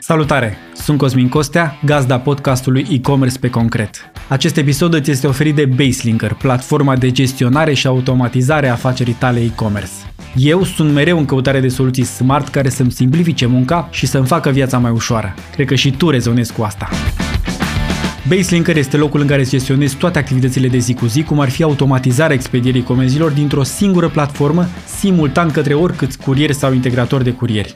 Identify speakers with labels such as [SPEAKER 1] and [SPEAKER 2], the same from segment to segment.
[SPEAKER 1] Salutare! Sunt Cosmin Costea, gazda podcastului e-commerce pe concret. Acest episod îți este oferit de Baselinker, platforma de gestionare și automatizare a afacerii tale e-commerce. Eu sunt mereu în căutare de soluții smart care să-mi simplifice munca și să-mi facă viața mai ușoară. Cred că și tu rezonezi cu asta. Baselinker este locul în care îți gestionezi toate activitățile de zi cu zi, cum ar fi automatizarea expedierii comenzilor dintr-o singură platformă, simultan către oricâți curieri sau integratori de curieri.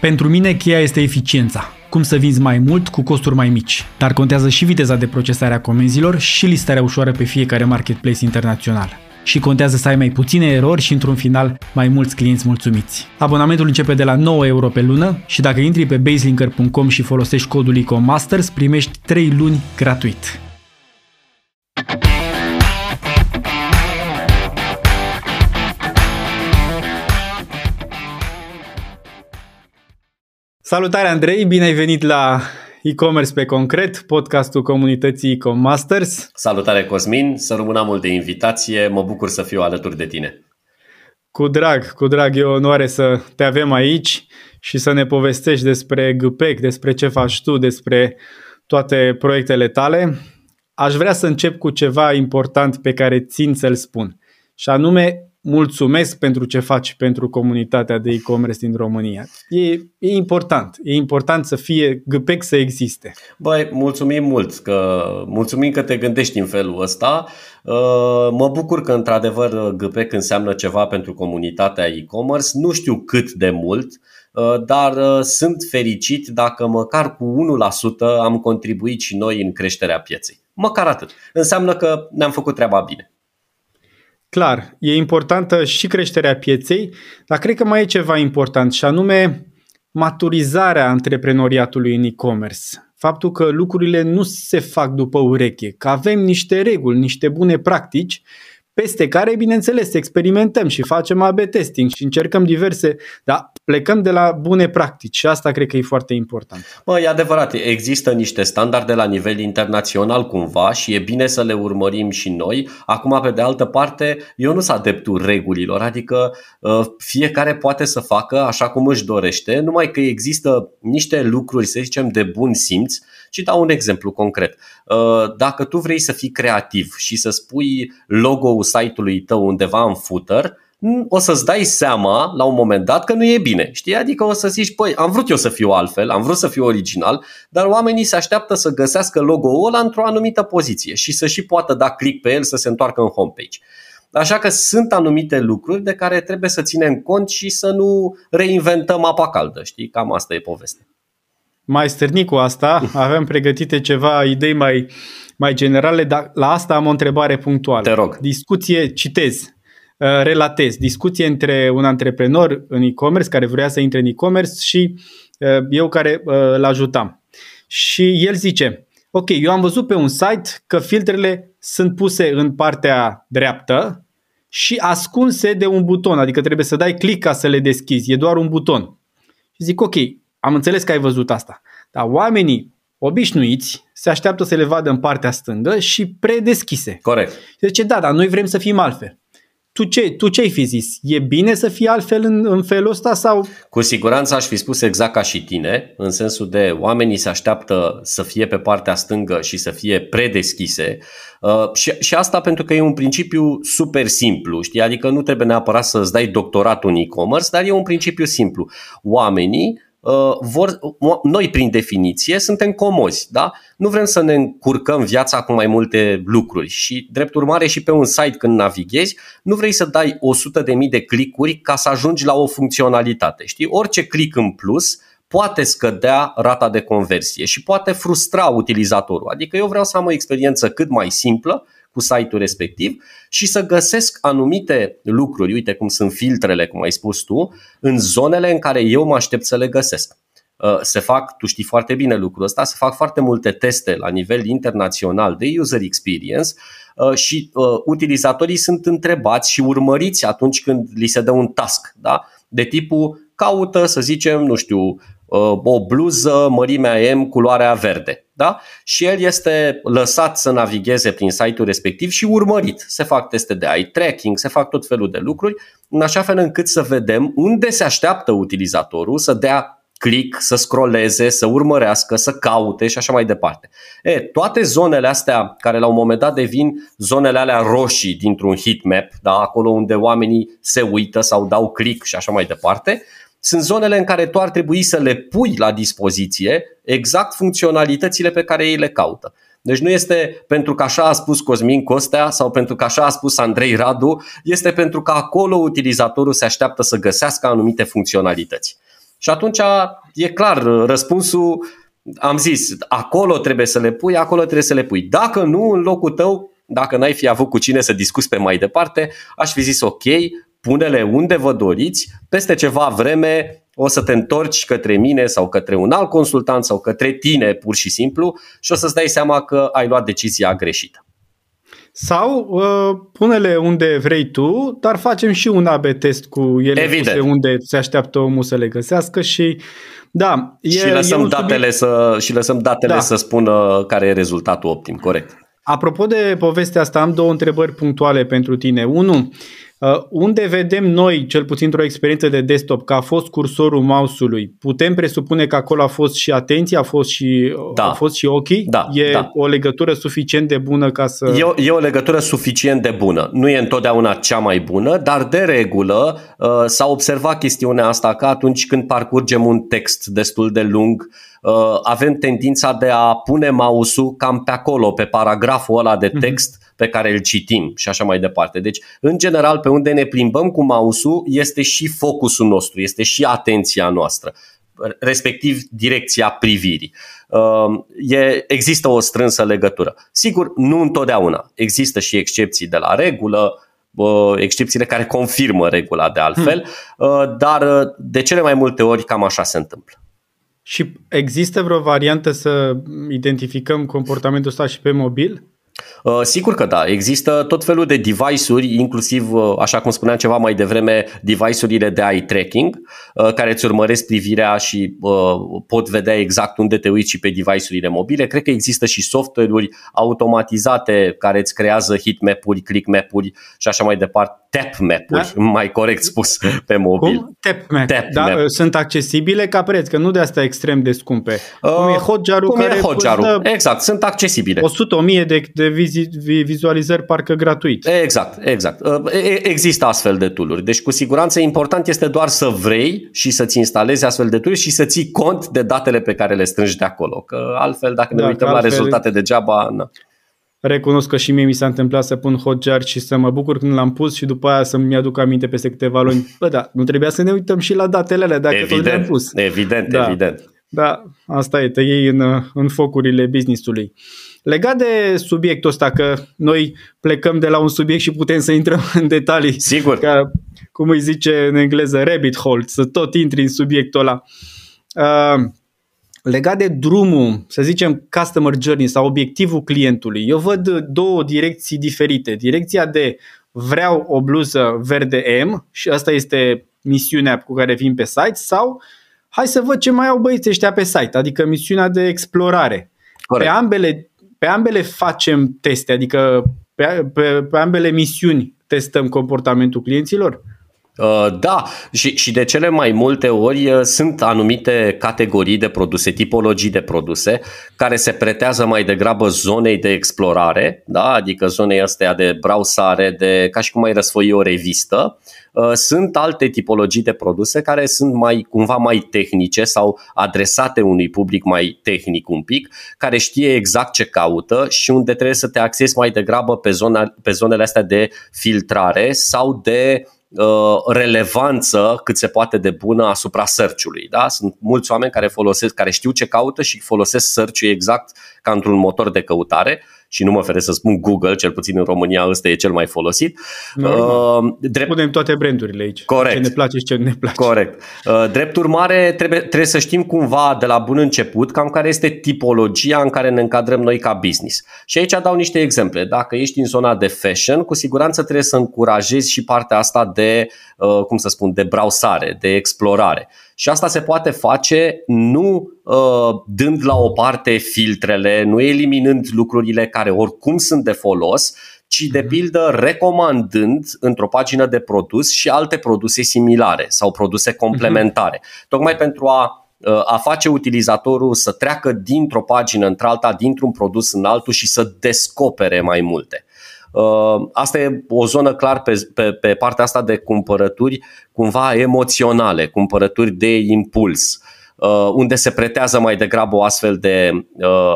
[SPEAKER 1] Pentru mine, cheia este eficiența. Cum să vinzi mai mult cu costuri mai mici. Dar contează și viteza de procesare a comenzilor și listarea ușoară pe fiecare marketplace internațional. Și contează să ai mai puține erori și într-un final mai mulți clienți mulțumiți. Abonamentul începe de la 9 euro pe lună și dacă intri pe baselinker.com și folosești codul ICOMASTERS, primești 3 luni gratuit. Salutare Andrei, bine ai venit la e-commerce pe concret, podcastul comunității e Masters.
[SPEAKER 2] Salutare Cosmin, să rămână mult de invitație, mă bucur să fiu alături de tine.
[SPEAKER 1] Cu drag, cu drag, e o onoare să te avem aici și să ne povestești despre GPEC, despre ce faci tu, despre toate proiectele tale. Aș vrea să încep cu ceva important pe care țin să-l spun, și anume mulțumesc pentru ce faci pentru comunitatea de e-commerce din România. E, e important. E important să fie GPEC să existe.
[SPEAKER 2] Băi, mulțumim mult că mulțumim că te gândești în felul ăsta. Uh, mă bucur că într-adevăr GPEC înseamnă ceva pentru comunitatea e-commerce. Nu știu cât de mult, uh, dar uh, sunt fericit dacă măcar cu 1% am contribuit și noi în creșterea pieței. Măcar atât. Înseamnă că ne-am făcut treaba bine.
[SPEAKER 1] Clar, e importantă și creșterea pieței, dar cred că mai e ceva important și anume maturizarea antreprenoriatului în e-commerce. Faptul că lucrurile nu se fac după ureche, că avem niște reguli, niște bune practici peste care, bineînțeles, experimentăm și facem AB testing și încercăm diverse, dar plecăm de la bune practici și asta cred că e foarte important.
[SPEAKER 2] Bă, e adevărat, există niște standarde la nivel internațional cumva și e bine să le urmărim și noi. Acum, pe de altă parte, eu nu sunt adeptul regulilor, adică uh, fiecare poate să facă așa cum își dorește, numai că există niște lucruri, să zicem, de bun simț și dau un exemplu concret. Uh, dacă tu vrei să fii creativ și să spui logo-ul site-ului tău undeva în footer, o să-ți dai seama la un moment dat că nu e bine. Știi? Adică o să zici, păi, am vrut eu să fiu altfel, am vrut să fiu original, dar oamenii se așteaptă să găsească logo-ul ăla într-o anumită poziție și să și poată da click pe el să se întoarcă în homepage. Așa că sunt anumite lucruri de care trebuie să ținem cont și să nu reinventăm apa caldă, știi? Cam asta e povestea.
[SPEAKER 1] Mai stârni cu asta, avem pregătite ceva idei mai, mai generale, dar la asta am o întrebare punctuală.
[SPEAKER 2] Te rog.
[SPEAKER 1] Discuție, citez, Uh, relatez. Discuție între un antreprenor în e-commerce care vrea să intre în e-commerce și uh, eu care uh, îl ajutam. Și el zice, ok, eu am văzut pe un site că filtrele sunt puse în partea dreaptă și ascunse de un buton, adică trebuie să dai click ca să le deschizi, e doar un buton. Și zic, ok, am înțeles că ai văzut asta, dar oamenii obișnuiți se așteaptă să le vadă în partea stângă și predeschise.
[SPEAKER 2] Corect.
[SPEAKER 1] Și zice, da, dar noi vrem să fim altfel tu ce, tu ce ai fi zis? E bine să fie altfel în, în felul ăsta sau?
[SPEAKER 2] Cu siguranță aș fi spus exact ca și tine, în sensul de oamenii se așteaptă să fie pe partea stângă și să fie predeschise uh, și, și asta pentru că e un principiu super simplu, știi? Adică nu trebuie neapărat să-ți dai doctoratul în e-commerce, dar e un principiu simplu. Oamenii Uh, vor, noi prin definiție suntem comozi, da? Nu vrem să ne încurcăm viața cu mai multe lucruri și drept urmare și pe un site când navighezi, nu vrei să dai 100.000 de, de clicuri ca să ajungi la o funcționalitate, știi? Orice click în plus poate scădea rata de conversie și poate frustra utilizatorul. Adică eu vreau să am o experiență cât mai simplă, cu site-ul respectiv și să găsesc anumite lucruri, uite cum sunt filtrele, cum ai spus tu, în zonele în care eu mă aștept să le găsesc. Uh, se fac, tu știi foarte bine lucrul ăsta, se fac foarte multe teste la nivel internațional de user experience uh, și uh, utilizatorii sunt întrebați și urmăriți atunci când li se dă un task, da? de tipul caută, să zicem, nu știu, o bluză mărimea M, culoarea verde. Da? Și el este lăsat să navigheze prin site-ul respectiv și urmărit. Se fac teste de eye tracking, se fac tot felul de lucruri, în așa fel încât să vedem unde se așteaptă utilizatorul să dea click, să scrolleze, să urmărească, să caute și așa mai departe. E, toate zonele astea care la un moment dat devin zonele alea roșii dintr-un heatmap, da, acolo unde oamenii se uită sau dau click și așa mai departe, sunt zonele în care tu ar trebui să le pui la dispoziție exact funcționalitățile pe care ei le caută. Deci nu este pentru că așa a spus Cosmin Costea sau pentru că așa a spus Andrei Radu, este pentru că acolo utilizatorul se așteaptă să găsească anumite funcționalități. Și atunci e clar, răspunsul am zis, acolo trebuie să le pui, acolo trebuie să le pui. Dacă nu, în locul tău, dacă n-ai fi avut cu cine să discuți pe mai departe, aș fi zis ok, pune-le unde vă doriți, peste ceva vreme o să te întorci către mine sau către un alt consultant sau către tine pur și simplu și o să-ți dai seama că ai luat decizia greșită.
[SPEAKER 1] Sau uh, pune-le unde vrei tu, dar facem și un AB test cu ele
[SPEAKER 2] Evident.
[SPEAKER 1] unde se așteaptă omul să le găsească și da,
[SPEAKER 2] e, și lăsăm
[SPEAKER 1] e
[SPEAKER 2] datele, să, și lăsăm datele da. să spună care e rezultatul optim, corect.
[SPEAKER 1] Apropo de povestea asta, am două întrebări punctuale pentru tine. Unu, Uh, unde vedem noi, cel puțin într-o experiență de desktop, că a fost cursorul mouse-ului, putem presupune că acolo a fost și atenție, a fost și, da. a fost și ochii?
[SPEAKER 2] Da,
[SPEAKER 1] e
[SPEAKER 2] da.
[SPEAKER 1] o legătură suficient de bună ca să...
[SPEAKER 2] E o, e o legătură suficient de bună. Nu e întotdeauna cea mai bună, dar de regulă uh, s-a observat chestiunea asta că atunci când parcurgem un text destul de lung, uh, avem tendința de a pune mouse-ul cam pe acolo, pe paragraful ăla de mhm. text, mm-hmm pe care îl citim și așa mai departe. Deci, în general, pe unde ne plimbăm cu mouse-ul este și focusul nostru, este și atenția noastră respectiv direcția privirii. Um, e, există o strânsă legătură. Sigur, nu întotdeauna. Există și excepții de la regulă, excepțiile care confirmă regula de altfel, hmm. Uh, dar uh, de cele mai multe ori cam așa se întâmplă.
[SPEAKER 1] Și există vreo variantă să identificăm comportamentul ăsta și pe mobil?
[SPEAKER 2] Uh, sigur că da, există tot felul de device-uri, inclusiv, uh, așa cum spuneam ceva mai devreme, device-urile de eye tracking, uh, care îți urmăresc privirea și pot vedea exact unde te uiți și pe device-urile mobile. Cred că există și software-uri automatizate care îți creează heatmap-uri, click-map-uri și așa mai departe tap map-uri, da? mai corect spus, pe mobil.
[SPEAKER 1] Cum? Tap map. Tap da? map. Sunt accesibile ca preț, că nu de asta extrem de scumpe. Uh, cum e hotjar
[SPEAKER 2] cum
[SPEAKER 1] care
[SPEAKER 2] e hotjar Exact, sunt accesibile.
[SPEAKER 1] 100.000 de, de vizi, vizualizări parcă gratuit.
[SPEAKER 2] Exact, exact. Uh, există astfel de tooluri. Deci cu siguranță important este doar să vrei și să-ți instalezi astfel de tooluri și să ții cont de datele pe care le strângi de acolo. Că altfel, dacă ne da, uităm la rezultate degeaba... Na.
[SPEAKER 1] Recunosc că și mie mi s-a întâmplat să pun hotjar și să mă bucur când l-am pus și după aia să-mi aduc aminte peste câteva luni. Bă, da, nu trebuia să ne uităm și la datele alea dacă evident, tot le-am pus.
[SPEAKER 2] Evident, da, evident.
[SPEAKER 1] Da, asta e, te iei în, în focurile business-ului. Legat de subiectul ăsta, că noi plecăm de la un subiect și putem să intrăm în detalii.
[SPEAKER 2] Sigur.
[SPEAKER 1] Ca, cum îi zice în engleză, rabbit hole, să tot intri în subiectul ăla. Uh, Legat de drumul, să zicem, customer journey sau obiectivul clientului, eu văd două direcții diferite. Direcția de vreau o bluză verde M și asta este misiunea cu care vin pe site sau hai să văd ce mai au băieții ăștia pe site, adică misiunea de explorare. Pe ambele, pe ambele facem teste, adică pe, pe, pe ambele misiuni testăm comportamentul clienților.
[SPEAKER 2] Uh, da, și, și de cele mai multe ori uh, sunt anumite categorii de produse, tipologii de produse, care se pretează mai degrabă zonei de explorare, da? adică zonei astea de browsare, de, ca și cum ai răsfoi o revistă. Uh, sunt alte tipologii de produse care sunt mai cumva mai tehnice sau adresate unui public mai tehnic un pic, care știe exact ce caută și unde trebuie să te axezi mai degrabă pe, zona, pe zonele astea de filtrare sau de Uh, relevanță cât se poate de bună asupra search-ului. Da? Sunt mulți oameni care folosesc, care știu ce caută și folosesc search exact ca într-un motor de căutare și nu mă feresc să spun Google, cel puțin în România ăsta e cel mai folosit.
[SPEAKER 1] Uh, drept... Punem toate brandurile aici.
[SPEAKER 2] Corect.
[SPEAKER 1] Ce ne place și ce nu ne place.
[SPEAKER 2] Corect. Uh, drept urmare, trebuie, trebuie să știm cumva de la bun început cam care este tipologia în care ne încadrăm noi ca business. Și aici dau niște exemple. Dacă ești în zona de fashion, cu siguranță trebuie să încurajezi și partea asta de, uh, cum să spun, de browsare, de explorare. Și asta se poate face nu uh, dând la o parte filtrele, nu eliminând lucrurile care oricum sunt de folos, ci de mhm. pildă recomandând într-o pagină de produs și alte produse similare sau produse complementare. Uh-huh. Tocmai pentru a a face utilizatorul să treacă dintr-o pagină într-alta, dintr-un produs în altul și să descopere mai multe. Asta e o zonă clar pe, pe, pe partea asta de cumpărături cumva emoționale, cumpărături de impuls. unde se pretează mai degrabă o astfel de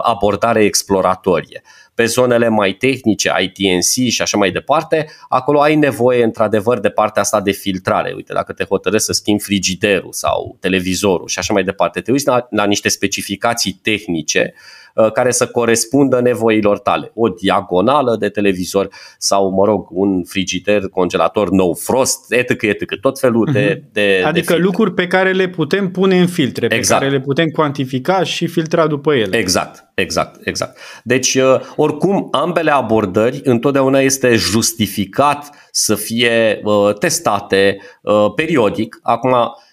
[SPEAKER 2] abordare exploratorie pe zonele mai tehnice, ITNC și așa mai departe, acolo ai nevoie într-adevăr de partea asta de filtrare. Uite, dacă te hotărăști să schimbi frigiderul sau televizorul și așa mai departe, te uiți la, la niște specificații tehnice uh, care să corespundă nevoilor tale. O diagonală de televizor sau, mă rog, un frigider, congelator nou frost, etc., etc., tot felul de, mhm. de
[SPEAKER 1] Adică
[SPEAKER 2] de
[SPEAKER 1] lucruri pe care le putem pune în filtre,
[SPEAKER 2] exact.
[SPEAKER 1] pe care le putem cuantifica și filtra după ele.
[SPEAKER 2] Exact, exact, exact. Deci, uh, oricum, ambele abordări întotdeauna este justificat să fie uh, testate uh, periodic. Acum,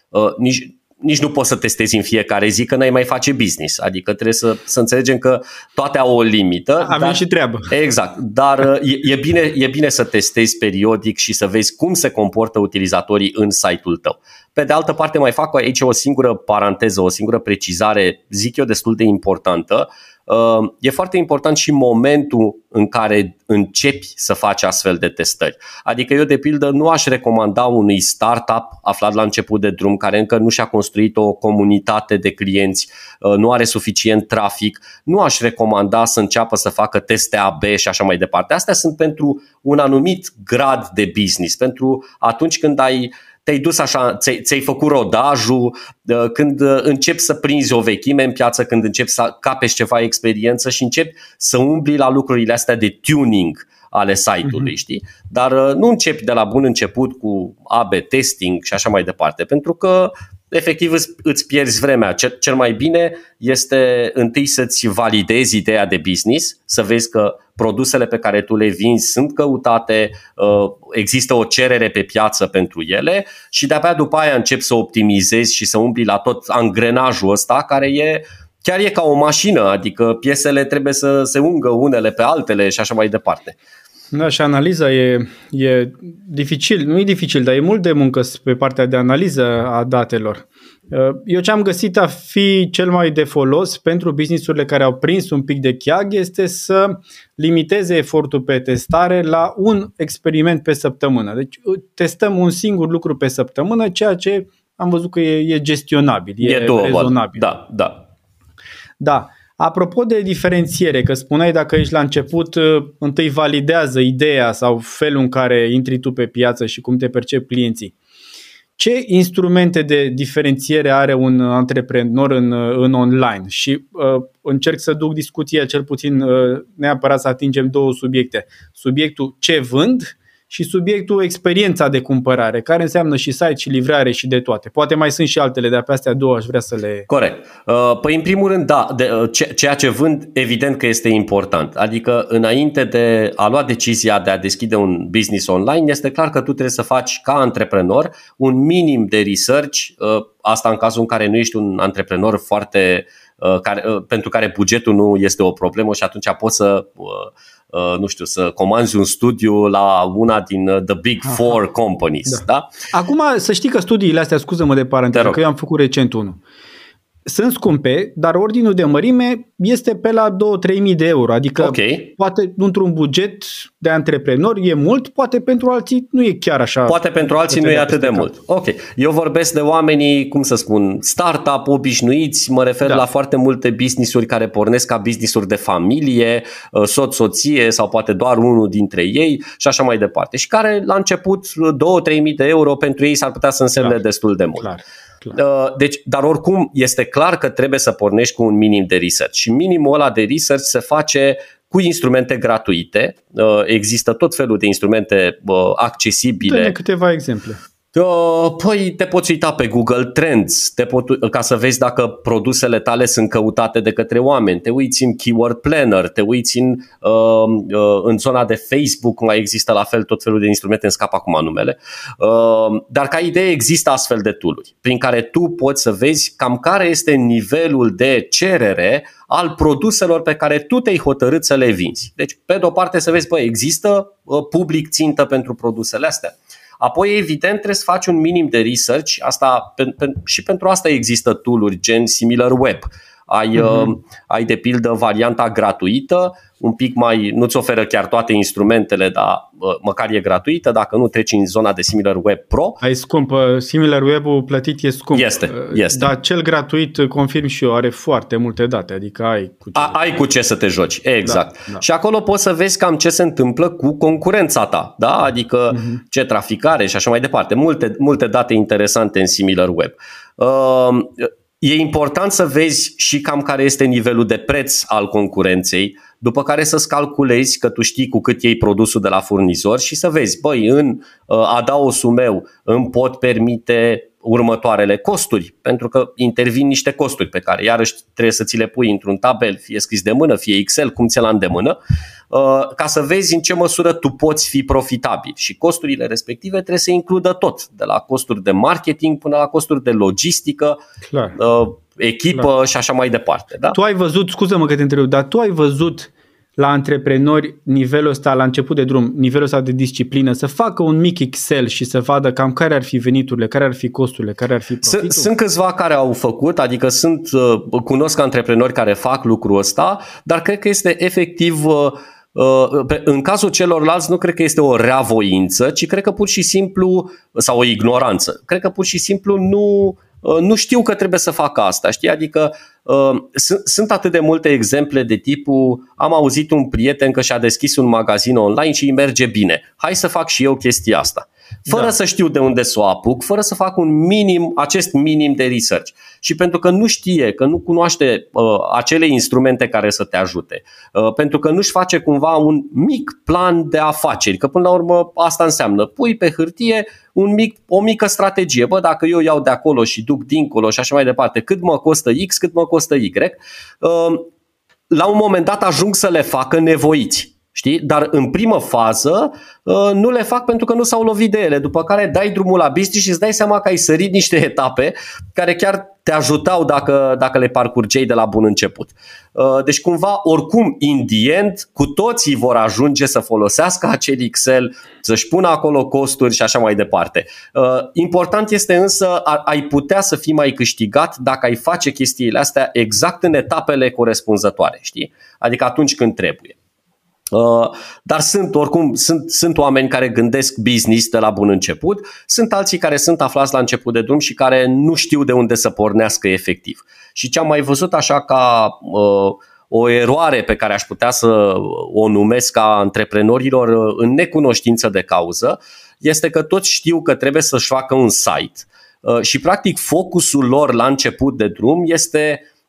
[SPEAKER 2] uh, nici, nici nu poți să testezi în fiecare zi că n-ai mai face business. Adică trebuie să, să înțelegem că toate au o limită.
[SPEAKER 1] Avem dar, și treabă.
[SPEAKER 2] Exact. Dar uh, e, e, bine, e bine să testezi periodic și să vezi cum se comportă utilizatorii în site-ul tău. Pe de altă parte, mai fac aici o singură paranteză, o singură precizare, zic eu, destul de importantă. Uh, e foarte important și momentul în care începi să faci astfel de testări. Adică eu, de pildă, nu aș recomanda unui startup aflat la început de drum, care încă nu și-a construit o comunitate de clienți, uh, nu are suficient trafic, nu aș recomanda să înceapă să facă teste AB și așa mai departe. Astea sunt pentru un anumit grad de business, pentru atunci când ai uh, te-ai dus așa, ți-ai, ți-ai făcut rodajul, când uh, începi să prinzi o vechime în piață, când începi să capeți ceva experiență și începi să umbli la lucrurile astea de tuning ale site-ului, uh-huh. știi? Dar uh, nu începi de la bun început cu AB testing și așa mai departe, pentru că efectiv îți, îți pierzi vremea. Cel, cel mai bine este întâi să-ți validezi ideea de business, să vezi că produsele pe care tu le vinzi sunt căutate, uh, există o cerere pe piață pentru ele și de-abia după aia începi să optimizezi și să umbli la tot angrenajul ăsta care e chiar e ca o mașină, adică piesele trebuie să se ungă unele pe altele și așa mai departe.
[SPEAKER 1] Da, și analiza e, e dificil, nu e dificil, dar e mult de muncă pe partea de analiză a datelor. Eu ce am găsit a fi cel mai de folos pentru businessurile care au prins un pic de cheag este să limiteze efortul pe testare la un experiment pe săptămână. Deci testăm un singur lucru pe săptămână, ceea ce am văzut că e, e gestionabil, e, e rezonabil.
[SPEAKER 2] Da, da.
[SPEAKER 1] Da. Apropo de diferențiere, că spuneai dacă ești la început, uh, întâi validează ideea sau felul în care intri tu pe piață și cum te percep clienții. Ce instrumente de diferențiere are un antreprenor în, uh, în online? Și uh, încerc să duc discuția cel puțin uh, neapărat să atingem două subiecte. Subiectul ce vând și subiectul experiența de cumpărare, care înseamnă și site și livrare și de toate. Poate mai sunt și altele, dar pe astea două aș vrea să le...
[SPEAKER 2] Corect. Uh, păi în primul rând, da, de, uh, ceea ce vând evident că este important. Adică înainte de a lua decizia de a deschide un business online, este clar că tu trebuie să faci ca antreprenor un minim de research, uh, asta în cazul în care nu ești un antreprenor foarte care, pentru care bugetul nu este o problemă și atunci poți să Uh, nu știu, să comanzi un studiu la una din uh, the big four Aha. companies. Da. Da?
[SPEAKER 1] Acum să știi că studiile astea, scuză-mă de paranteză, că eu am făcut recent unul sunt scumpe, dar ordinul de mărime este pe la 2-3 mii de euro. Adică okay. poate într-un buget de antreprenor e mult, poate pentru alții nu e chiar așa.
[SPEAKER 2] Poate pentru alții nu e atât de mult. Ok. Eu vorbesc de oamenii, cum să spun, startup obișnuiți, mă refer da. la foarte multe business-uri care pornesc ca business-uri de familie, uh, soț-soție sau poate doar unul dintre ei și așa mai departe. Și care la început 2-3 mii de euro pentru ei s-ar putea să însemne Clar. destul de mult. Clar. Clar. Uh, deci, dar oricum este clar că trebuie să pornești cu un minim de research și minimul ăla de research se face cu instrumente gratuite. Uh, există tot felul de instrumente uh, accesibile.
[SPEAKER 1] Dă-ne câteva exemple.
[SPEAKER 2] Păi te poți uita pe Google Trends te pot, ca să vezi dacă produsele tale sunt căutate de către oameni. Te uiți în Keyword Planner, te uiți în, uh, uh, în zona de Facebook, mai există la fel tot felul de instrumente, în scap acum numele. Uh, dar ca idee există astfel de tooluri prin care tu poți să vezi cam care este nivelul de cerere al produselor pe care tu te-ai hotărât să le vinzi. Deci, pe de o parte să vezi, bă, există uh, public țintă pentru produsele astea Apoi, evident, trebuie să faci un minim de research, asta, pe, pe, și pentru asta există tooluri gen SimilarWeb. Ai, uh-huh. uh, ai de pildă varianta gratuită, un pic mai, nu-ți oferă chiar toate instrumentele, dar uh, măcar e gratuită, dacă nu treci în zona de SimilarWeb Pro.
[SPEAKER 1] Ai scump, SimilarWeb-ul plătit e scump.
[SPEAKER 2] Este, uh, este.
[SPEAKER 1] Dar cel gratuit, uh, confirm și eu, are foarte multe date, adică ai
[SPEAKER 2] cu ce, A, ai cu ce să te joci, exact. Da,
[SPEAKER 1] da.
[SPEAKER 2] Și acolo poți să vezi cam ce se întâmplă cu concurența ta, da? adică uh-huh. ce traficare și așa mai departe. Multe, multe date interesante în SimilarWeb. Uh, E important să vezi și cam care este nivelul de preț al concurenței, după care să-ți calculezi că tu știi cu cât iei produsul de la furnizor și să vezi, băi, în uh, adaosul meu îmi pot permite următoarele costuri, pentru că intervin niște costuri pe care iarăși trebuie să ți le pui într-un tabel, fie scris de mână, fie Excel, cum ți-l la îndemână, uh, ca să vezi în ce măsură tu poți fi profitabil. Și costurile respective trebuie să includă tot, de la costuri de marketing până la costuri de logistică,
[SPEAKER 1] Clar.
[SPEAKER 2] Uh, echipă Clar. și așa mai departe. Da?
[SPEAKER 1] Tu ai văzut, scuză-mă că te întreb, dar tu ai văzut la antreprenori nivelul ăsta, la început de drum, nivelul ăsta de disciplină, să facă un mic Excel și să vadă cam care ar fi veniturile, care ar fi costurile, care ar fi profitul?
[SPEAKER 2] Sunt, sunt câțiva care au făcut, adică sunt, uh, cunosc antreprenori care fac lucrul ăsta, dar cred că este efectiv uh, uh, în cazul celorlalți nu cred că este o reavoință, ci cred că pur și simplu, sau o ignoranță, cred că pur și simplu nu, nu știu că trebuie să fac asta, știi? Adică Ehm, sunt atât de multe exemple de tipul am auzit un prieten că și-a deschis un magazin online și îi merge bine. Hai să fac și eu chestia asta. Fără da. să știu de unde să o apuc, fără să fac un minim, acest minim de research. Și pentru că nu știe, că nu cunoaște uh, acele instrumente care să te ajute, uh, pentru că nu-și face cumva un mic plan de afaceri, că până la urmă asta înseamnă, pui pe hârtie un mic, o mică strategie. Bă, dacă eu iau de acolo și duc dincolo și așa mai departe, cât mă costă X, cât mă costă Y, uh, la un moment dat ajung să le facă nevoiți. Știi? Dar în primă fază uh, nu le fac pentru că nu s-au lovit de ele. După care dai drumul la business și îți dai seama că ai sărit niște etape care chiar te ajutau dacă, dacă le parcurgei de la bun început. Uh, deci cumva, oricum, indient, cu toții vor ajunge să folosească acel Excel, să-și pună acolo costuri și așa mai departe. Uh, important este însă, ai putea să fii mai câștigat dacă ai face chestiile astea exact în etapele corespunzătoare, știi? Adică atunci când trebuie. Uh, dar sunt, oricum, sunt, sunt oameni care gândesc business de la bun început, sunt alții care sunt aflați la început de drum și care nu știu de unde să pornească efectiv. Și ce am mai văzut așa ca uh, o eroare pe care aș putea să o numesc ca antreprenorilor uh, în necunoștință de cauză este că toți știu că trebuie să-și facă un site uh, și practic focusul lor la început de drum este Uh,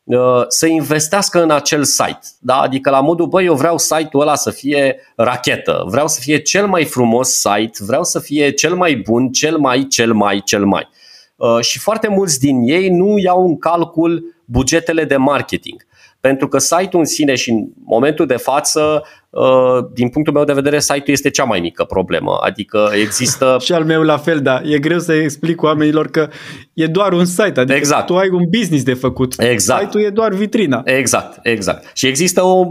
[SPEAKER 2] să investească în acel site. Da? Adică la modul, băi, eu vreau site-ul ăla să fie rachetă, vreau să fie cel mai frumos site, vreau să fie cel mai bun, cel mai, cel mai, cel mai. Uh, și foarte mulți din ei nu iau în calcul bugetele de marketing. Pentru că site-ul în sine și în momentul de față Uh, din punctul meu de vedere, site-ul este cea mai mică problemă. Adică există...
[SPEAKER 1] și al meu la fel, da. E greu să explic oamenilor că e doar un site. Adică exact. tu ai un business de făcut.
[SPEAKER 2] Exact.
[SPEAKER 1] Site-ul e doar vitrina.
[SPEAKER 2] Exact, exact. Și există o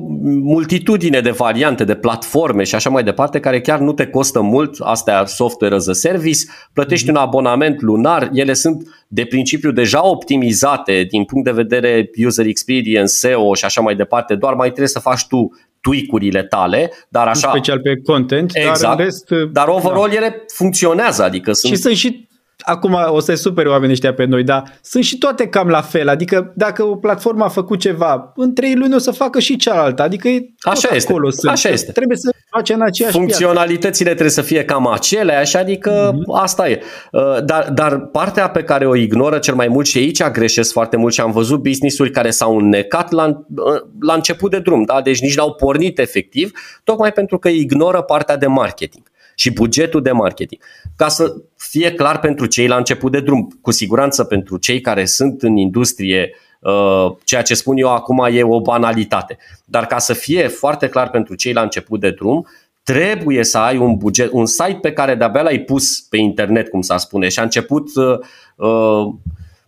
[SPEAKER 2] multitudine de variante, de platforme și așa mai departe, care chiar nu te costă mult. Astea software as a service. Plătești mm-hmm. un abonament lunar. Ele sunt de principiu deja optimizate din punct de vedere user experience, SEO și așa mai departe. Doar mai trebuie să faci tu tweak-urile tale, dar așa...
[SPEAKER 1] În special pe content,
[SPEAKER 2] exact,
[SPEAKER 1] dar în rest...
[SPEAKER 2] Dar overall da. ele funcționează, adică sunt...
[SPEAKER 1] Și sunt și acum o să supere oamenii ăștia pe noi, dar sunt și toate cam la fel. Adică dacă o platformă a făcut ceva, în trei luni o să facă și cealaltă. Adică
[SPEAKER 2] Așa este.
[SPEAKER 1] acolo sunt.
[SPEAKER 2] Așa este.
[SPEAKER 1] Trebuie să face în aceeași
[SPEAKER 2] Funcționalitățile
[SPEAKER 1] piață.
[SPEAKER 2] trebuie să fie cam aceleași, adică mm-hmm. asta e. Uh, dar, dar partea pe care o ignoră cel mai mult și aici greșesc foarte mult și am văzut business-uri care s-au înnecat la, uh, la început de drum, da? deci nici n-au pornit efectiv, tocmai pentru că ignoră partea de marketing și bugetul de marketing. Ca să fie clar pentru cei la început de drum, cu siguranță pentru cei care sunt în industrie, uh, ceea ce spun eu acum e o banalitate. Dar ca să fie foarte clar pentru cei la început de drum, trebuie să ai un buget, un site pe care de-abia l-ai pus pe internet, cum s-a spune, și a început uh, uh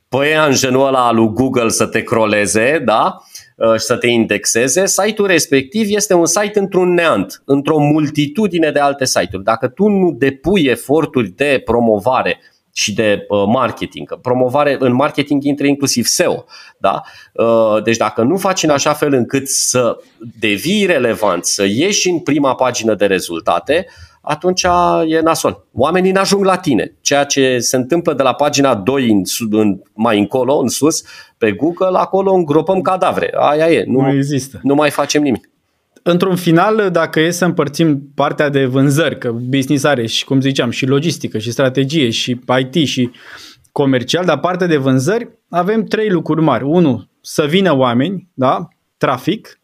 [SPEAKER 2] pe în genul ăla lui Google să te croleze, da? uh, și să te indexeze, site-ul respectiv este un site într-un neant, într-o multitudine de alte site-uri. Dacă tu nu depui eforturi de promovare și de uh, marketing. Promovare în marketing intră inclusiv SEO. Da? Uh, deci dacă nu faci în așa fel încât să devii relevant, să ieși în prima pagină de rezultate, atunci e nasol. Oamenii nu ajung la tine. Ceea ce se întâmplă de la pagina 2 în, în, mai încolo, în sus, pe Google, acolo îngropăm cadavre. Aia e. Nu,
[SPEAKER 1] nu există.
[SPEAKER 2] Nu mai facem nimic
[SPEAKER 1] într-un final, dacă e să împărțim partea de vânzări, că business are și, cum ziceam, și logistică, și strategie, și IT, și comercial, dar partea de vânzări, avem trei lucruri mari. Unu, să vină oameni, da? trafic,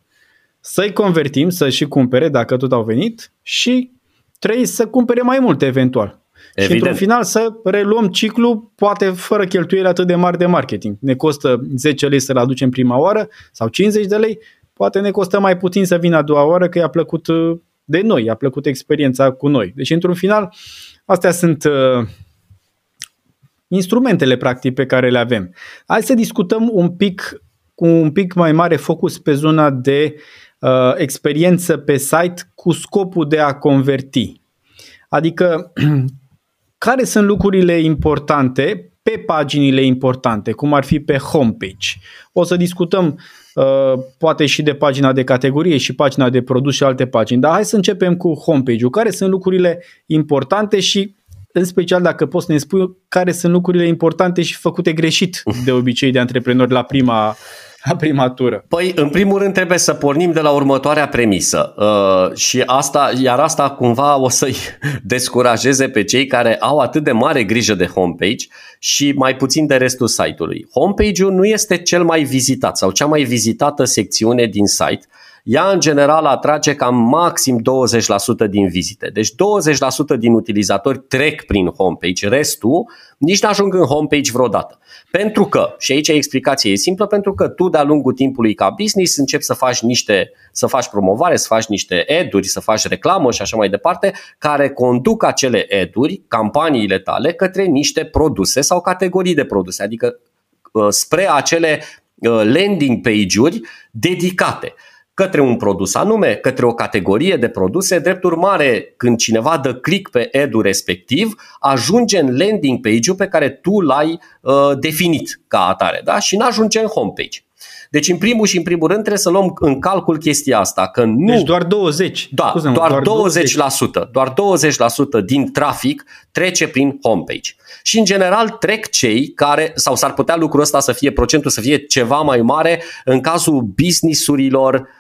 [SPEAKER 1] să-i convertim, să și cumpere dacă tot au venit și trei, să cumpere mai mult eventual. Evident. Și într-un final să reluăm ciclu, poate fără cheltuieli atât de mari de marketing. Ne costă 10 lei să-l aducem prima oară sau 50 de lei, poate ne costă mai puțin să vină a doua oară că i-a plăcut uh, de noi, i-a plăcut experiența cu noi. Deci, într-un final, astea sunt uh, instrumentele practic pe care le avem. Hai să discutăm un pic cu un pic mai mare focus pe zona de uh, experiență pe site cu scopul de a converti. Adică, care sunt lucrurile importante pe paginile importante, cum ar fi pe homepage. O să discutăm Uh, poate și de pagina de categorie și pagina de produs și alte pagini. Dar hai să începem cu homepage-ul. Care sunt lucrurile importante și în special dacă poți să ne spui care sunt lucrurile importante și făcute greșit de obicei de antreprenori la prima la prima tură?
[SPEAKER 2] Păi, în primul rând trebuie să pornim de la următoarea premisă uh, și asta, iar asta cumva o să-i descurajeze pe cei care au atât de mare grijă de homepage și mai puțin de restul site-ului. Homepage-ul nu este cel mai vizitat sau cea mai vizitată secțiune din site, ea în general atrage cam maxim 20% din vizite. Deci 20% din utilizatori trec prin homepage, restul nici nu ajung în homepage vreodată. Pentru că, și aici explicația e simplă, pentru că tu de-a lungul timpului ca business începi să faci niște, să faci promovare, să faci niște ad-uri, să faci reclamă și așa mai departe, care conduc acele ad-uri, campaniile tale, către niște produse sau categorii de produse, adică uh, spre acele uh, landing page-uri dedicate către un produs anume, către o categorie de produse. Drept urmare, când cineva dă click pe ad respectiv, ajunge în landing page-ul pe care tu l-ai uh, definit ca atare da? și nu ajunge în homepage. Deci, în primul și în primul rând, trebuie să luăm în calcul chestia asta. Că nu,
[SPEAKER 1] deci doar 20.
[SPEAKER 2] Da, Scuze-mă, doar, doar 20%, 20%. Doar 20% din trafic trece prin homepage. Și, în general, trec cei care, sau s-ar putea lucrul ăsta să fie, procentul să fie ceva mai mare în cazul businessurilor Uh, uh,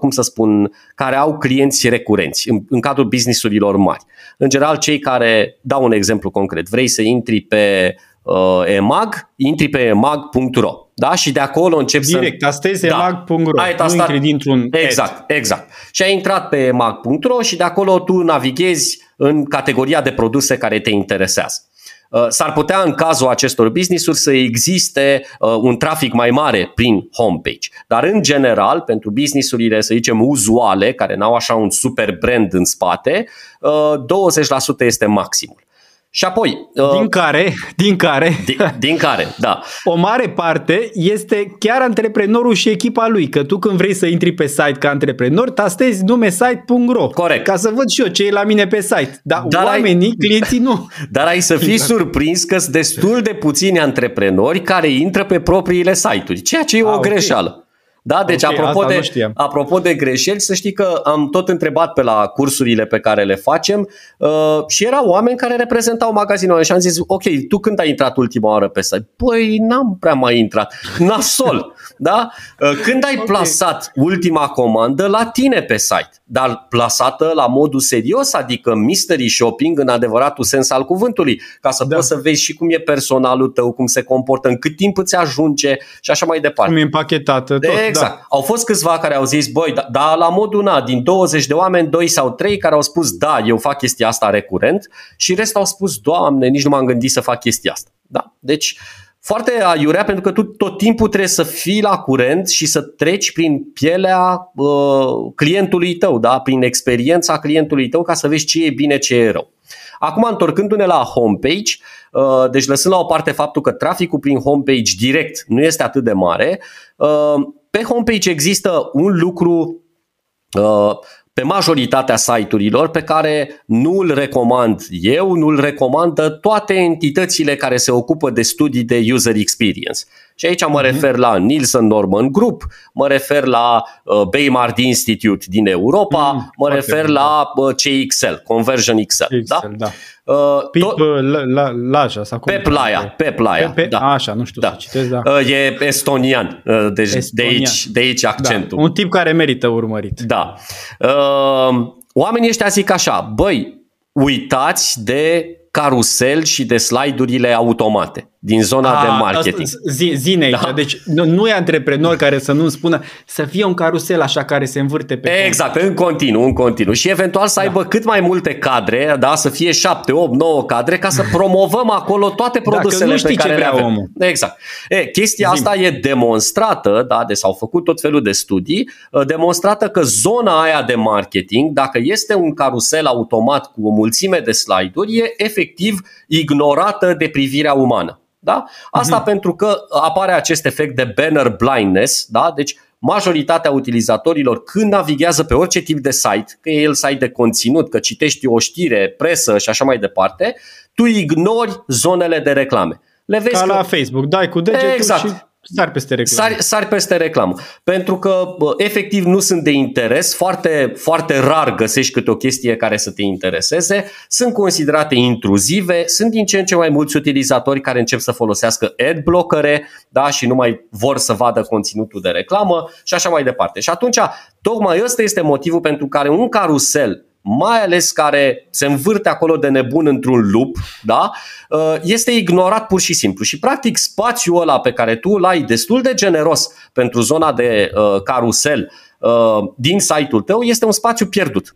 [SPEAKER 2] cum să spun, care au clienți recurenți în, în cadrul businessurilor mari. În general, cei care, dau un exemplu concret, vrei să intri pe uh, emag, intri pe emag.ro da? Și de acolo încep
[SPEAKER 1] Direct, să... Direct, astăzi da. emag.ro, ai nu intri dintr-un
[SPEAKER 2] Exact, ad. exact. Și ai intrat pe emag.ro și de acolo tu navighezi în categoria de produse care te interesează. Uh, s-ar putea în cazul acestor business-uri să existe uh, un trafic mai mare prin homepage. Dar în general, pentru business-urile, să zicem, uzuale, care n-au așa un super brand în spate, 20% uh, este maximul. Și apoi...
[SPEAKER 1] Uh, din care, din care...
[SPEAKER 2] Din, din care, da.
[SPEAKER 1] O mare parte este chiar antreprenorul și echipa lui, că tu când vrei să intri pe site ca antreprenor, tastezi nume site.ro.
[SPEAKER 2] Corect.
[SPEAKER 1] Ca să văd și eu ce e la mine pe site. Dar, dar oamenii, ai, clienții nu.
[SPEAKER 2] Dar ai să fii surprins că sunt destul de puțini antreprenori care intră pe propriile site-uri, ceea ce e A, o okay. greșeală. Da, deci okay, apropo, de, apropo de greșeli, să știi că am tot întrebat pe la cursurile pe care le facem uh, și erau oameni care reprezentau magazinul și am zis, ok, tu când ai intrat ultima oară pe site? Păi n-am prea mai intrat. Nasol, da? Uh, când ai okay. plasat ultima comandă la tine pe site, dar plasată la modul serios, adică mystery shopping în adevăratul sens al cuvântului, ca să da. poți să vezi și cum e personalul tău, cum se comportă, în cât timp îți ajunge și așa mai departe.
[SPEAKER 1] Cum e împachetată tot.
[SPEAKER 2] De Exact. Da. Au fost câțiva care au zis, băi, dar da, la modul na, din 20 de oameni, 2 sau 3 care au spus, da, eu fac chestia asta recurent și restul au spus, doamne, nici nu m-am gândit să fac chestia asta. Da? Deci, foarte aiurea pentru că tu tot timpul trebuie să fii la curent și să treci prin pielea uh, clientului tău, da? prin experiența clientului tău ca să vezi ce e bine, ce e rău. Acum, întorcându-ne la homepage, uh, deci lăsând la o parte faptul că traficul prin homepage direct nu este atât de mare, uh, pe homepage există un lucru uh, pe majoritatea site-urilor pe care nu îl recomand eu, nu îl recomandă toate entitățile care se ocupă de studii de user experience. Și aici mă mhm. refer la Nielsen Norman Group, mă refer la uh, Baymard Institute din Europa, mm, mă refer bine, la uh, CXL, Conversion XL. XL da? da.
[SPEAKER 1] Uh, Pip tot... la, la, Laja sau cum
[SPEAKER 2] Peplaia, Peplaia. Pe, pe,
[SPEAKER 1] da. Așa, nu știu da. să citesc, da.
[SPEAKER 2] Uh, e estonian, uh, deci estonian. De, aici, de aici accentul.
[SPEAKER 1] Da. Un tip care merită urmărit.
[SPEAKER 2] Da. Uh, oamenii ăștia zic așa, băi, uitați de carusel și de slide-urile automate din zona A, de marketing.
[SPEAKER 1] Zi, zine aici. Da? Deci nu, nu e antreprenor care să nu spună să fie un carusel așa care se învârte pe
[SPEAKER 2] Exact, cont. în continuu, în continuu. Și eventual să da. aibă cât mai multe cadre, da, să fie 7, 8, 9 cadre ca să promovăm acolo toate produsele
[SPEAKER 1] Dacă nu
[SPEAKER 2] pe care
[SPEAKER 1] ce
[SPEAKER 2] le avem.
[SPEAKER 1] Omul.
[SPEAKER 2] Exact. E, chestia Zim. asta e demonstrată, da, de s-au făcut tot felul de studii, ă, demonstrată că zona aia de marketing, dacă este un carusel automat cu o mulțime de slide-uri, e efectiv ignorată de privirea umană. Da? Asta uh-huh. pentru că apare acest efect de banner blindness, da? deci majoritatea utilizatorilor când navighează pe orice tip de site, că e el site de conținut, că citești o știre, presă și așa mai departe, tu ignori zonele de reclame.
[SPEAKER 1] Le vezi Ca că... la Facebook, dai cu degetul exact. și Sari peste reclamă.
[SPEAKER 2] Sari, sari peste reclamă. Pentru că efectiv nu sunt de interes, foarte, foarte rar găsești câte o chestie care să te intereseze, sunt considerate intruzive, sunt din ce în ce mai mulți utilizatori care încep să folosească adblockere da, și nu mai vor să vadă conținutul de reclamă și așa mai departe. Și atunci, tocmai ăsta este motivul pentru care un carusel mai ales care se învârte acolo de nebun într-un lup, da? Uh, este ignorat pur și simplu. Și practic spațiul ăla pe care tu îl ai destul de generos pentru zona de uh, carusel uh, din site-ul tău este un spațiu pierdut.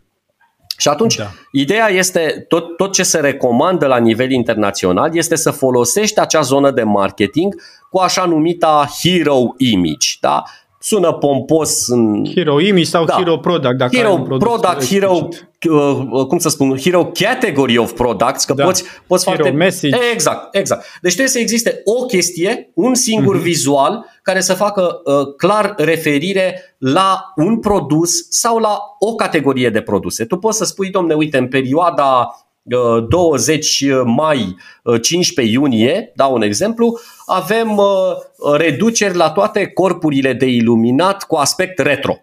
[SPEAKER 2] Și atunci, da. ideea este, tot, tot ce se recomandă la nivel internațional este să folosești acea zonă de marketing cu așa numita hero image. Da? Sună pompos. În...
[SPEAKER 1] Hero image sau da. hero product. Dacă
[SPEAKER 2] hero product, hero, uh, cum să spun, hero category of products, că da. poți, poți
[SPEAKER 1] hero
[SPEAKER 2] foarte...
[SPEAKER 1] message.
[SPEAKER 2] Exact, exact. Deci trebuie să existe o chestie, un singur mm-hmm. vizual care să facă uh, clar referire la un produs sau la o categorie de produse. Tu poți să spui, domne, uite, în perioada 20 mai, 15 iunie, dau un exemplu, avem uh, reduceri la toate corpurile de iluminat cu aspect retro.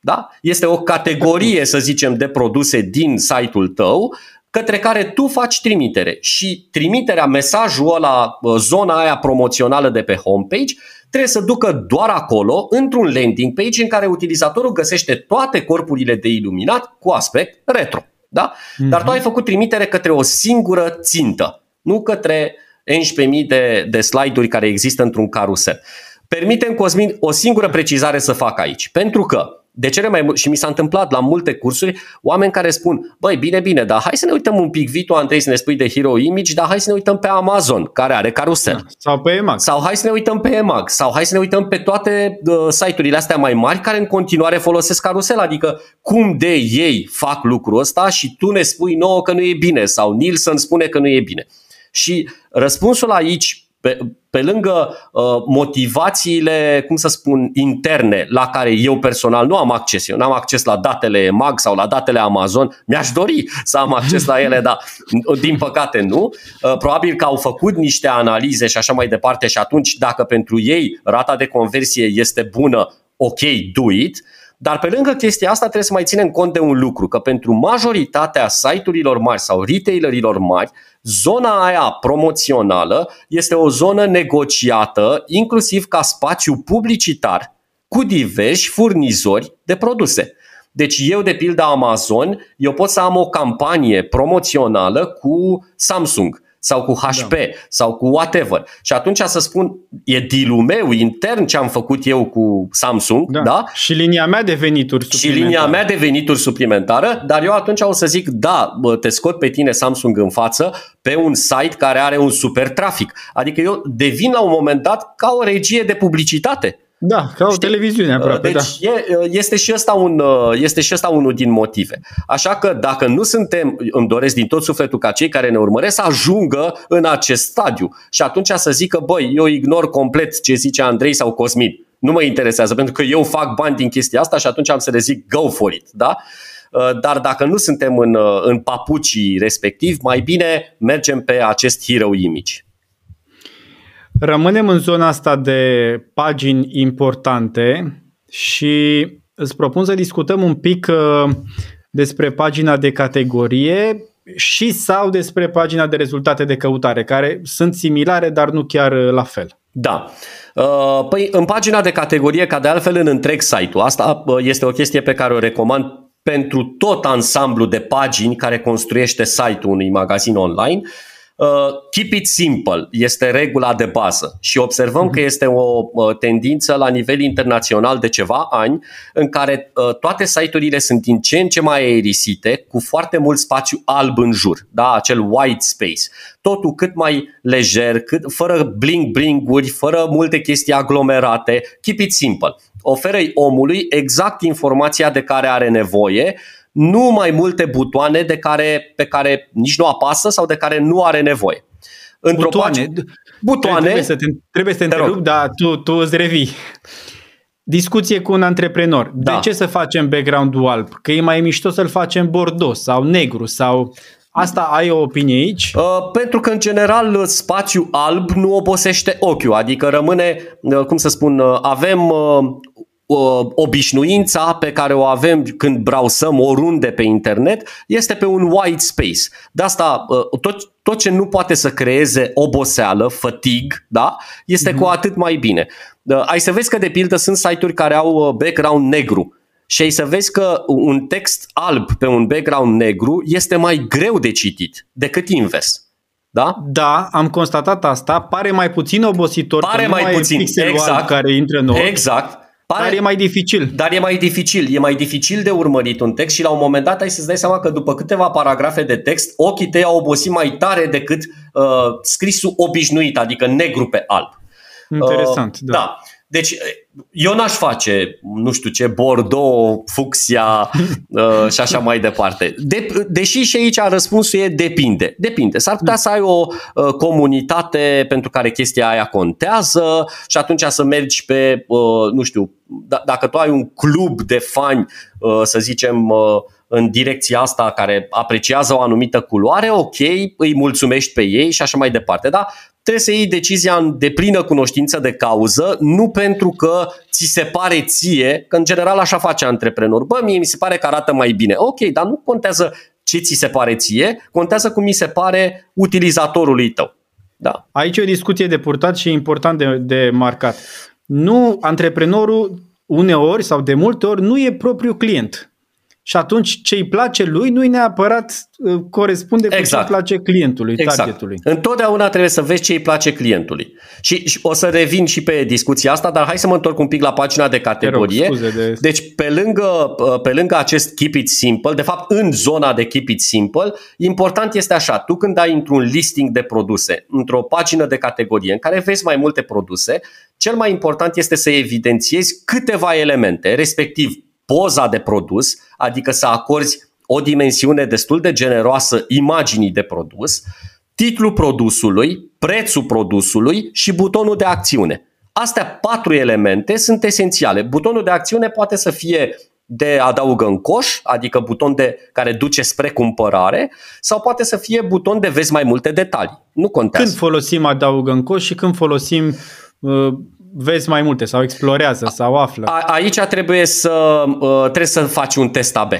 [SPEAKER 2] Da? Este o categorie, să zicem, de produse din site-ul tău către care tu faci trimitere și trimiterea, mesajul ăla, uh, zona aia promoțională de pe homepage, trebuie să ducă doar acolo, într-un landing page în care utilizatorul găsește toate corpurile de iluminat cu aspect retro. Da? Mm-hmm. Dar tu ai făcut trimitere către o singură țintă, nu către 11.000 de, de slide-uri care există într-un carusel. Permitem, Cosmin, o singură precizare să fac aici. Pentru că de cele mai mult, și mi s-a întâmplat la multe cursuri, oameni care spun, băi, bine, bine, dar hai să ne uităm un pic, Vito, Andrei, să ne spui de Hero Image, dar hai să ne uităm pe Amazon, care are carusel. Da,
[SPEAKER 1] sau pe EMAG.
[SPEAKER 2] Sau hai să ne uităm pe EMAG. Sau hai să ne uităm pe toate uh, site-urile astea mai mari care în continuare folosesc carusel. Adică cum de ei fac lucrul ăsta și tu ne spui nouă că nu e bine sau Nielsen spune că nu e bine. Și răspunsul aici pe, pe lângă uh, motivațiile, cum să spun, interne la care eu personal nu am acces, eu nu am acces la datele MAG sau la datele Amazon, mi-aș dori să am acces la ele, dar din păcate nu. Uh, probabil că au făcut niște analize și așa mai departe și atunci dacă pentru ei rata de conversie este bună, ok, do it. Dar pe lângă chestia asta trebuie să mai ținem cont de un lucru, că pentru majoritatea site-urilor mari sau retailerilor mari, zona aia promoțională este o zonă negociată inclusiv ca spațiu publicitar cu diversi furnizori de produse. Deci eu, de pildă Amazon, eu pot să am o campanie promoțională cu Samsung sau cu HP da. sau cu whatever. Și atunci să spun, e deal meu intern ce am făcut eu cu Samsung, da? da?
[SPEAKER 1] Și linia mea de venituri
[SPEAKER 2] suplimentară. Și linia mea de venituri suplimentară, dar eu atunci o să zic, da, bă, te scot pe tine Samsung în față pe un site care are un super trafic. Adică eu devin la un moment dat ca o regie de publicitate.
[SPEAKER 1] Da, ca o Știi? televiziune aproape.
[SPEAKER 2] Deci
[SPEAKER 1] da.
[SPEAKER 2] e, este, și ăsta un, este și ăsta unul din motive. Așa că dacă nu suntem, îmi doresc din tot sufletul ca cei care ne urmăresc să ajungă în acest stadiu și atunci să zică, băi, eu ignor complet ce zice Andrei sau Cosmin. nu mă interesează, pentru că eu fac bani din chestia asta și atunci am să le zic go for it, da? Uh, dar dacă nu suntem în, uh, în papucii respectiv, mai bine mergem pe acest hero image.
[SPEAKER 1] Rămânem în zona asta de pagini importante și îți propun să discutăm un pic uh, despre pagina de categorie și sau despre pagina de rezultate de căutare, care sunt similare, dar nu chiar la fel.
[SPEAKER 2] Da. Păi în pagina de categorie, ca de altfel în întreg site-ul, asta este o chestie pe care o recomand pentru tot ansamblu de pagini care construiește site-ul unui magazin online. Uh, keep it simple este regula de bază și observăm că este o uh, tendință la nivel internațional de ceva ani în care uh, toate site-urile sunt din ce în ce mai aerisite, cu foarte mult spațiu alb în jur, da? acel white space. Totul cât mai lejer, cât, fără bling-bling-uri, fără multe chestii aglomerate. Keep it simple oferă omului exact informația de care are nevoie, nu mai multe butoane de care, pe care nici nu apasă sau de care nu are nevoie.
[SPEAKER 1] Într-o butoane. Pace, butoane. Trebuie să te, trebuie să te, te întrerup, dar tu, tu îți revii. Discuție cu un antreprenor. Da. De ce să facem background-ul alb? Că e mai mișto să-l facem bordos sau negru sau Asta ai o opinie aici? Uh,
[SPEAKER 2] pentru că, în general, spațiu alb nu obosește ochiul, adică rămâne, uh, cum să spun, uh, avem uh, uh, obișnuința pe care o avem când brausăm oriunde pe internet este pe un white space. De asta, uh, tot, tot ce nu poate să creeze oboseală, fatig, da, este mm-hmm. cu atât mai bine. Uh, ai să vezi că, de pildă, sunt site-uri care au uh, background negru și ai să vezi că un text alb pe un background negru este mai greu de citit decât invers. Da?
[SPEAKER 1] Da, am constatat asta. Pare mai puțin obositor.
[SPEAKER 2] Pare mai, mai puțin, exact.
[SPEAKER 1] care intră în ochi.
[SPEAKER 2] Exact.
[SPEAKER 1] Pare, dar e mai dificil.
[SPEAKER 2] Dar e mai dificil. E mai dificil de urmărit un text și la un moment dat ai să-ți dai seama că după câteva paragrafe de text, ochii tăi au obosit mai tare decât uh, scrisul obișnuit, adică negru pe alb.
[SPEAKER 1] Interesant, uh, da. da.
[SPEAKER 2] Deci eu n-aș face, nu știu ce, Bordeaux, fucsia uh, și așa mai departe. De, deși și aici răspunsul e depinde. Depinde. S-ar putea să ai o uh, comunitate pentru care chestia aia contează și atunci să mergi pe, uh, nu știu, d- dacă tu ai un club de fani, uh, să zicem, uh, în direcția asta care apreciază o anumită culoare, ok, îi mulțumești pe ei și așa mai departe. Da? Trebuie să iei decizia în deplină cunoștință de cauză, nu pentru că ți se pare ție, că în general așa face antreprenor. Bă, mie mi se pare că arată mai bine. Ok, dar nu contează ce ți se pare ție, contează cum mi se pare utilizatorului tău. Da.
[SPEAKER 1] Aici e o discuție de purtat și important de, de marcat. Nu, antreprenorul uneori sau de multe ori nu e propriul client. Și atunci ce îi place lui nu-i neapărat uh, corespunde cu exact. ce îi place clientului, exact. targetului.
[SPEAKER 2] Întotdeauna trebuie să vezi ce îi place clientului. Și, și o să revin și pe discuția asta, dar hai să mă întorc un pic la pagina de categorie. Rog, de... Deci pe lângă, uh, pe lângă acest keep it simple, de fapt în zona de keep it simple, important este așa, tu când ai într-un listing de produse, într-o pagină de categorie în care vezi mai multe produse, cel mai important este să evidențiezi câteva elemente, respectiv poza de produs, adică să acorzi o dimensiune destul de generoasă imaginii de produs, titlul produsului, prețul produsului și butonul de acțiune. Astea patru elemente sunt esențiale. Butonul de acțiune poate să fie de adaugă în coș, adică buton de care duce spre cumpărare, sau poate să fie buton de vezi mai multe detalii. Nu contează.
[SPEAKER 1] Când folosim adaugă în coș și când folosim uh, vezi mai multe sau explorează sau află.
[SPEAKER 2] A, aici trebuie să, uh, trebuie să faci un test AB.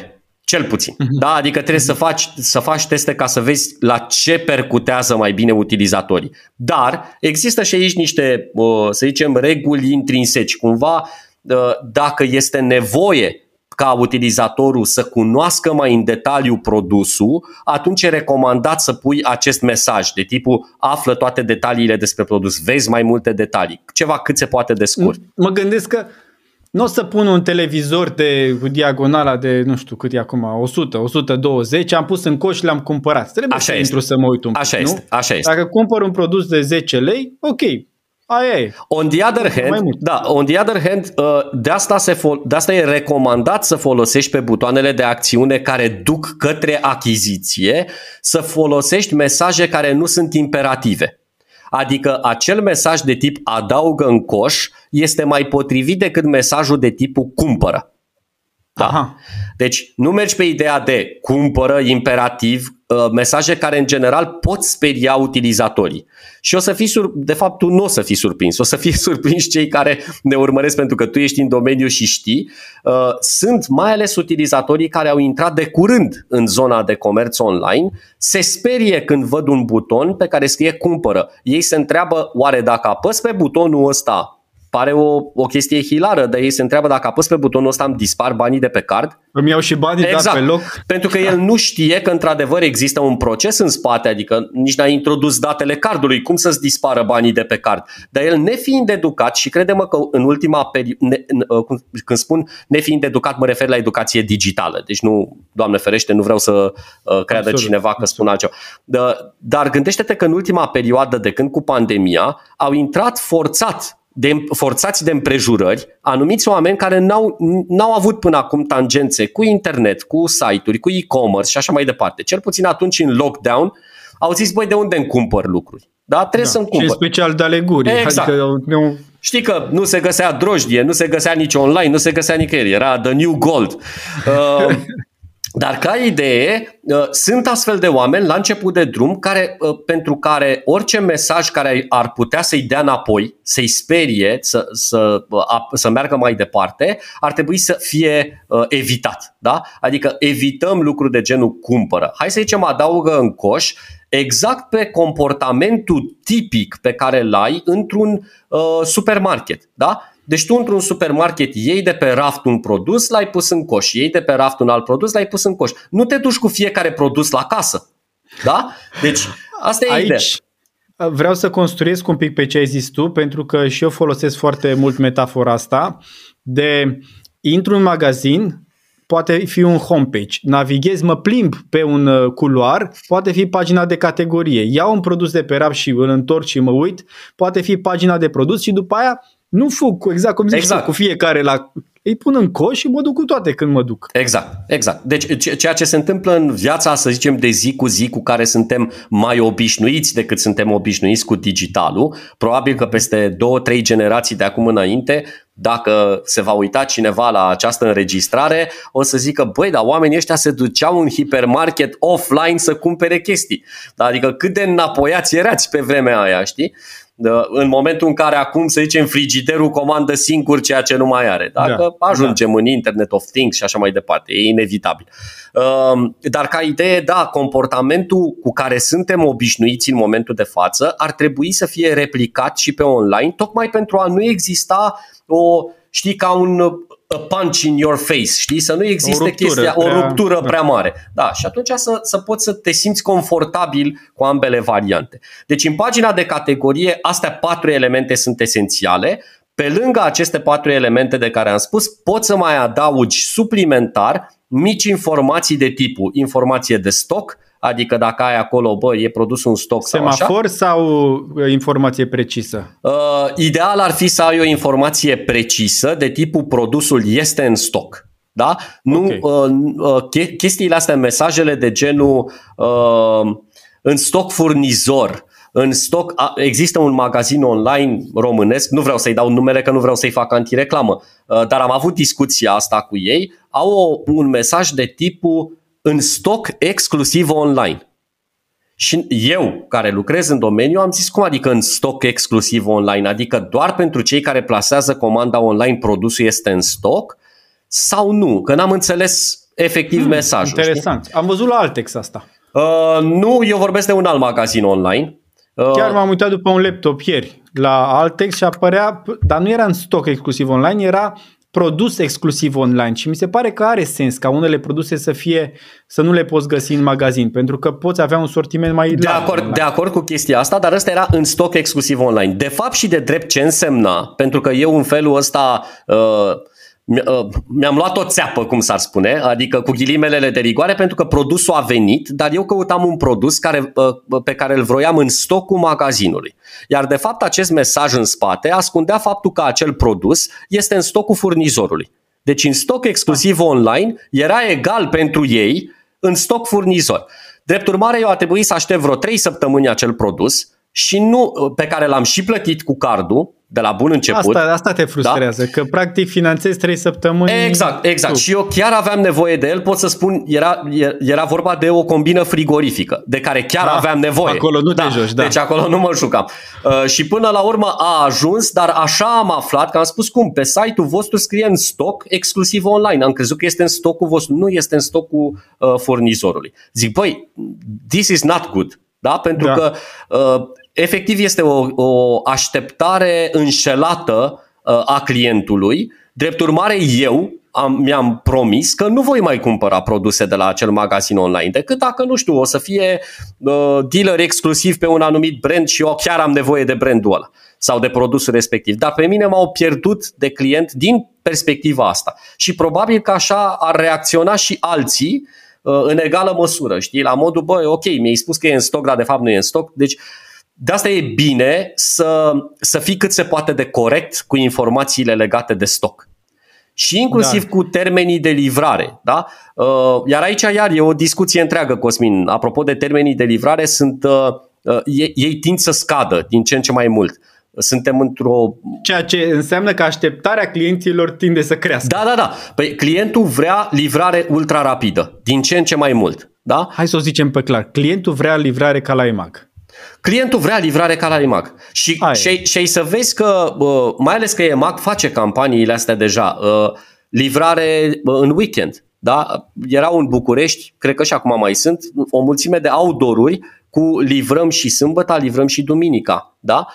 [SPEAKER 2] Cel puțin. Uh-huh. Da? Adică trebuie uh-huh. să, faci, să faci teste ca să vezi la ce percutează mai bine utilizatorii. Dar există și aici niște, uh, să zicem, reguli intrinseci. Cumva, uh, dacă este nevoie ca utilizatorul să cunoască mai în detaliu produsul, atunci e recomandat să pui acest mesaj de tipul află toate detaliile despre produs, vezi mai multe detalii, ceva cât se poate de scurt.
[SPEAKER 1] Mă gândesc că nu o să pun un televizor de diagonala de, nu știu cât e acum, 100, 120, am pus în coș și le-am cumpărat. Trebuie așa să este. intru să mă uit un pic,
[SPEAKER 2] Așa nu? este, așa este.
[SPEAKER 1] Dacă cumpăr un produs de 10 lei, ok, Aia e.
[SPEAKER 2] On the other hand, da, on the other hand, uh, de asta, se fol- de asta e recomandat să folosești pe butoanele de acțiune care duc către achiziție, să folosești mesaje care nu sunt imperative. Adică acel mesaj de tip adaugă în coș este mai potrivit decât mesajul de tipul cumpără. Da. Aha. Deci nu mergi pe ideea de cumpără imperativ uh, mesaje care în general pot speria utilizatorii. Și o să fii sur- de fapt tu nu o să fii surprins, o să fie surprins cei care ne urmăresc pentru că tu ești în domeniu și știi. Uh, sunt mai ales utilizatorii care au intrat de curând în zona de comerț online, se sperie când văd un buton pe care scrie cumpără. Ei se întreabă oare dacă apăs pe butonul ăsta pare o, o chestie hilară, dar ei se întreabă dacă apăs pe butonul ăsta îmi dispar banii de pe card.
[SPEAKER 1] Îmi iau și banii exact. da, pe loc.
[SPEAKER 2] Pentru că el nu știe că într-adevăr există un proces în spate, adică nici n-a introdus datele cardului, cum să-ți dispară banii de pe card. Dar el nefiind educat și crede-mă că în ultima perioadă, uh, când spun nefiind educat, mă refer la educație digitală. Deci nu, Doamne ferește, nu vreau să uh, creadă Absolut. cineva că spun altceva. Dar gândește-te că în ultima perioadă de când cu pandemia au intrat forțat de, forțați de împrejurări, anumiți oameni care n-au, n-au avut până acum tangențe cu internet, cu site-uri, cu e-commerce și așa mai departe. Cel puțin atunci în lockdown au zis, băi, de unde îmi cumpăr lucruri? Da, trebuie da, să-mi cumpăr.
[SPEAKER 1] Și special de aleguri.
[SPEAKER 2] Exact. Adică nu... Știi că nu se găsea drojdie, nu se găsea nici online, nu se găsea nicăieri. Era the new gold. Uh, Dar ca idee, uh, sunt astfel de oameni la început de drum care, uh, pentru care orice mesaj care ar putea să-i dea înapoi, să-i sperie, să, să, uh, să meargă mai departe, ar trebui să fie evitat. Da? Adică evităm lucruri de genul cumpără. Hai să zicem adaugă în coș exact pe comportamentul tipic pe care îl ai într-un uh, supermarket. Da? Deci tu într-un supermarket iei de pe raft un produs, l-ai pus în coș, iei de pe raft un alt produs, l-ai pus în coș. Nu te duci cu fiecare produs la casă. Da? Deci asta e Aici, ideea.
[SPEAKER 1] Vreau să construiesc un pic pe ce ai zis tu, pentru că și eu folosesc foarte mult metafora asta de intru în magazin, poate fi un homepage. Navighez, mă plimb pe un uh, culoar, poate fi pagina de categorie. Iau un produs de pe rap și îl întorc și mă uit, poate fi pagina de produs și după aia nu fug cu exact cum zici exact. cu fiecare la îi pun în coș și mă duc cu toate când mă duc.
[SPEAKER 2] Exact, exact. Deci ceea ce se întâmplă în viața, să zicem, de zi cu zi, cu care suntem mai obișnuiți decât suntem obișnuiți cu digitalul, probabil că peste două, trei generații de acum înainte, dacă se va uita cineva la această înregistrare, o să zică, băi, dar oamenii ăștia se duceau în hipermarket offline să cumpere chestii. Adică cât de înapoiați erați pe vremea aia, știi? În momentul în care acum, să zicem, frigiderul comandă singur ceea ce nu mai are. Dacă da, ajungem da. în Internet of Things și așa mai departe, e inevitabil. Um, dar ca idee, da, comportamentul cu care suntem obișnuiți în momentul de față ar trebui să fie replicat și pe online, tocmai pentru a nu exista o, știi, ca un a punch in your face, știi? Să nu existe o ruptură, chestia, prea, o ruptură da. prea mare. Da, și atunci să, să poți să te simți confortabil cu ambele variante. Deci în pagina de categorie, astea patru elemente sunt esențiale. Pe lângă aceste patru elemente de care am spus, poți să mai adaugi suplimentar mici informații de tipul informație de stoc, Adică dacă ai acolo, bă, e produs un stoc
[SPEAKER 1] Semafor sau, sau uh, informație precisă?
[SPEAKER 2] Uh, ideal ar fi să ai o informație precisă de tipul produsul este în stoc. Da? Nu, okay. uh, uh, chestiile astea, mesajele de genul uh, în stoc furnizor, în stoc există un magazin online românesc, nu vreau să-i dau numele că nu vreau să-i fac antireclamă, uh, dar am avut discuția asta cu ei, au o, un mesaj de tipul în stoc exclusiv online. Și eu, care lucrez în domeniu, am zis cum adică în stoc exclusiv online? Adică doar pentru cei care plasează comanda online produsul este în stoc sau nu? Că n-am înțeles efectiv hmm, mesajul.
[SPEAKER 1] Interesant. Știi? Am văzut la Altex asta.
[SPEAKER 2] Uh, nu, eu vorbesc de un alt magazin online.
[SPEAKER 1] Uh, Chiar m-am uitat după un laptop ieri la Altex și apărea, dar nu era în stoc exclusiv online, era produs exclusiv online și mi se pare că are sens ca unele produse să fie să nu le poți găsi în magazin, pentru că poți avea un sortiment mai
[SPEAKER 2] de acord, online. de acord cu chestia asta, dar ăsta era în stoc exclusiv online. De fapt și de drept ce însemna, pentru că eu în felul ăsta uh, Uh, mi-am luat o țeapă, cum s-ar spune, adică cu ghilimelele de rigoare, pentru că produsul a venit, dar eu căutam un produs care, uh, pe care îl vroiam în stocul magazinului. Iar de fapt acest mesaj în spate ascundea faptul că acel produs este în stocul furnizorului. Deci în stoc exclusiv online era egal pentru ei în stoc furnizor. Drept urmare, eu a trebuit să aștept vreo 3 săptămâni acel produs, și nu, pe care l-am și plătit cu cardul, de la bun început.
[SPEAKER 1] Asta, asta te frustrează, da? că practic finanțezi trei săptămâni.
[SPEAKER 2] Exact, exact. Tu. Și eu chiar aveam nevoie de el, pot să spun, era, era vorba de o combină frigorifică, de care chiar da, aveam nevoie.
[SPEAKER 1] Acolo nu da, te joci, da.
[SPEAKER 2] Deci acolo nu mă jucam. Uh, și până la urmă a ajuns, dar așa am aflat, că am spus cum, pe site-ul vostru scrie în stoc exclusiv online. Am crezut că este în stocul vostru, nu este în stocul uh, furnizorului. Zic, băi, this is not good. Da? Pentru da. că uh, efectiv este o, o așteptare înșelată uh, a clientului. Drept urmare, eu am, mi-am promis că nu voi mai cumpăra produse de la acel magazin online, decât dacă, nu știu, o să fie uh, dealer exclusiv pe un anumit brand și eu chiar am nevoie de brandul ăla sau de produsul respectiv. Dar pe mine m-au pierdut de client din perspectiva asta. Și probabil că așa ar reacționa și alții uh, în egală măsură, știi? La modul, băi, ok, mi-ai spus că e în stoc, dar de fapt nu e în stoc. Deci de asta e bine să, să fii cât se poate de corect cu informațiile legate de stoc. Și inclusiv da. cu termenii de livrare. Da? Uh, iar aici iar e o discuție întreagă, Cosmin. Apropo de termenii de livrare, sunt, uh, uh, ei, ei tind să scadă din ce în ce mai mult. Suntem într-o...
[SPEAKER 1] Ceea ce înseamnă că așteptarea clienților tinde să crească.
[SPEAKER 2] Da, da, da. Păi clientul vrea livrare ultra rapidă, din ce în ce mai mult. Da?
[SPEAKER 1] Hai să o zicem pe clar. Clientul vrea livrare ca la EMAG.
[SPEAKER 2] Clientul vrea livrare ca la EMAG. Și, și, și ai să vezi că, mai ales că EMAG face campaniile astea deja, livrare în weekend. Da? Erau în București, cred că și acum mai sunt, o mulțime de outdoor-uri cu livrăm și sâmbătă, livrăm și duminica. Da?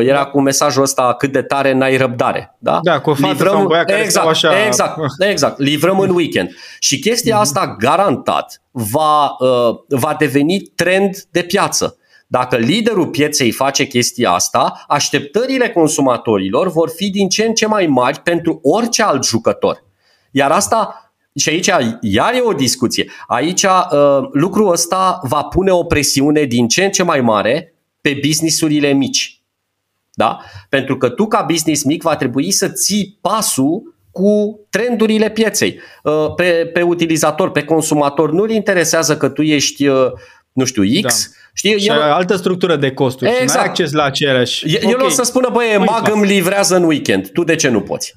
[SPEAKER 2] Era da. cu mesajul ăsta cât de tare n-ai răbdare. Da,
[SPEAKER 1] da cu o fată livrăm, sau care
[SPEAKER 2] exact,
[SPEAKER 1] așa...
[SPEAKER 2] exact, exact, livrăm în weekend. Și chestia mm-hmm. asta garantat va, uh, va deveni trend de piață. Dacă liderul pieței face chestia asta, așteptările consumatorilor vor fi din ce în ce mai mari pentru orice alt jucător. Iar asta și aici iar e o discuție. Aici uh, lucrul ăsta va pune o presiune din ce în ce mai mare pe businessurile mici. Da? Pentru că tu ca business mic va trebui să ții pasul cu trendurile pieței. Uh, pe, pe utilizator, pe consumator nu-l interesează că tu ești, uh, nu știu, X, da
[SPEAKER 1] Știi, și el... altă structură de costuri exact. și ai acces la aceleași.
[SPEAKER 2] El okay. o să spună, băie, mag îmi livrează în weekend. Tu de ce nu poți?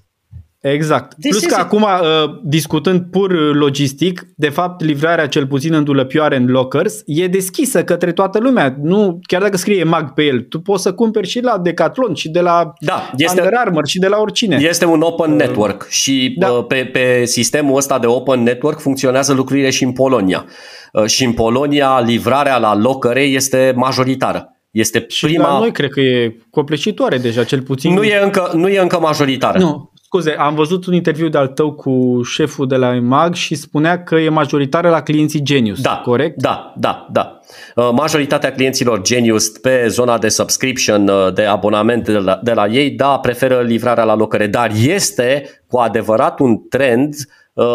[SPEAKER 1] Exact. Deci Plus că zi... acum, uh, discutând pur logistic, de fapt, livrarea cel puțin în dulăpioare, în lockers, e deschisă către toată lumea. Nu, chiar dacă scrie mag pe el, tu poți să cumperi și la Decathlon și de la da, este, Under Armour și de la oricine.
[SPEAKER 2] Este un open uh, network și da. Uh, pe, pe sistemul ăsta de open network funcționează lucrurile și în Polonia. Uh, și în Polonia livrarea la locăre este majoritară. Este
[SPEAKER 1] și
[SPEAKER 2] prima...
[SPEAKER 1] la noi cred că e copleșitoare deja, cel puțin.
[SPEAKER 2] Nu e încă, nu e încă majoritară.
[SPEAKER 1] Nu, Scuze, am văzut un interviu de-al tău cu șeful de la EMAG și spunea că e majoritară la clienții Genius,
[SPEAKER 2] da,
[SPEAKER 1] corect?
[SPEAKER 2] Da, da, da. Uh, majoritatea clienților Genius pe zona de subscription, uh, de abonament de la, de la ei, da, preferă livrarea la locăre, dar este cu adevărat un trend uh,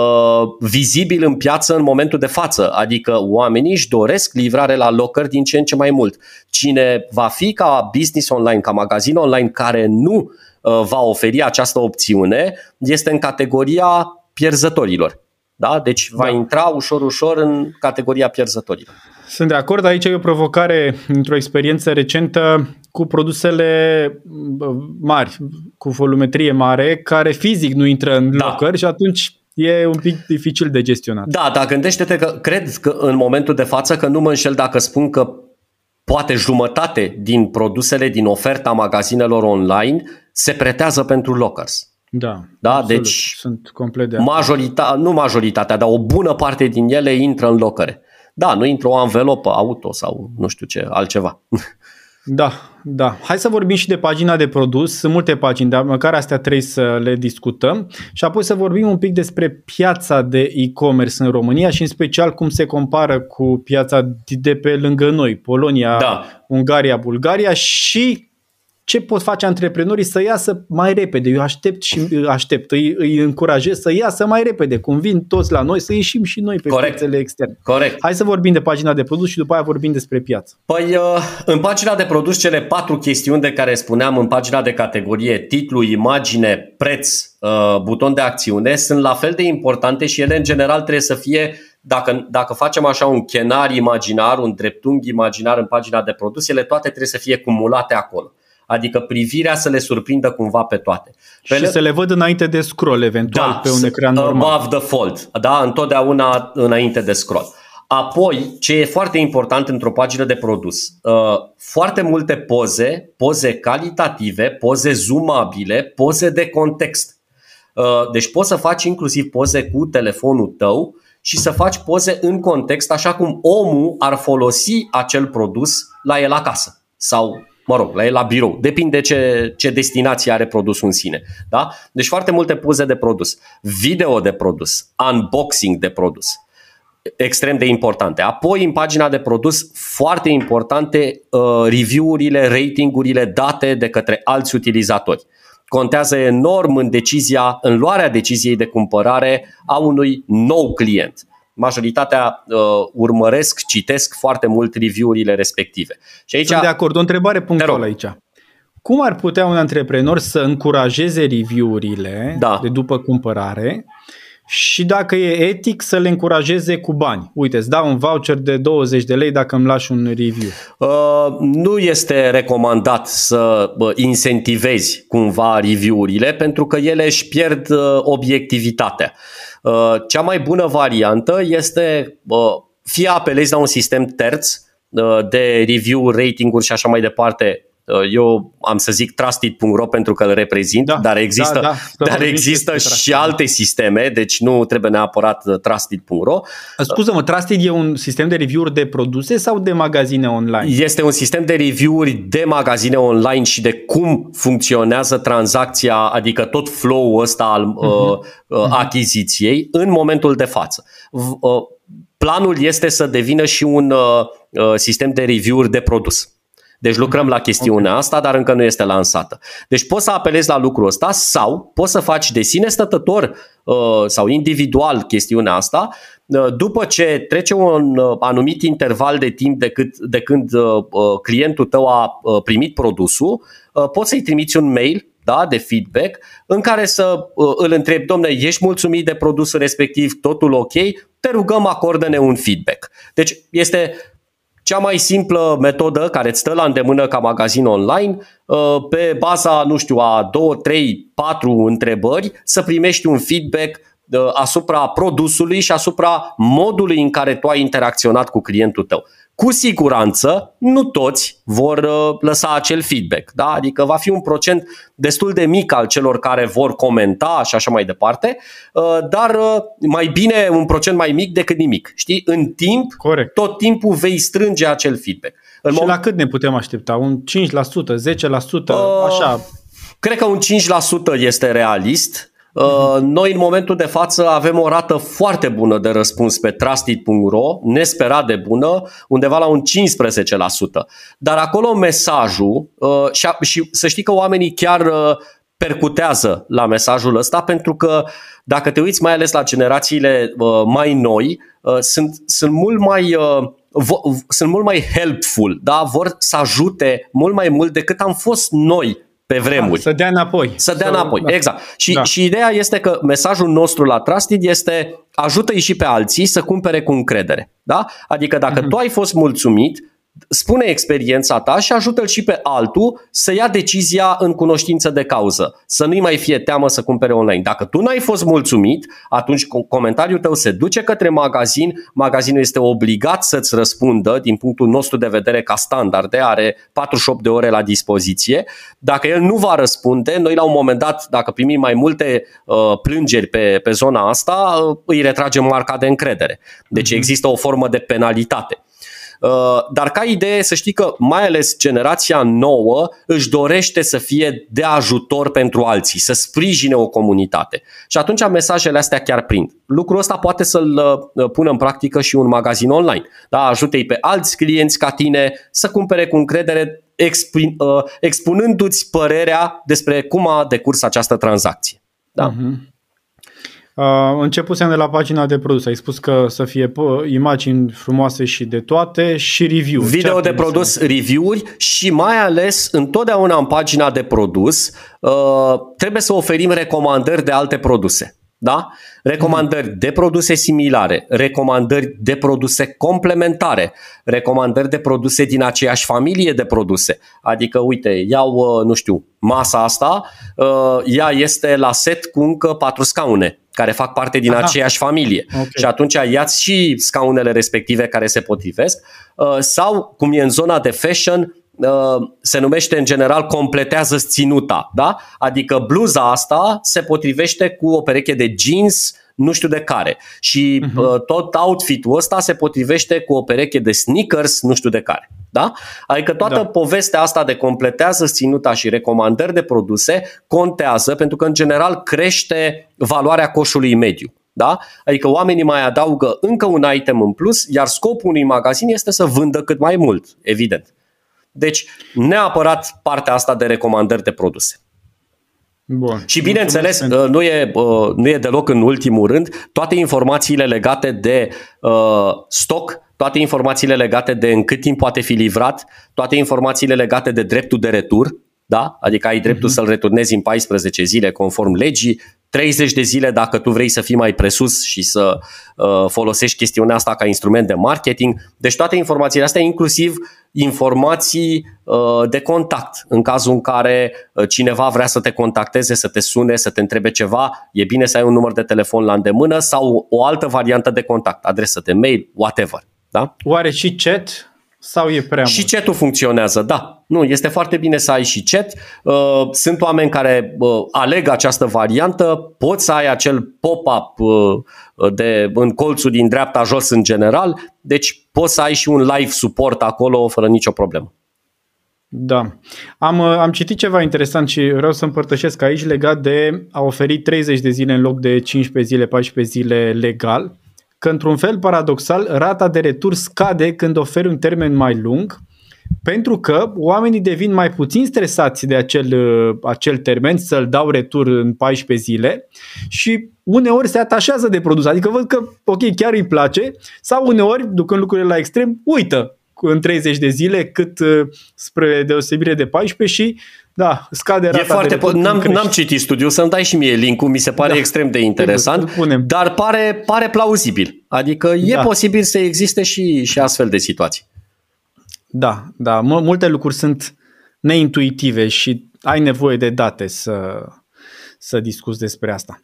[SPEAKER 2] vizibil în piață în momentul de față, adică oamenii își doresc livrare la locări din ce în ce mai mult. Cine va fi ca business online, ca magazin online care nu Uh, va oferi această opțiune este în categoria pierzătorilor. Da? Deci va da. intra ușor, ușor în categoria pierzătorilor.
[SPEAKER 1] Sunt de acord, aici e o provocare într-o experiență recentă cu produsele mari, cu volumetrie mare, care fizic nu intră în da. locări și atunci e un pic dificil de gestionat.
[SPEAKER 2] Da, dar gândește-te că cred că în momentul de față că nu mă înșel dacă spun că poate jumătate din produsele din oferta magazinelor online se pretează pentru lockers.
[SPEAKER 1] Da,
[SPEAKER 2] da? Absolut. Deci
[SPEAKER 1] sunt complet de
[SPEAKER 2] majorita- nu majoritatea, dar o bună parte din ele intră în locăre. Da, nu intră o anvelopă auto sau nu știu ce, altceva.
[SPEAKER 1] Da, da. Hai să vorbim și de pagina de produs. Sunt multe pagini, dar măcar astea trei să le discutăm. Și apoi să vorbim un pic despre piața de e-commerce în România și în special cum se compară cu piața de pe lângă noi, Polonia, da. Ungaria, Bulgaria și ce pot face antreprenorii să iasă mai repede. Eu aștept și aștept, îi, îi încurajez să iasă mai repede. Cum vin toți la noi, să ieșim și noi pe Corect. piețele externe.
[SPEAKER 2] Corect.
[SPEAKER 1] Hai să vorbim de pagina de produs și după aia vorbim despre piață.
[SPEAKER 2] Păi, uh, în pagina de produs, cele patru chestiuni de care spuneam în pagina de categorie, titlu, imagine, preț, uh, buton de acțiune, sunt la fel de importante și ele, în general, trebuie să fie dacă, dacă facem așa un chenar imaginar, un dreptunghi imaginar în pagina de produs, ele toate trebuie să fie cumulate acolo. Adică privirea să le surprindă cumva pe toate. Pe
[SPEAKER 1] și le... să le văd înainte de scroll, eventual, da, pe un ecran normal.
[SPEAKER 2] Above the fold, da, întotdeauna înainte de scroll. Apoi, ce e foarte important într-o pagină de produs, uh, foarte multe poze, poze calitative, poze zoomabile, poze de context. Uh, deci poți să faci inclusiv poze cu telefonul tău și să faci poze în context așa cum omul ar folosi acel produs la el acasă sau mă rog, la el la birou. Depinde ce, ce destinație are produsul în sine. Da? Deci foarte multe poze de produs, video de produs, unboxing de produs extrem de importante. Apoi, în pagina de produs, foarte importante uh, review-urile, ratingurile date de către alți utilizatori. Contează enorm în decizia, în luarea deciziei de cumpărare a unui nou client. Majoritatea uh, urmăresc, citesc foarte mult review-urile respective.
[SPEAKER 1] Și aici, Sunt de acord. O întrebare punctuală aici. Cum ar putea un antreprenor să încurajeze review-urile da. de după cumpărare și dacă e etic să le încurajeze cu bani. Uite, îți dau un voucher de 20 de lei dacă îmi lași un review. Uh,
[SPEAKER 2] nu este recomandat să uh, incentivezi cumva review-urile pentru că ele își pierd uh, obiectivitatea. Uh, cea mai bună variantă este uh, fie apelezi la un sistem terț uh, de review, rating-uri și așa mai departe Uh, eu am să zic trusted.ro pentru că îl reprezint, da, dar există, da, da, dar există și alte sisteme, deci nu trebuie neapărat uh, trusted.ro.
[SPEAKER 1] Scuză-mă, Trusted e un sistem de review-uri de produse sau de magazine online?
[SPEAKER 2] Este un sistem de review-uri de magazine online și de cum funcționează tranzacția, adică tot flow-ul ăsta al uh-huh. uh, uh, achiziției în momentul de față. Uh, planul este să devină și un uh, sistem de review-uri de produs. Deci lucrăm la chestiunea okay. asta, dar încă nu este lansată. Deci poți să apelezi la lucrul ăsta sau poți să faci de sine stătător uh, sau individual chestiunea asta uh, după ce trece un uh, anumit interval de timp de, cât, de când clientul tău a primit produsul, poți să-i trimiți un mail da, de feedback în care să îl întrebi, domne, ești mulțumit de produsul respectiv, totul ok, te rugăm acordă-ne un feedback. Deci este cea mai simplă metodă care îți stă la îndemână ca magazin online, uh, pe baza, nu știu, a 2, 3, 4 întrebări, să primești un feedback uh, asupra produsului și asupra modului în care tu ai interacționat cu clientul tău cu siguranță nu toți vor uh, lăsa acel feedback. Da? Adică va fi un procent destul de mic al celor care vor comenta și așa mai departe, uh, dar uh, mai bine un procent mai mic decât nimic. Știi? În timp, Corect. tot timpul vei strânge acel feedback.
[SPEAKER 1] În și moment... la cât ne putem aștepta? Un 5%, 10%, uh, așa?
[SPEAKER 2] Cred că un 5% este realist Uh, noi în momentul de față avem o rată foarte bună de răspuns pe trusted.ro, nesperat de bună, undeva la un 15%. Dar acolo mesajul, uh, și, și să știi că oamenii chiar uh, percutează la mesajul ăsta pentru că dacă te uiți mai ales la generațiile mai noi, sunt, sunt mult mai sunt mult mai helpful, da? vor să ajute mult mai mult decât am fost noi pe vremuri.
[SPEAKER 1] Da, să dea înapoi.
[SPEAKER 2] Să dea înapoi, da. exact. Și, da. și ideea este că mesajul nostru la Trusted este ajută-i și pe alții să cumpere cu încredere. Da? Adică dacă mm-hmm. tu ai fost mulțumit, spune experiența ta și ajută-l și pe altul să ia decizia în cunoștință de cauză, să nu-i mai fie teamă să cumpere online. Dacă tu n-ai fost mulțumit, atunci comentariul tău se duce către magazin, magazinul este obligat să-ți răspundă din punctul nostru de vedere ca standarde, are 48 de ore la dispoziție. Dacă el nu va răspunde, noi la un moment dat, dacă primim mai multe uh, plângeri pe, pe zona asta, uh, îi retragem marca de încredere. Deci mm-hmm. există o formă de penalitate. Uh, dar ca idee să știi că mai ales generația nouă își dorește să fie de ajutor pentru alții, să sprijine o comunitate. Și atunci mesajele astea chiar prind. Lucrul ăsta poate să-l uh, pună în practică și un magazin online. Da? Ajută-i pe alți clienți ca tine să cumpere cu încredere uh, expunându-ți părerea despre cum a decurs această tranzacție. Da? Uh-huh.
[SPEAKER 1] Uh, începusem de la pagina de produs. Ai spus că să fie imagini frumoase și de toate și review.
[SPEAKER 2] Video de produs, review-uri și mai ales întotdeauna în pagina de produs uh, trebuie să oferim recomandări de alte produse. Da? recomandări de produse similare, recomandări de produse complementare, recomandări de produse din aceeași familie de produse. Adică, uite, iau, uh, nu știu, masa asta, uh, ea este la set cu încă patru scaune care fac parte din Aha. aceeași familie. Okay. Și atunci iați și scaunele respective care se potrivesc uh, sau, cum e în zona de fashion, Uh, se numește în general completează ținuta, da? Adică bluza asta se potrivește cu o pereche de jeans nu știu de care și uh-huh. tot outfit-ul ăsta se potrivește cu o pereche de sneakers nu știu de care. Da? Adică toată da. povestea asta de completează ținuta și recomandări de produse contează pentru că în general crește valoarea coșului mediu. Da? Adică oamenii mai adaugă încă un item în plus, iar scopul unui magazin este să vândă cât mai mult, evident. Deci, neapărat partea asta de recomandări de produse. Bun. Și bineînțeles, uh, nu e, uh, nu e deloc în ultimul rând, toate informațiile legate de uh, stoc, toate informațiile legate de în cât timp poate fi livrat, toate informațiile legate de dreptul de retur, da? adică ai dreptul uh-huh. să-l returnezi în 14 zile conform legii, 30 de zile dacă tu vrei să fii mai presus și să uh, folosești chestiunea asta ca instrument de marketing. Deci toate informațiile astea, inclusiv informații uh, de contact. În cazul în care uh, cineva vrea să te contacteze, să te sune, să te întrebe ceva, e bine să ai un număr de telefon la îndemână sau o altă variantă de contact, adresă de mail, whatever. Da?
[SPEAKER 1] Oare și chat sau e prea
[SPEAKER 2] Și chat-ul funcționează, da. Nu, este foarte bine să ai și chat. Uh, sunt oameni care uh, aleg această variantă, poți să ai acel pop-up uh, de, în colțul din dreapta jos în general, deci poți să ai și un live support acolo fără nicio problemă.
[SPEAKER 1] Da. Am, am citit ceva interesant și vreau să împărtășesc aici legat de a oferi 30 de zile în loc de 15 zile, 14 zile legal că, într-un fel paradoxal, rata de retur scade când oferi un termen mai lung, pentru că oamenii devin mai puțin stresați de acel, uh, acel termen, să-l dau retur în 14 zile și uneori se atașează de produs. Adică văd că, ok, chiar îi place sau uneori, ducând lucrurile la extrem, uită în 30 de zile cât uh, spre deosebire de 14 și da, scade rata
[SPEAKER 2] e foarte de po- n-am, n-am citit studiul, să-mi dai și mie link mi se pare da. extrem de interesant, dar pare, pare plauzibil. Adică e da. posibil să existe și, și astfel de situații.
[SPEAKER 1] Da, da, multe lucruri sunt neintuitive și ai nevoie de date să, să discuți despre asta.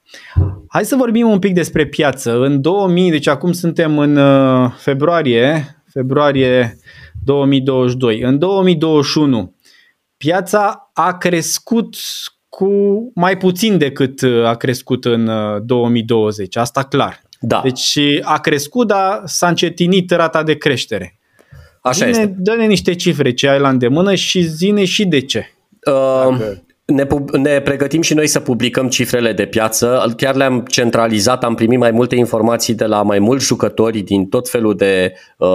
[SPEAKER 1] Hai să vorbim un pic despre piață. În 2000, deci acum suntem în uh, februarie, februarie 2022. În 2021 piața a crescut cu mai puțin decât uh, a crescut în 2020, uh, asta clar.
[SPEAKER 2] Da.
[SPEAKER 1] Deci a crescut, dar s-a încetinit rata de creștere.
[SPEAKER 2] Așa Zine, este.
[SPEAKER 1] Dă-ne niște cifre ce ai la îndemână și zine și de ce.
[SPEAKER 2] Uh, Dacă ne, ne pregătim și noi să publicăm cifrele de piață. Chiar le-am centralizat, am primit mai multe informații de la mai mulți jucători din tot felul de uh,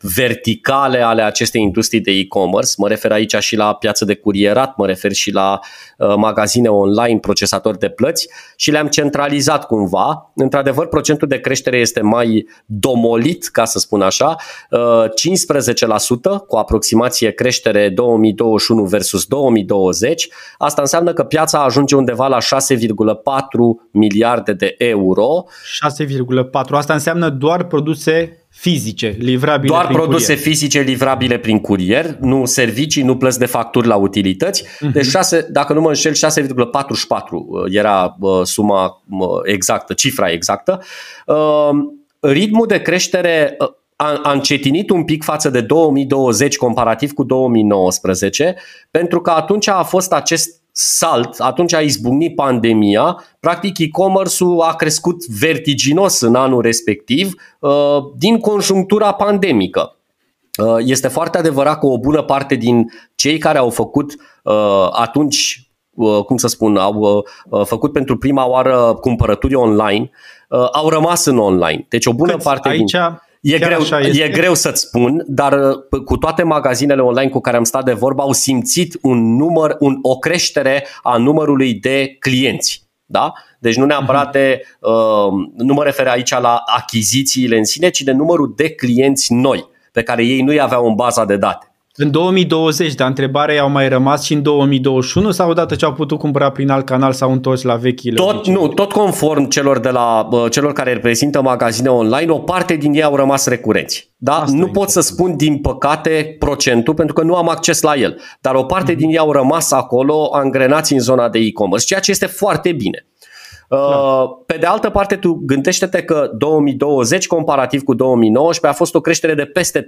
[SPEAKER 2] verticale ale acestei industrii de e-commerce. Mă refer aici și la piață de curierat, mă refer și la uh, magazine online, procesatori de plăți și le-am centralizat cumva. Într-adevăr, procentul de creștere este mai domolit, ca să spun așa, uh, 15% cu aproximație creștere 2021 versus 2020. Asta Asta înseamnă că piața ajunge undeva la 6,4 miliarde de euro.
[SPEAKER 1] 6,4. Asta înseamnă doar produse fizice, livrabile
[SPEAKER 2] Doar
[SPEAKER 1] prin
[SPEAKER 2] produse
[SPEAKER 1] curier.
[SPEAKER 2] fizice livrabile prin curier, nu servicii, nu plăți de facturi la utilități. Uh-huh. Deci 6, dacă nu mă înșel, 6,44 uh, era uh, suma uh, exactă, cifra exactă. Ritmul de creștere a, a încetinit un pic față de 2020 comparativ cu 2019, pentru că atunci a fost acest salt, atunci a izbucnit pandemia, practic e-commerce-ul a crescut vertiginos în anul respectiv uh, din conjunctura pandemică. Uh, este foarte adevărat că o bună parte din cei care au făcut uh, atunci cum să spun, au făcut pentru prima oară cumpărături online, au rămas în online. Deci o bună Câți parte
[SPEAKER 1] aici,
[SPEAKER 2] din... E greu, e greu să-ți spun, dar uh, cu toate magazinele online cu care am stat de vorbă au simțit un număr, un, o creștere a numărului de clienți. Da? Deci nu neapărat de, uh, nu mă refer aici la achizițiile în sine, ci de numărul de clienți noi pe care ei nu i aveau în baza de date.
[SPEAKER 1] În 2020, dar întrebarea au mai rămas și în 2021 sau odată ce au putut cumpăra prin alt canal sau întors la vechile?
[SPEAKER 2] Tot, nu, tot conform celor, de la, celor care reprezintă magazine online, o parte din ei au rămas recurenți. Da? Asta nu pot să spun din păcate procentul pentru că nu am acces la el, dar o parte mm-hmm. din ei au rămas acolo angrenați în zona de e-commerce, ceea ce este foarte bine. Uh, pe de altă parte, tu gândește-te că 2020 comparativ cu 2019 a fost o creștere de peste 30%, 35%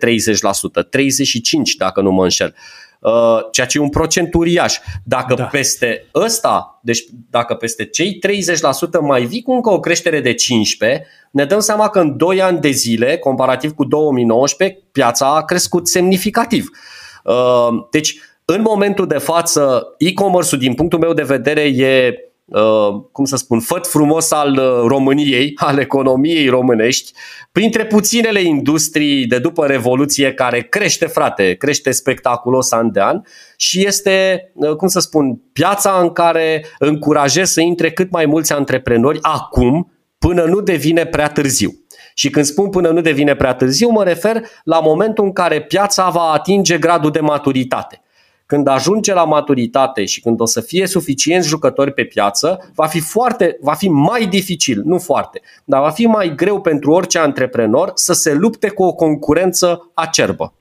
[SPEAKER 2] dacă nu mă înșel. Uh, ceea ce e un procent uriaș. Dacă da. peste ăsta, deci dacă peste cei 30% mai vii cu încă o creștere de 15%, ne dăm seama că în 2 ani de zile, comparativ cu 2019, piața a crescut semnificativ. Uh, deci, în momentul de față, e-commerce-ul, din punctul meu de vedere, e Uh, cum să spun, făt frumos al uh, României, al economiei românești, printre puținele industrii de după Revoluție care crește, frate, crește spectaculos an de an și este, uh, cum să spun, piața în care încurajez să intre cât mai mulți antreprenori acum, până nu devine prea târziu. Și când spun până nu devine prea târziu, mă refer la momentul în care piața va atinge gradul de maturitate când ajunge la maturitate și când o să fie suficienți jucători pe piață, va fi foarte, va fi mai dificil, nu foarte, dar va fi mai greu pentru orice antreprenor să se lupte cu o concurență acerbă.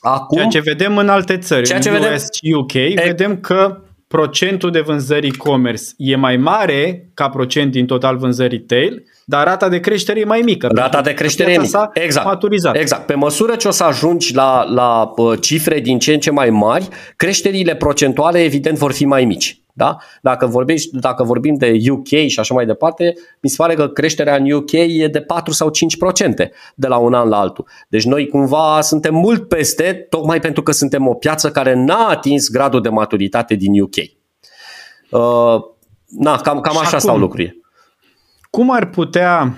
[SPEAKER 1] Acum, ceea ce vedem în alte țări, ceea ce în US vedem, și UK, e, vedem că procentul de vânzări e-commerce e mai mare ca procent din total vânzări retail, dar rata de creștere e mai mică.
[SPEAKER 2] Rata de creștere e mică. Exact. Maturizat. Exact. Pe măsură ce o să ajungi la, la cifre din ce în ce mai mari, creșterile procentuale evident vor fi mai mici. Da? Dacă, vorbești, dacă vorbim de UK și așa mai departe, mi se pare că creșterea în UK e de 4 sau 5% de la un an la altul. Deci noi cumva suntem mult peste, tocmai pentru că suntem o piață care n-a atins gradul de maturitate din UK. Uh, na, cam, cam așa acum, stau lucrurile.
[SPEAKER 1] Cum ar putea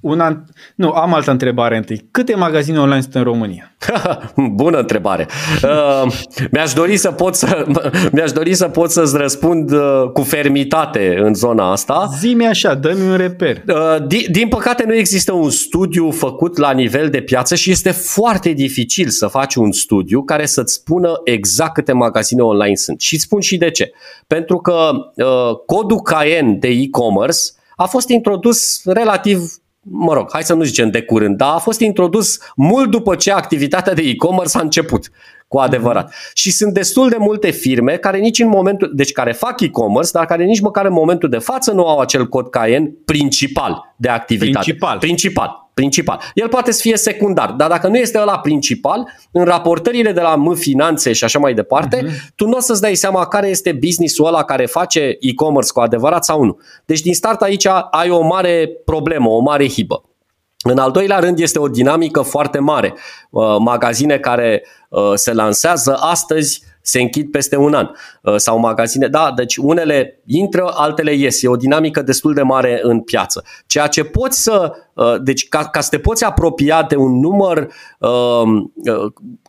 [SPEAKER 1] una... Nu, am altă întrebare întâi. Câte magazine online sunt în România?
[SPEAKER 2] Bună întrebare. Uh, mi-aș dori să pot să mi-aș dori să pot să-ți răspund uh, cu fermitate în zona asta.
[SPEAKER 1] Zi-mi așa, dă-mi un reper.
[SPEAKER 2] Uh, din, din păcate nu există un studiu făcut la nivel de piață și este foarte dificil să faci un studiu care să-ți spună exact câte magazine online sunt. Și îți spun și de ce. Pentru că uh, codul Cayenne de e-commerce a fost introdus relativ mă rog, hai să nu zicem de curând, dar a fost introdus mult după ce activitatea de e-commerce a început cu adevărat. Și sunt destul de multe firme care nici în momentul, deci care fac e-commerce, dar care nici măcar în momentul de față nu au acel cod Cayenne principal de activitate.
[SPEAKER 1] Principal.
[SPEAKER 2] Principal principal. El poate să fie secundar, dar dacă nu este ăla principal, în raportările de la M Finanțe și așa mai departe, uh-huh. tu nu o să-ți dai seama care este businessul ăla care face e-commerce cu adevărat sau nu. Deci din start aici ai o mare problemă, o mare hibă. În al doilea rând este o dinamică foarte mare. Uh, magazine care uh, se lansează astăzi se închid peste un an uh, sau magazine. Da, deci unele intră, altele ies. E o dinamică destul de mare în piață. Ceea ce poți să, deci ca, ca să te poți apropia de un număr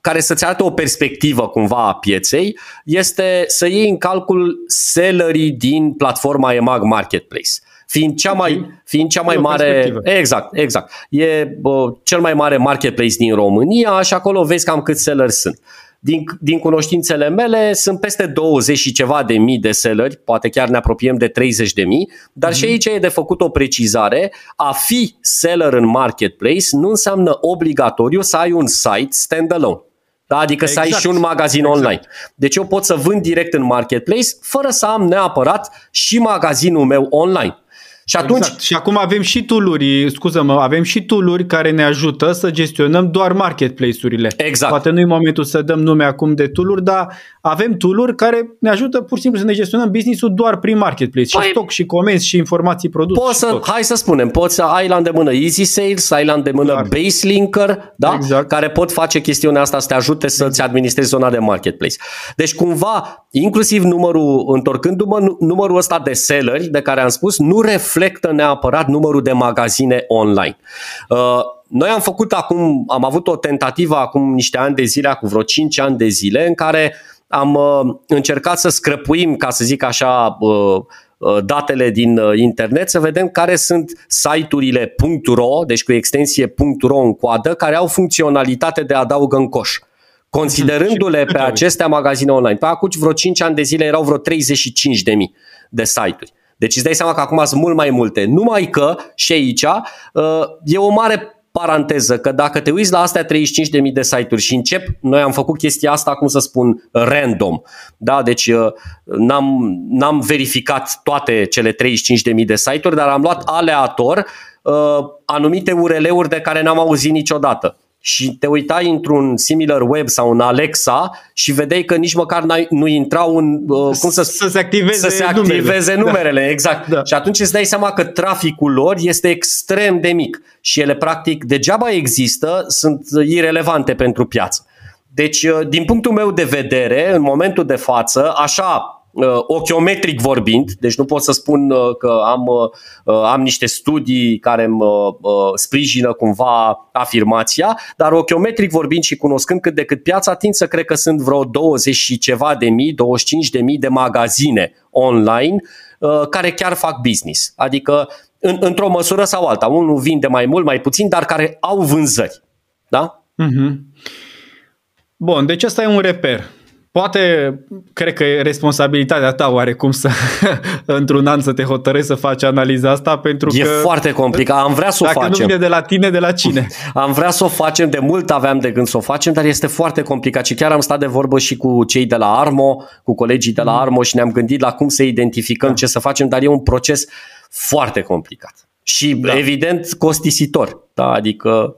[SPEAKER 2] care să-ți arate o perspectivă cumva a pieței, este să iei în calcul sellerii din platforma EMAG Marketplace fiind cea mai, fiind cea mai mare. Exact, exact. E bă, cel mai mare marketplace din România și acolo vezi cam câți sellers sunt. Din, din cunoștințele mele sunt peste 20 și ceva de mii de selleri, poate chiar ne apropiem de 30 de mii, dar mm-hmm. și mhm. aici e de făcut o precizare. A fi seller în marketplace nu înseamnă obligatoriu să ai un site standalone. Da? Adică exact. să ai exact. și un magazin exact. online. Deci eu pot să vând direct în marketplace fără să am neapărat și magazinul meu online. Și atunci... Exact.
[SPEAKER 1] Și acum avem și tooluri, scuză-mă, avem și tooluri care ne ajută să gestionăm doar marketplace-urile.
[SPEAKER 2] Exact.
[SPEAKER 1] Poate nu-i momentul să dăm nume acum de tooluri, dar avem tooluri care ne ajută pur și simplu să ne gestionăm business-ul doar prin marketplace. Păi, și stock, și comenzi, și informații produs.
[SPEAKER 2] Poți să, tot. hai să spunem, poți să ai la îndemână Easy Sales, ai la îndemână Clar. Base Linker, da? exact. care pot face chestiunea asta să te ajute să-ți exact. administrezi zona de marketplace. Deci cumva, inclusiv numărul, întorcându-mă, numărul ăsta de selleri de care am spus, nu reflectă neapărat numărul de magazine online. Uh, noi am făcut acum, am avut o tentativă acum niște ani de zile, cu vreo 5 ani de zile, în care am uh, încercat să scrăpuim, ca să zic așa, uh, uh, datele din internet, să vedem care sunt site-urile .ro, deci cu extensie .ro în coadă, care au funcționalitate de adaugă în coș considerându-le pe acestea magazine online. Pe acum vreo 5 ani de zile erau vreo 35 de mii de site-uri. Deci îți dai seama că acum sunt mult mai multe. Numai că și aici uh, e o mare paranteză că dacă te uiți la astea 35.000 de site-uri și încep, noi am făcut chestia asta, cum să spun, random. Da? Deci uh, n-am, n-am verificat toate cele 35.000 de site-uri, dar am luat aleator uh, anumite URL-uri de care n-am auzit niciodată și te uitai într-un similar web sau un Alexa și vedeai că nici măcar nu intrau un
[SPEAKER 1] uh, cum să, să se activeze,
[SPEAKER 2] să se activeze numerele. numerele. Da. Exact. Da. Și atunci îți dai seama că traficul lor este extrem de mic și ele practic degeaba există, sunt irelevante pentru piață. Deci, uh, din punctul meu de vedere, în momentul de față, așa Uh, ochiometric vorbind, deci nu pot să spun uh, că am, uh, am niște studii care îmi sprijină cumva afirmația, dar ochiometric vorbind și cunoscând cât de cât piața, tind să cred că sunt vreo 20 și ceva de mii, 25 de mii de magazine online care chiar fac business. Adică în, într-o măsură sau alta. Unul vinde mai mult, mai puțin, dar care au vânzări. Da? Mm-hmm.
[SPEAKER 1] Bun, deci asta e un reper. Poate, cred că e responsabilitatea ta oarecum să, într-un an să te hotărăști să faci analiza asta pentru
[SPEAKER 2] e
[SPEAKER 1] că...
[SPEAKER 2] E foarte complicat, am vrea să o
[SPEAKER 1] dacă
[SPEAKER 2] facem.
[SPEAKER 1] Dacă nu vine de la tine, de la cine?
[SPEAKER 2] Am vrea să o facem, de mult aveam de gând să o facem, dar este foarte complicat și chiar am stat de vorbă și cu cei de la Armo, cu colegii de la mm. Armo și ne-am gândit la cum să identificăm da. ce să facem, dar e un proces foarte complicat și da. evident costisitor. Da? Adică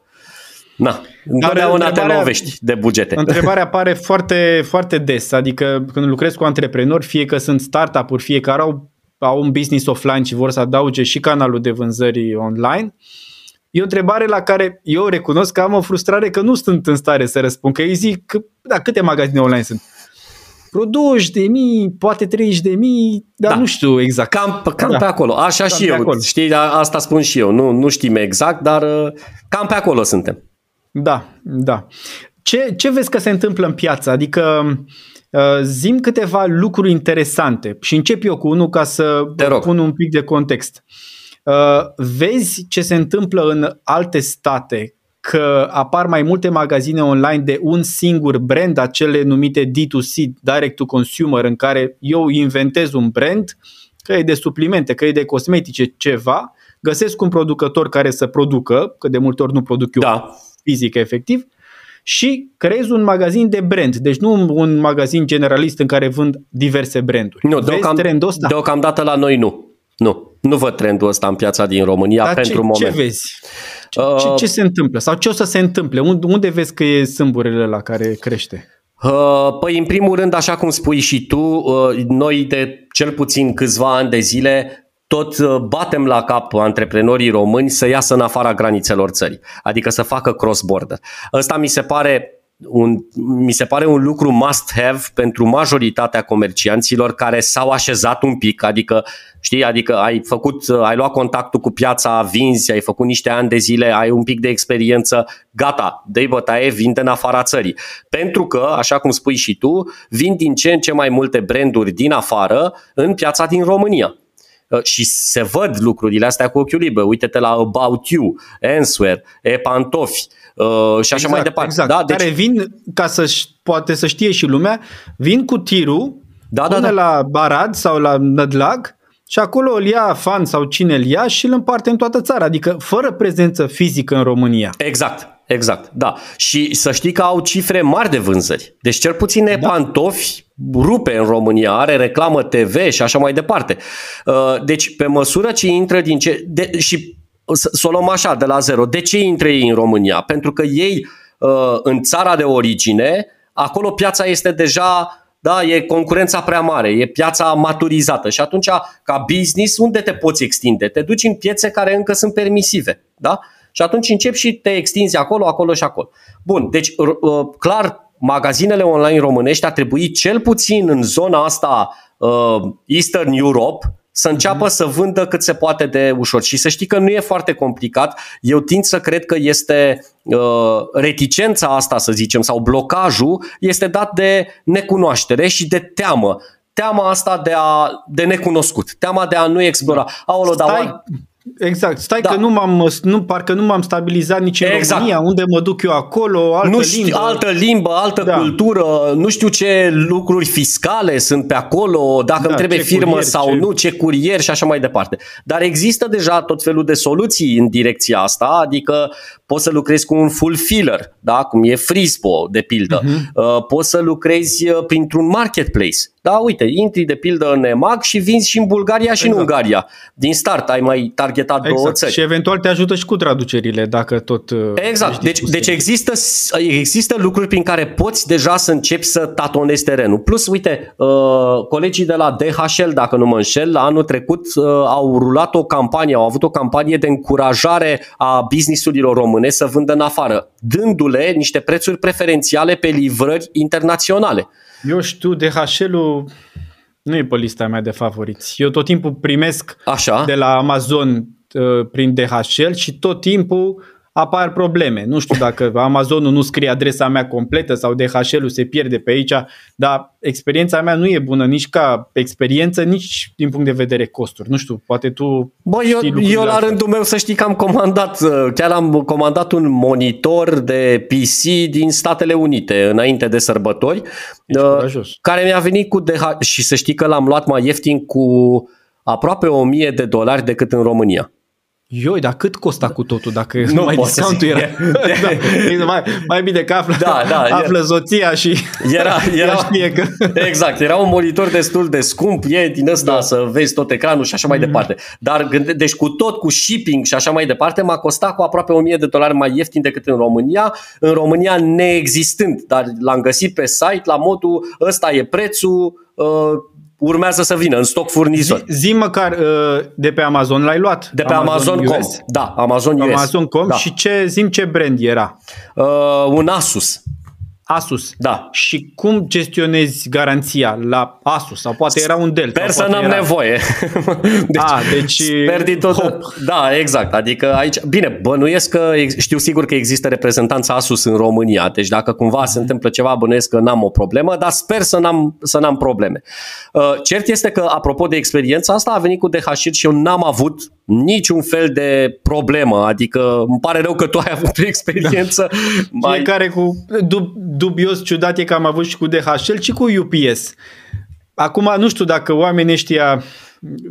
[SPEAKER 2] Na, întotdeauna te lovești de bugete.
[SPEAKER 1] Întrebarea apare foarte, foarte des, adică când lucrezi cu antreprenori, fie că sunt startup-uri, fie că au, au un business offline și vor să adauge și canalul de vânzări online, E o întrebare la care eu recunosc că am o frustrare că nu sunt în stare să răspund. Că ei zic, că, da, câte magazine online sunt? Vreo 20 de mii, poate 30 de mii, dar da. nu știu exact.
[SPEAKER 2] Cam, cam da. pe acolo, așa cam și eu. Acolo. Știi, asta spun și eu. Nu, nu știm exact, dar uh, cam pe acolo suntem.
[SPEAKER 1] Da, da. Ce, ce vezi că se întâmplă în piață? Adică uh, zim câteva lucruri interesante și încep eu cu unul ca să pun un pic de context. Uh, vezi ce se întâmplă în alte state că apar mai multe magazine online de un singur brand, acele numite D2C, Direct to Consumer, în care eu inventez un brand, că e de suplimente, că e de cosmetice, ceva, găsesc un producător care să producă, că de multe ori nu produc eu da fizică efectiv, și creezi un magazin de brand. Deci nu un magazin generalist în care vând diverse branduri.
[SPEAKER 2] Nu, Vezi deocam, trendul ăsta? Deocamdată la noi nu. Nu. Nu văd trendul ăsta în piața din România Dar pentru ce, moment.
[SPEAKER 1] ce vezi? Ce, uh, ce, ce se întâmplă? Sau ce o să se întâmple? Unde, unde vezi că e sâmburele la care crește?
[SPEAKER 2] Uh, păi, în primul rând, așa cum spui și tu, uh, noi de cel puțin câțiva ani de zile tot uh, batem la cap antreprenorii români să iasă în afara granițelor țării, adică să facă cross-border. Ăsta mi se pare un, mi se pare un lucru must-have pentru majoritatea comercianților care s-au așezat un pic, adică știi, adică ai făcut, ai luat contactul cu piața, vinzi, ai făcut niște ani de zile, ai un pic de experiență, gata, dă-i bătaie, vinde în afara țării. Pentru că, așa cum spui și tu, vin din ce în ce mai multe branduri din afară în piața din România. Uh, și se văd lucrurile astea cu ochiul liber. Uite-te la About You, Answer, E Pantofi uh, și așa
[SPEAKER 1] exact,
[SPEAKER 2] mai departe.
[SPEAKER 1] Exact. Da? Deci... Care vin, ca să poate să știe și lumea, vin cu tirul da, da, da. la Barad sau la Nădlag și acolo îl ia fan sau cine îl ia și îl împarte în toată țara, adică fără prezență fizică în România.
[SPEAKER 2] Exact, exact, da. Și să știi că au cifre mari de vânzări. Deci cel puțin da. pantofi rupe în România, are reclamă TV și așa mai departe. Uh, deci pe măsură ce intră din ce... De, și să o luăm așa, de la zero. De ce intră ei în România? Pentru că ei, uh, în țara de origine, acolo piața este deja da, e concurența prea mare, e piața maturizată și atunci, ca business, unde te poți extinde? Te duci în piețe care încă sunt permisive, da? Și atunci începi și te extinzi acolo, acolo și acolo. Bun, deci uh, clar, magazinele online românești ar trebui cel puțin în zona asta uh, Eastern Europe să înceapă mm-hmm. să vândă cât se poate de ușor. Și să știi că nu e foarte complicat. Eu tind să cred că este uh, reticența asta, să zicem, sau blocajul, este dat de necunoaștere și de teamă. Teama asta de, a, de necunoscut, teama de a nu explora.
[SPEAKER 1] Aolo, stai, dar... Exact. Stai da. că nu m-am, nu, parcă nu m-am stabilizat nici în exact. România, unde mă duc eu acolo, altă
[SPEAKER 2] nu știu,
[SPEAKER 1] limbă.
[SPEAKER 2] Altă limbă, altă da. cultură, nu știu ce lucruri fiscale sunt pe acolo, dacă da, îmi trebuie firmă curier, sau ce... nu, ce curier și așa mai departe. Dar există deja tot felul de soluții în direcția asta, adică poți să lucrezi cu un fulfiller, da? cum e Frispo, de pildă. Uh-huh. Poți să lucrezi uh, printr-un marketplace. Da, uite, intri de pildă în EMAG și vinzi și în Bulgaria și exact. în Ungaria. Din start ai mai targetat exact. două țări.
[SPEAKER 1] Și eventual te ajută și cu traducerile, dacă tot... Uh,
[SPEAKER 2] exact. Deci, deci există, există lucruri prin care poți deja să începi să tatonezi terenul. Plus, uite, uh, colegii de la DHL, dacă nu mă înșel, anul trecut uh, au rulat o campanie, au avut o campanie de încurajare a businessurilor române să vândă în afară, dându-le niște prețuri preferențiale pe livrări internaționale.
[SPEAKER 1] Eu știu, DHL-ul nu e pe lista mea de favoriți. Eu tot timpul primesc Așa. de la Amazon uh, prin DHL și tot timpul apar probleme. Nu știu dacă Amazonul nu scrie adresa mea completă sau DHL-ul se pierde pe aici, dar experiența mea nu e bună nici ca experiență, nici din punct de vedere costuri. Nu știu, poate tu
[SPEAKER 2] Bă, eu, eu la rândul meu să știi că am comandat, uh, chiar am comandat un monitor de PC din Statele Unite înainte de sărbători, uh, care mi-a venit cu DH și să știi că l-am luat mai ieftin cu aproape 1000 de dolari decât în România.
[SPEAKER 1] Ioi, dar cât costa cu totul dacă nu mai discountul era? da, mai, mai bine că află, da, da, află era, soția și
[SPEAKER 2] era, era, știe că... Exact, era un monitor destul de scump, e din ăsta da. să vezi tot ecranul și așa mai mm-hmm. departe. Dar deci cu tot, cu shipping și așa mai departe, m-a costat cu aproape 1000 de dolari mai ieftin decât în România, în România neexistând, dar l-am găsit pe site la modul ăsta e prețul, uh, urmează să vină în stoc furnizor.
[SPEAKER 1] Zi, zi măcar uh, de pe Amazon l-ai luat?
[SPEAKER 2] De pe Amazon.com. Amazon da, Amazon US.
[SPEAKER 1] Amazon.com
[SPEAKER 2] da.
[SPEAKER 1] și ce, zim ce brand era?
[SPEAKER 2] Uh, un Asus.
[SPEAKER 1] Asus.
[SPEAKER 2] Da.
[SPEAKER 1] Și cum gestionezi garanția la Asus? Sau poate era un Dell?
[SPEAKER 2] Sper să n-am era... nevoie.
[SPEAKER 1] deci, A, deci
[SPEAKER 2] sper din tot. Da, exact. Adică aici, bine, bănuiesc că știu sigur că există reprezentanța Asus în România. Deci dacă cumva se întâmplă ceva, bănuiesc că n-am o problemă, dar sper să n-am, să n-am probleme. Uh, cert este că, apropo de experiența asta, a venit cu DHL și eu n-am avut niciun fel de problemă. Adică îmi pare rău că tu ai avut o experiență da.
[SPEAKER 1] mai... Fiecare cu dubios ciudat e că am avut și cu DHL și cu UPS. Acum nu știu dacă oamenii ăștia,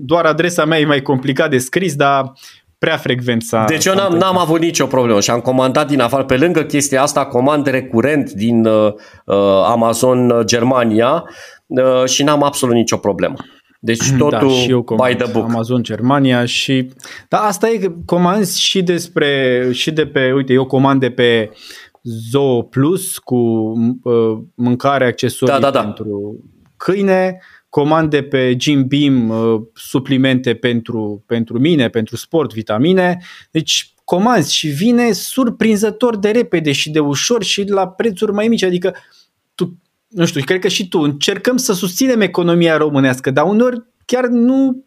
[SPEAKER 1] doar adresa mea e mai complicat de scris, dar prea frecvent s-a...
[SPEAKER 2] Deci eu n-am, n-am avut nicio problemă și am comandat din afară, pe lângă chestia asta, comand recurent din uh, uh Amazon uh, Germania uh, și n-am absolut nicio problemă. Deci da, totul da, și eu by the book.
[SPEAKER 1] Amazon Germania și... Da, asta e, comanzi și despre, și de pe, uite, eu comand de pe Zoo Plus cu uh, mâncare, accesorii da, da, da. pentru câine, comande pe Jim Beam uh, suplimente pentru, pentru mine, pentru sport, vitamine. Deci comanzi și vine surprinzător de repede și de ușor și la prețuri mai mici. Adică tu, nu știu, cred că și tu încercăm să susținem economia românească, dar uneori chiar nu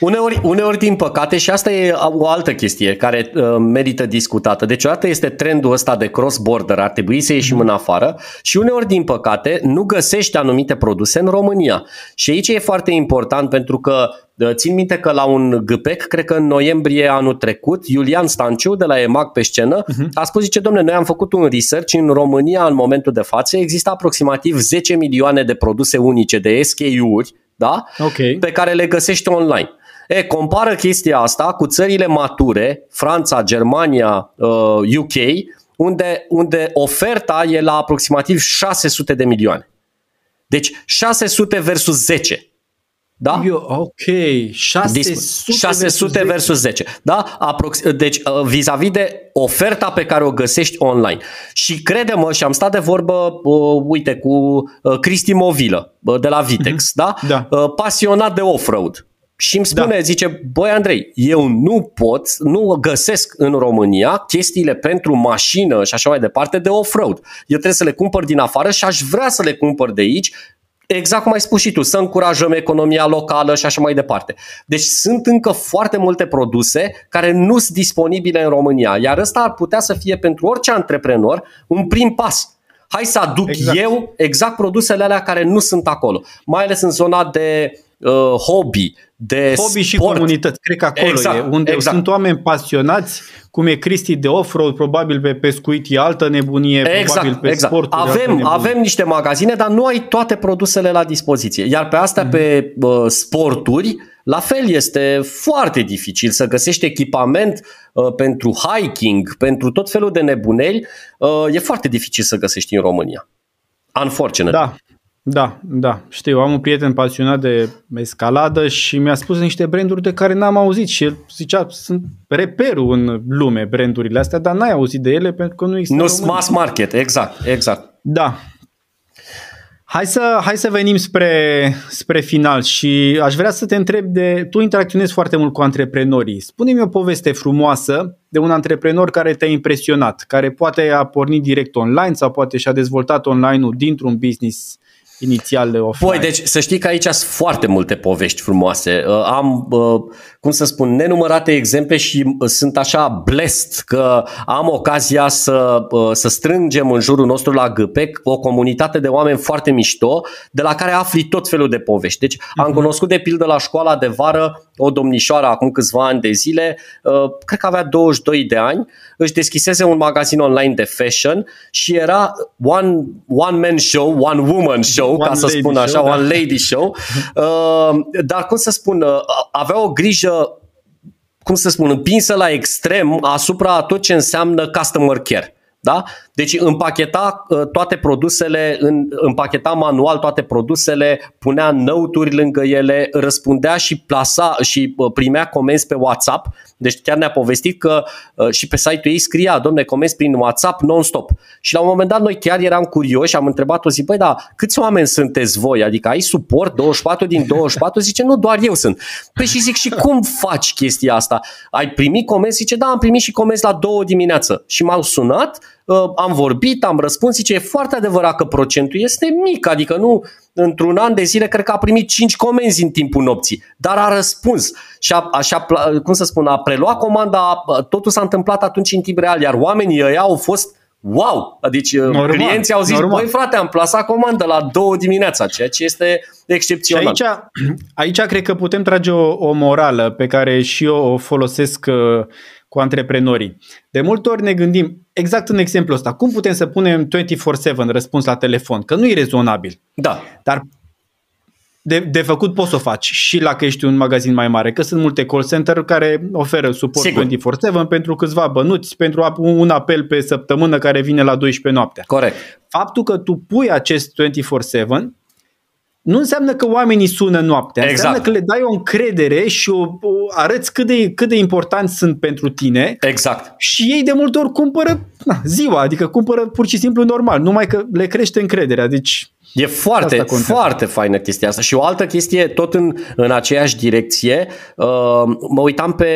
[SPEAKER 2] Uneori, uneori, din păcate, și asta e o altă chestie care uh, merită discutată. Deci, odată este trendul ăsta de cross-border, ar trebui să ieșim mm. în afară și uneori, din păcate, nu găsești anumite produse în România. Și aici e foarte important pentru că uh, Țin minte că la un GPEC, cred că în noiembrie anul trecut, Iulian Stanciu de la EMAG pe scenă uh-huh. a spus, zice, domnule, noi am făcut un research în România în momentul de față, există aproximativ 10 milioane de produse unice de SKU-uri da?
[SPEAKER 1] okay.
[SPEAKER 2] pe care le găsești online. E, compară chestia asta cu țările mature, Franța, Germania, uh, UK, unde, unde oferta e la aproximativ 600 de milioane. Deci 600 versus 10. Da?
[SPEAKER 1] Eu, ok, 600,
[SPEAKER 2] 600 versus 10. Da? Aprox- deci uh, vis-a-vis de oferta pe care o găsești online. Și crede-mă, și am stat de vorbă, uh, uite, cu uh, Cristi Movilă uh, de la Vitex, uh-huh. da?
[SPEAKER 1] da.
[SPEAKER 2] Uh, pasionat de off-road. Și îmi spune, da. zice, băi Andrei, eu nu pot, nu găsesc în România chestiile pentru mașină și așa mai departe de off-road. Eu trebuie să le cumpăr din afară și aș vrea să le cumpăr de aici exact cum ai spus și tu, să încurajăm economia locală și așa mai departe. Deci sunt încă foarte multe produse care nu sunt disponibile în România, iar ăsta ar putea să fie pentru orice antreprenor un prim pas. Hai să aduc exact. eu exact produsele alea care nu sunt acolo, mai ales în zona de uh, hobby, de
[SPEAKER 1] Hobby
[SPEAKER 2] sport.
[SPEAKER 1] și comunități, cred că acolo
[SPEAKER 2] Exact,
[SPEAKER 1] e, unde
[SPEAKER 2] exact.
[SPEAKER 1] sunt oameni pasionați, cum e Cristi de off-road, probabil pe pescuit e altă nebunie, probabil
[SPEAKER 2] Exact,
[SPEAKER 1] pe
[SPEAKER 2] exact.
[SPEAKER 1] sporturi e altă
[SPEAKER 2] Avem,
[SPEAKER 1] nebunie.
[SPEAKER 2] avem niște magazine, dar nu ai toate produsele la dispoziție. Iar pe astea,
[SPEAKER 1] Mhm.
[SPEAKER 2] pe uh, sporturi, la fel este foarte dificil să găsești echipament uh, pentru hiking, pentru tot felul de nebuneli. Uh, e foarte dificil să găsești în România. Unfortunate.
[SPEAKER 1] Da, da, da. Știu, am un prieten pasionat de escaladă și mi-a spus niște branduri de care n-am auzit și el zicea, sunt reperul în lume brandurile astea, dar n-ai auzit de ele pentru că nu există
[SPEAKER 2] Nu
[SPEAKER 1] în
[SPEAKER 2] sunt
[SPEAKER 1] România.
[SPEAKER 2] mass market, exact, exact.
[SPEAKER 1] Da. Hai să, hai să venim spre, spre final și aș vrea să te întreb de... Tu interacționezi foarte mult cu antreprenorii. Spune-mi o poveste frumoasă de un antreprenor care te-a impresionat, care poate a pornit direct online sau poate și-a dezvoltat online-ul dintr-un business inițial offline.
[SPEAKER 2] Păi, deci să știi că aici sunt foarte multe povești frumoase. Uh, Am, uh, cum să spun, nenumărate exemple și uh, sunt așa blessed că am ocazia să, uh, să strângem în jurul nostru la GPEC o comunitate de oameni foarte mișto, de la care afli tot felul de povești. Deci am cunoscut de pildă la școala de vară o domnișoară acum câțiva ani de zile, uh, cred că avea 22 de ani, își deschisese un magazin online de fashion și era one, one man show, one woman show,
[SPEAKER 1] One
[SPEAKER 2] ca să
[SPEAKER 1] lady
[SPEAKER 2] spun așa,
[SPEAKER 1] show, da.
[SPEAKER 2] one lady show. Uh, dar cum să spun, uh, avea o grijă cum să spun, împinsă la extrem asupra tot ce înseamnă customer care. Da? Deci împacheta uh, toate produsele, în, împacheta manual toate produsele, punea năuturi lângă ele, răspundea și plasa și uh, primea comenzi pe WhatsApp. Deci chiar ne-a povestit că uh, și pe site-ul ei scria, domne, comenzi prin WhatsApp non-stop. Și la un moment dat noi chiar eram curioși, am întrebat-o, zic, băi, da, câți oameni sunteți voi? Adică ai suport 24 din 24? Zice, nu, doar eu sunt. Păi și zic, și cum faci chestia asta? Ai primit comenzi? Zice, da, am primit și comenzi la două dimineață. Și m-au sunat, uh, am vorbit, am răspuns, zice, e foarte adevărat că procentul este mic, adică nu, într-un an de zile cred că a primit 5 comenzi în timpul nopții, dar a răspuns și a, așa, cum să spun, a preluat comanda, totul s-a întâmplat atunci în timp real, iar oamenii ăia au fost Wow! Deci
[SPEAKER 1] Normal,
[SPEAKER 2] clienții au zis,
[SPEAKER 1] normal.
[SPEAKER 2] băi frate, am plasat comandă la două dimineața, ceea ce este
[SPEAKER 1] Și
[SPEAKER 2] excepțional.
[SPEAKER 1] aici, aici cred că putem trage o, o morală pe care și eu o folosesc uh, cu antreprenorii. De multe ori ne gândim, exact în exemplul ăsta, cum putem să punem 24-7 răspuns la telefon? Că nu e rezonabil.
[SPEAKER 2] Da,
[SPEAKER 1] Dar de, de făcut poți să o faci și la că ești un magazin mai mare, că sunt multe call center care oferă suport
[SPEAKER 2] Sigur.
[SPEAKER 1] 24-7 pentru câțiva bănuți, pentru a- un apel pe săptămână care vine la 12 noaptea.
[SPEAKER 2] corect.
[SPEAKER 1] Faptul că tu pui acest 24-7 nu înseamnă că oamenii sună noaptea,
[SPEAKER 2] Exact.
[SPEAKER 1] înseamnă că le dai o încredere și o, o arăți cât de, cât de importanți sunt pentru tine
[SPEAKER 2] Exact.
[SPEAKER 1] și ei de multe ori cumpără na, ziua, adică cumpără pur și simplu normal, numai că le crește încrederea. Deci
[SPEAKER 2] E foarte,
[SPEAKER 1] Asta contează.
[SPEAKER 2] foarte faină chestia asta. Și o altă chestie, tot în, în aceeași direcție, uh, mă uitam pe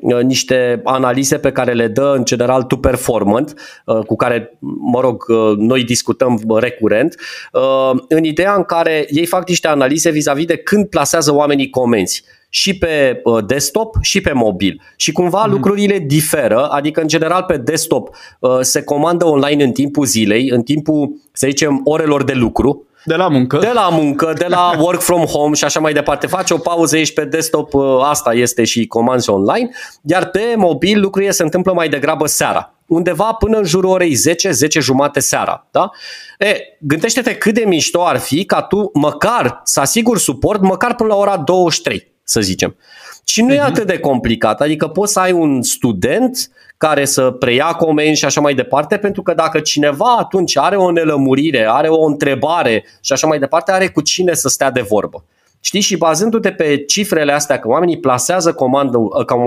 [SPEAKER 2] uh, niște analize pe care le dă în general Tu Performant, uh, cu care, mă rog, uh, noi discutăm recurent, uh, în ideea în care ei fac niște analize vis-a-vis de când plasează oamenii comenzi și pe uh, desktop și pe mobil. Și cumva mm-hmm. lucrurile diferă, adică în general pe desktop uh, se comandă online în timpul zilei, în timpul, să zicem, orelor de lucru,
[SPEAKER 1] de la muncă.
[SPEAKER 2] de la muncă, de la work from home și așa mai departe. Faci o pauză, ești pe desktop, uh, asta este și comanzi online, iar pe mobil lucrurile se întâmplă mai degrabă seara undeva până în jurul orei 10, 10 jumate seara. Da? E, gândește-te cât de mișto ar fi ca tu măcar să asiguri suport măcar până la ora 23, să zicem. Și nu uh-huh. e atât de complicat, adică poți să ai un student care să preia comenzi și așa mai departe, pentru că dacă cineva atunci are o nelămurire, are o întrebare și așa mai departe, are cu cine să stea de vorbă. Știi? Și bazându-te pe cifrele astea, că oamenii plasează comandă,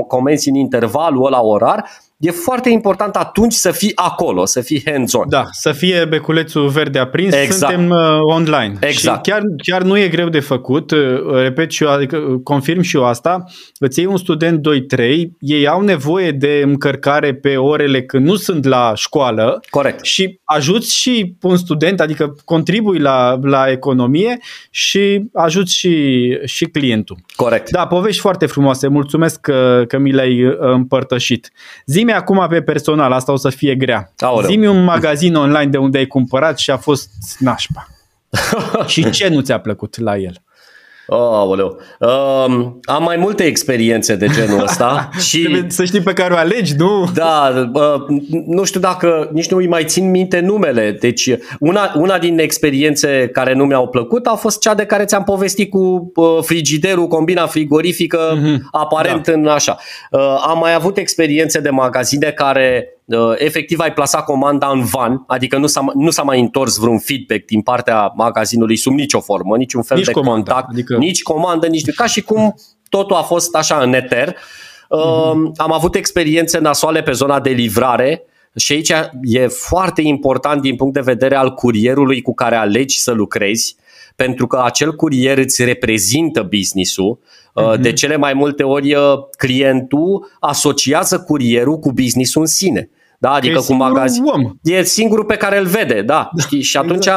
[SPEAKER 2] comenzi în intervalul ăla orar, e foarte important atunci să fii acolo, să fii hands-on.
[SPEAKER 1] Da, să fie beculețul verde aprins,
[SPEAKER 2] Exact.
[SPEAKER 1] suntem uh, online.
[SPEAKER 2] Exact.
[SPEAKER 1] Și chiar, chiar nu e greu de făcut, uh, repet și eu, adică uh, confirm și eu asta, îți iei un student 2-3, ei au nevoie de încărcare pe orele când nu sunt la școală
[SPEAKER 2] Corect.
[SPEAKER 1] și ajuți și un student, adică contribui la, la economie și ajuți și, și clientul.
[SPEAKER 2] Corect.
[SPEAKER 1] Da, povești foarte frumoase, mulțumesc că, că mi le-ai uh, împărtășit. Zi-mi Zi-mi acum pe personal, asta o să fie grea.
[SPEAKER 2] Aoleu.
[SPEAKER 1] Zi-mi un magazin online de unde ai cumpărat și a fost nașpa. și ce nu ți-a plăcut la el?
[SPEAKER 2] Aoleu. Um, am mai multe experiențe de genul ăsta și
[SPEAKER 1] Trebuie să știi pe care o alegi, nu?
[SPEAKER 2] da, uh, nu știu dacă nici nu îi mai țin minte numele. Deci una, una din experiențe care nu mi-au plăcut a fost cea de care ți-am povestit cu uh, frigiderul, combina frigorifică,
[SPEAKER 1] Mhm.
[SPEAKER 2] aparent în așa. Uh, am mai avut experiențe de magazine care uh, efectiv ai plasat comanda în van, adică nu s-a, nu s-a mai întors vreun feedback din partea magazinului sub nicio formă, niciun fel
[SPEAKER 1] Nici
[SPEAKER 2] de
[SPEAKER 1] comandă,
[SPEAKER 2] contact,
[SPEAKER 1] adică-
[SPEAKER 2] nici comandă, nici ca și cum totul a fost așa în eter. Uh, am avut experiențe nasoale pe zona de livrare și aici e foarte important din punct de vedere al curierului cu care alegi să lucrezi, pentru că acel curier îți reprezintă business-ul. Uh, De cele mai multe ori uh, clientul asociază curierul cu business-ul în sine. Da, adică
[SPEAKER 1] e
[SPEAKER 2] cu
[SPEAKER 1] singurul
[SPEAKER 2] magazin.
[SPEAKER 1] om.
[SPEAKER 2] E singurul pe care îl vede, da. Știi? Și atunci,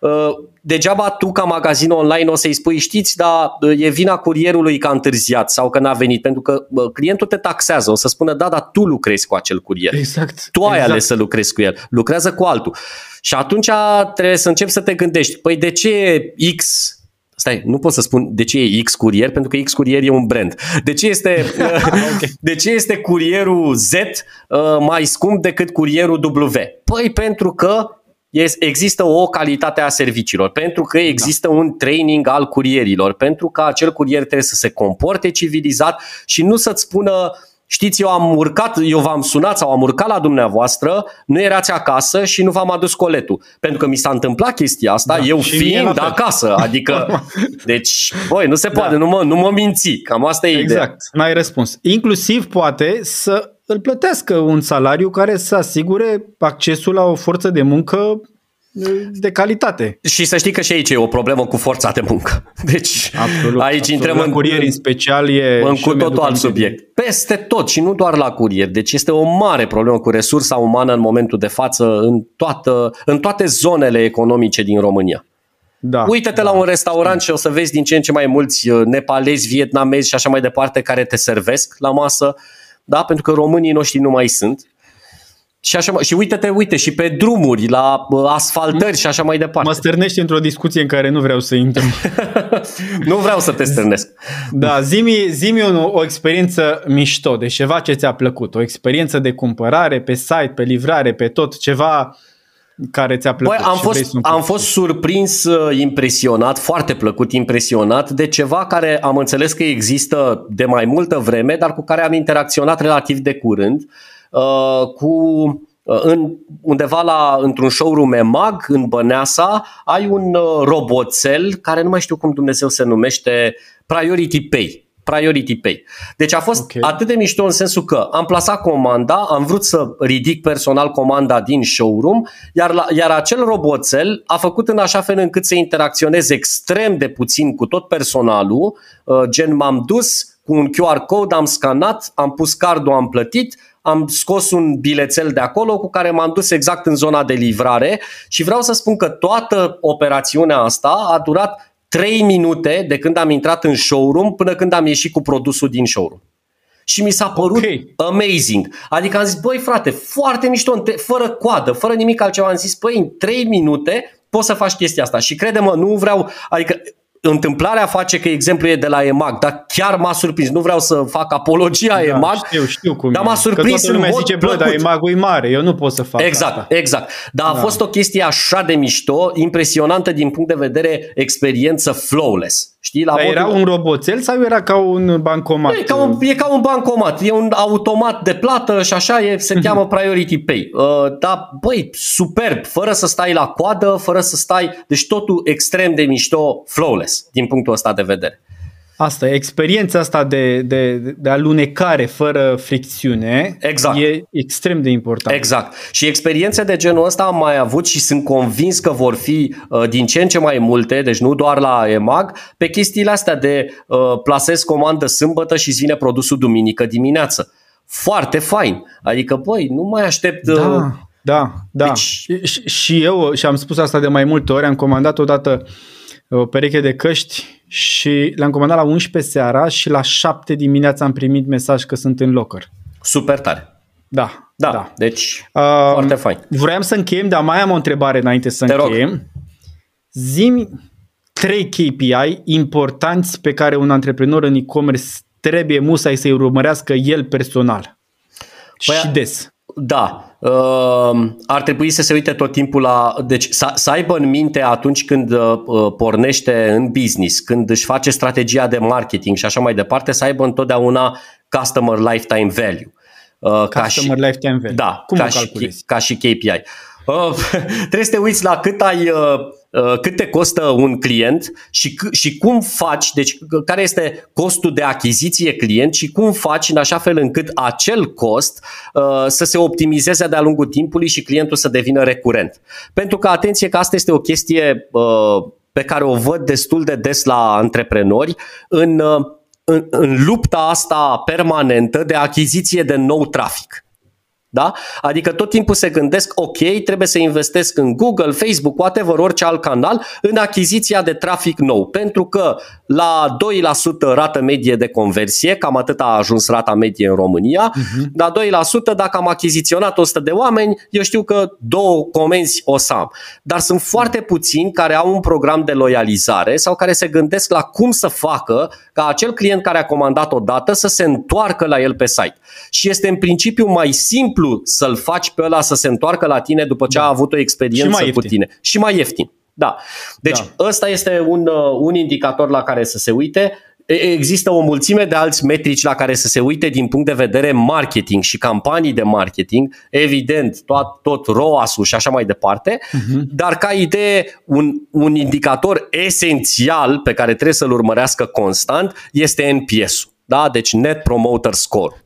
[SPEAKER 2] uh, degeaba tu ca magazin online o să-i spui, știți, dar uh, e vina curierului că a întârziat sau că n-a venit, pentru că uh, clientul te taxează, o să spună, da, dar tu lucrezi cu acel curier.
[SPEAKER 1] Exact.
[SPEAKER 2] Tu ai
[SPEAKER 1] exact.
[SPEAKER 2] ales să lucrezi cu el, lucrează cu altul. Și atunci trebuie să începi să te gândești, păi de ce X Stai, nu pot să spun de ce e X curier, pentru că X curier e un brand. De ce este, de ce este curierul Z uh, mai scump decât curierul W? Păi pentru că es- există o calitate a serviciilor, pentru că există un training al curierilor, pentru că acel curier trebuie să se comporte civilizat și nu să-ți spună Știți, eu am urcat, eu v-am sunat sau am urcat la dumneavoastră, nu erați acasă și nu v-am adus coletul. Pentru că mi s-a întâmplat chestia asta,
[SPEAKER 1] Da,
[SPEAKER 2] eu
[SPEAKER 1] și mie la
[SPEAKER 2] fiind
[SPEAKER 1] fel.
[SPEAKER 2] acasă. Adică, deci, băi, nu se
[SPEAKER 1] Da.
[SPEAKER 2] poate, nu, mă, nu mă minți. Cam asta e ideea.
[SPEAKER 1] Exact, n-ai răspuns. Inclusiv poate să îl plătească un salariu care să asigure accesul la o forță de muncă de calitate.
[SPEAKER 2] Și să știi că și aici e o problemă cu forța de muncă. Deci
[SPEAKER 1] Absolut.
[SPEAKER 2] aici
[SPEAKER 1] absolut.
[SPEAKER 2] intrăm
[SPEAKER 1] la
[SPEAKER 2] în,
[SPEAKER 1] curieri în special e
[SPEAKER 2] în
[SPEAKER 1] și
[SPEAKER 2] cu
[SPEAKER 1] eu mi-aduc
[SPEAKER 2] totul alt
[SPEAKER 1] aminte de-
[SPEAKER 2] subiect. Peste tot și nu doar la curier. Deci este o mare problemă cu resursa umană în momentul de față în, toată, în toate zonele economice din România.
[SPEAKER 1] Da.
[SPEAKER 2] Uite-te la un restaurant și o să vezi din ce în ce mai mulți uh, nepalezi, vietnamezi și așa mai departe care te servesc la masă, da? pentru că românii noștri nu mai sunt. Și, așa, mai- și uite-te, uite, și pe drumuri, la uh, asfaltări și așa mai departe.
[SPEAKER 1] Mă stârnești într-o discuție în care nu vreau să intru.
[SPEAKER 2] nu vreau să te stârnesc.
[SPEAKER 1] Da, zi-mi, zi-mi o, o experiență mișto, de ceva ce ți-a plăcut. O experiență de cumpărare pe site, pe livrare, pe tot, ceva care ți-a plăcut.
[SPEAKER 2] Băi, am
[SPEAKER 1] și vrei
[SPEAKER 2] fost,
[SPEAKER 1] să-mi
[SPEAKER 2] am
[SPEAKER 1] povestești.
[SPEAKER 2] fost surprins, uh, impresionat, foarte plăcut impresionat de ceva care am înțeles că există de mai multă vreme, dar cu care am interacționat relativ de curând, uh, cu uh, în, undeva la, într-un showroom EMAG în Băneasa ai un uh, roboțel care nu mai știu cum Dumnezeu se numește, Priority Pay. Priority Pay. Deci a fost
[SPEAKER 1] Ok.
[SPEAKER 2] atât de mișto în sensul că am plasat comanda, am vrut să ridic personal comanda din showroom, iar, la, iar acel roboțel a făcut în așa fel încât să interacționeze extrem de puțin cu tot personalul, uh, gen m-am dus cu un QR code, am scanat, am pus cardul, am plătit, am scos un bilețel de acolo cu care m-am dus exact în zona de livrare și vreau să spun că toată operațiunea asta a durat 3 minute de când am intrat în showroom până când am ieșit cu produsul din showroom. Și mi s-a părut
[SPEAKER 1] Ok.
[SPEAKER 2] amazing. Adică am zis, băi frate, foarte mișto, în te- fără coadă, fără nimic altceva. Am zis, băi, în 3 minute poți să faci chestia asta. Și crede-mă, nu vreau, adică întâmplarea face că exemplu e de la EMAG, dar chiar m-a surprins. Nu vreau să fac apologia
[SPEAKER 1] Da,
[SPEAKER 2] EMAG,
[SPEAKER 1] știu, știu cum
[SPEAKER 2] dar
[SPEAKER 1] e.
[SPEAKER 2] m-a surprins
[SPEAKER 1] Că toată lumea
[SPEAKER 2] în mod
[SPEAKER 1] zice, bă, dar
[SPEAKER 2] plăcut.
[SPEAKER 1] e magul e mare, eu nu pot să fac
[SPEAKER 2] Exact,
[SPEAKER 1] asta.
[SPEAKER 2] exact. Dar a
[SPEAKER 1] Da.
[SPEAKER 2] fost o chestie așa de mișto, impresionantă din punct de vedere experiență flawless. Știi? La
[SPEAKER 1] Dar
[SPEAKER 2] modul-
[SPEAKER 1] era un roboțel sau era ca un bancomat?
[SPEAKER 2] E ca, un, e ca un bancomat, e un automat de plată și așa e, se cheamă Priority Pay. Uh, dar, băi, superb, fără să stai la coadă, fără să stai, deci totul extrem de mișto, flawless, din punctul ăsta de vedere.
[SPEAKER 1] Asta, experiența asta de, de, de alunecare fără fricțiune
[SPEAKER 2] Exact.
[SPEAKER 1] e extrem de important.
[SPEAKER 2] Exact. Și experiențe de genul ăsta am mai avut și sunt convins că vor fi uh, din ce în ce mai multe, deci nu doar la EMAG, pe chestiile astea de uh, plasez comandă sâmbătă și îți vine produsul duminică dimineață. Foarte fain. Adică, băi, nu mai aștept... uh,
[SPEAKER 1] Da, da, da.
[SPEAKER 2] Deci-
[SPEAKER 1] Și, și eu, și am spus asta de mai multe ori, am comandat odată o pereche de căști și le-am comandat la 11 seara și la 7 dimineața am primit mesaj că sunt în locker.
[SPEAKER 2] Super tare.
[SPEAKER 1] Da.
[SPEAKER 2] Da, da. deci uh, foarte fain.
[SPEAKER 1] Vreau să încheiem, dar mai am o întrebare înainte să Te încheiem. Rog. Zimi trei KPI importanți pe care un antreprenor în e-commerce trebuie musai să-i urmărească el personal păi, și des.
[SPEAKER 2] Da, uh, ar trebui să se uite tot timpul la. Deci să, să aibă în minte atunci când uh, pornește în business, când își face strategia de marketing și așa mai departe, să aibă întotdeauna customer lifetime value.
[SPEAKER 1] Uh, customer ca și, lifetime value.
[SPEAKER 2] Da, Cum ca, și, ca și KPI. Uh, trebuie să te uiți la cât ai uh, Uh, cât te costă un client și, și cum faci, deci care este costul de achiziție client și cum faci în așa fel încât acel cost uh, să se optimizeze de-a lungul timpului și clientul să devină recurent. Pentru că, atenție, că asta este o chestie uh, pe care o văd destul de des la antreprenori în, în, în lupta asta permanentă de achiziție de nou trafic. Da? Adică tot timpul se gândesc, ok, trebuie să investesc în Google, Facebook, whatever, orice alt canal, în achiziția de trafic nou. Pentru că la 2% rată medie de conversie, cam atât a ajuns rata medie în România, uh-huh. la 2% dacă am achiziționat 100 de oameni, eu știu că două comenzi o să am. Dar sunt foarte puțini care au un program de loializare sau care se gândesc la cum să facă ca acel client care a comandat o dată să se întoarcă la el pe site. Și este în principiu mai simplu simplu să-l faci pe ăla să se întoarcă la tine după ce da. a avut o experiență cu tine. Și mai ieftin. Da. Deci da. ăsta este un, uh, un indicator la care să se uite. Există o mulțime de alți metrici la care să se uite din punct de vedere marketing și campanii de marketing, evident, tot, tot ROAS-ul și așa mai departe, uh-huh. dar ca idee, un, un indicator esențial pe care trebuie să-l urmărească constant este NPS-ul. Da? Deci Net Promoter Score.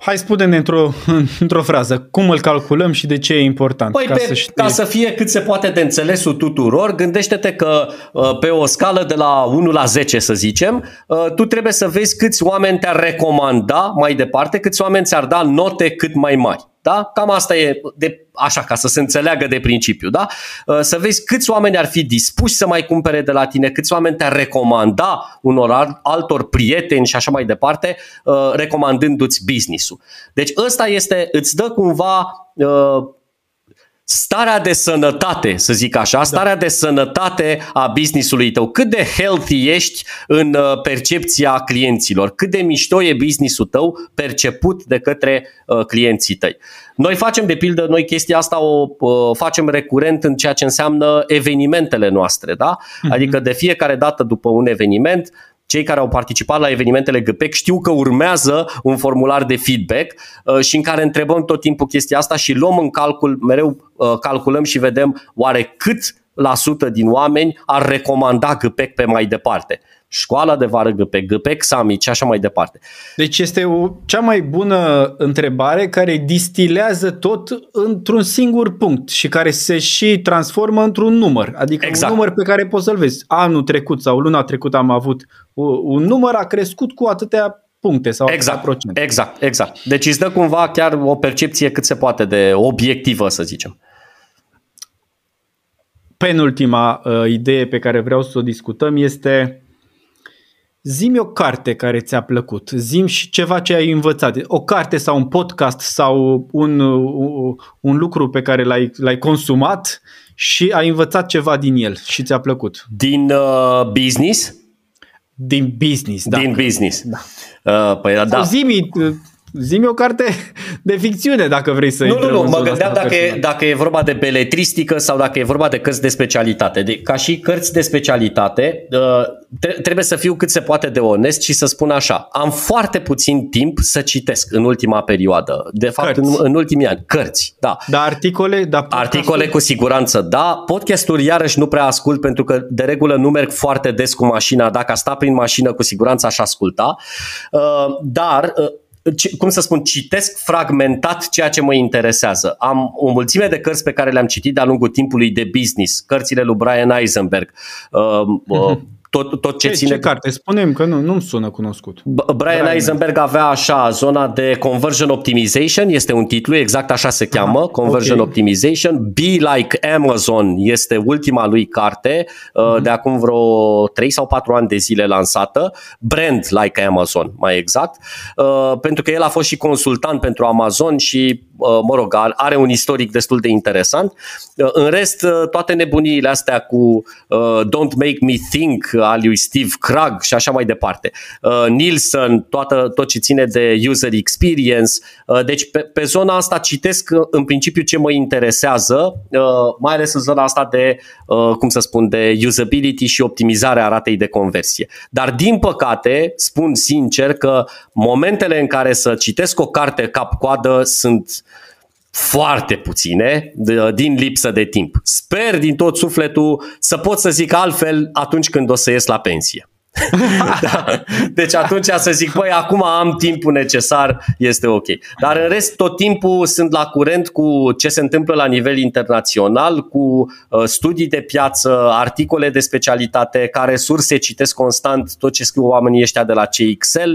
[SPEAKER 1] Hai spune-ne într-o, într-o frază, cum îl calculăm și de ce e important?
[SPEAKER 2] Păi ca, pe, să știe... ca să fie cât se poate de înțelesul tuturor, gândește-te că uh, pe o scală de la 1 la 10, să zicem, uh, tu trebuie să vezi câți oameni te-ar recomanda mai departe, câți oameni ți-ar da note cât mai mari. Da? Cam asta e, de, așa, ca să se înțeleagă de principiu. Da? Uh, să vezi câți oameni ar fi dispuși să mai cumpere de la tine, câți oameni te-ar recomanda unor altor prieteni și așa mai departe, uh, recomandându-ți business-ul. Deci ăsta este, îți dă cumva uh, starea de sănătate, să zic așa, da. starea de sănătate a businessului tău. Cât de healthy ești în uh, percepția clienților, cât de mișto e businessul tău perceput de către uh, clienții tăi. Noi facem, de pildă, noi chestia asta o uh, facem recurent în ceea ce înseamnă evenimentele noastre, da? Uh-huh. Adică de fiecare dată după un eveniment cei care au participat la evenimentele GPEC știu că urmează un formular de feedback uh, și în care întrebăm tot timpul chestia asta și luăm în calcul, mereu uh, calculăm și vedem oare cât la sută din oameni ar recomanda GPEC pe mai departe școala de vară GPEC, GPEC Summit și așa mai departe.
[SPEAKER 1] Deci este o, cea mai bună întrebare care distilează tot într-un singur punct și care se și transformă într-un număr. Adică exact. un număr pe care poți să-l vezi. Anul trecut sau luna trecută am avut un număr, a crescut cu atâtea puncte sau
[SPEAKER 2] exact,
[SPEAKER 1] procente.
[SPEAKER 2] Exact, exact. Deci îți dă cumva chiar o percepție cât se poate de obiectivă, să zicem.
[SPEAKER 1] Penultima uh, idee pe care vreau să o discutăm este Zimi o carte care ți-a plăcut, zim și ceva ce ai învățat, o carte sau un podcast sau un, un lucru pe care l-ai, l-ai consumat și ai învățat ceva din el și ți-a plăcut.
[SPEAKER 2] Din uh, business?
[SPEAKER 1] Din business, da.
[SPEAKER 2] Din business. Da.
[SPEAKER 1] Uh, păi, da. Zimi, Zimi o carte de ficțiune dacă vrei să
[SPEAKER 2] Nu, nu, nu, mă gândeam dacă e, dacă e vorba de beletristică sau dacă e vorba de cărți de specialitate. De, ca și cărți de specialitate, uh, trebuie să fiu cât se poate de onest și să spun așa. Am foarte puțin timp să citesc în ultima perioadă. De fapt, în, în ultimii ani. Cărți, da.
[SPEAKER 1] Da, articole? Da,
[SPEAKER 2] articole cu siguranță, da. Podcasturi iarăși nu prea ascult pentru că de regulă nu merg foarte des cu mașina. Dacă sta prin mașină, cu siguranță aș asculta. Uh, dar uh, cum să spun, citesc fragmentat ceea ce mă interesează. Am o mulțime de cărți pe care le-am citit de-a lungul timpului de business, cărțile lui Brian Eisenberg, uh, uh, tot, tot ce, ce ține...
[SPEAKER 1] Ce carte? Spunem că nu, nu-mi sună cunoscut.
[SPEAKER 2] Brian, Brian Eisenberg avea așa, zona de Conversion Optimization, este un titlu, exact așa se cheamă, Aha, Conversion okay. Optimization. Be Like Amazon este ultima lui carte, uh-huh. de acum vreo 3 sau 4 ani de zile lansată. Brand Like Amazon, mai exact, uh, pentru că el a fost și consultant pentru Amazon și mă rog, are un istoric destul de interesant. În rest, toate nebuniile astea cu Don't Make Me Think al lui Steve Krug și așa mai departe. Nielsen, toată, tot ce ține de user experience. Deci pe, pe zona asta citesc în principiu ce mă interesează, mai ales în zona asta de, cum să spun, de usability și optimizarea ratei de conversie. Dar din păcate, spun sincer că momentele în care să citesc o carte cap-coadă sunt foarte puține din lipsă de timp. Sper din tot sufletul să pot să zic altfel atunci când o să ies la pensie. da. Deci atunci să zic, păi acum am timpul necesar, este ok. Dar în rest tot timpul sunt la curent cu ce se întâmplă la nivel internațional, cu uh, studii de piață, articole de specialitate, care resurse citesc constant tot ce scriu oamenii ăștia de la CXL.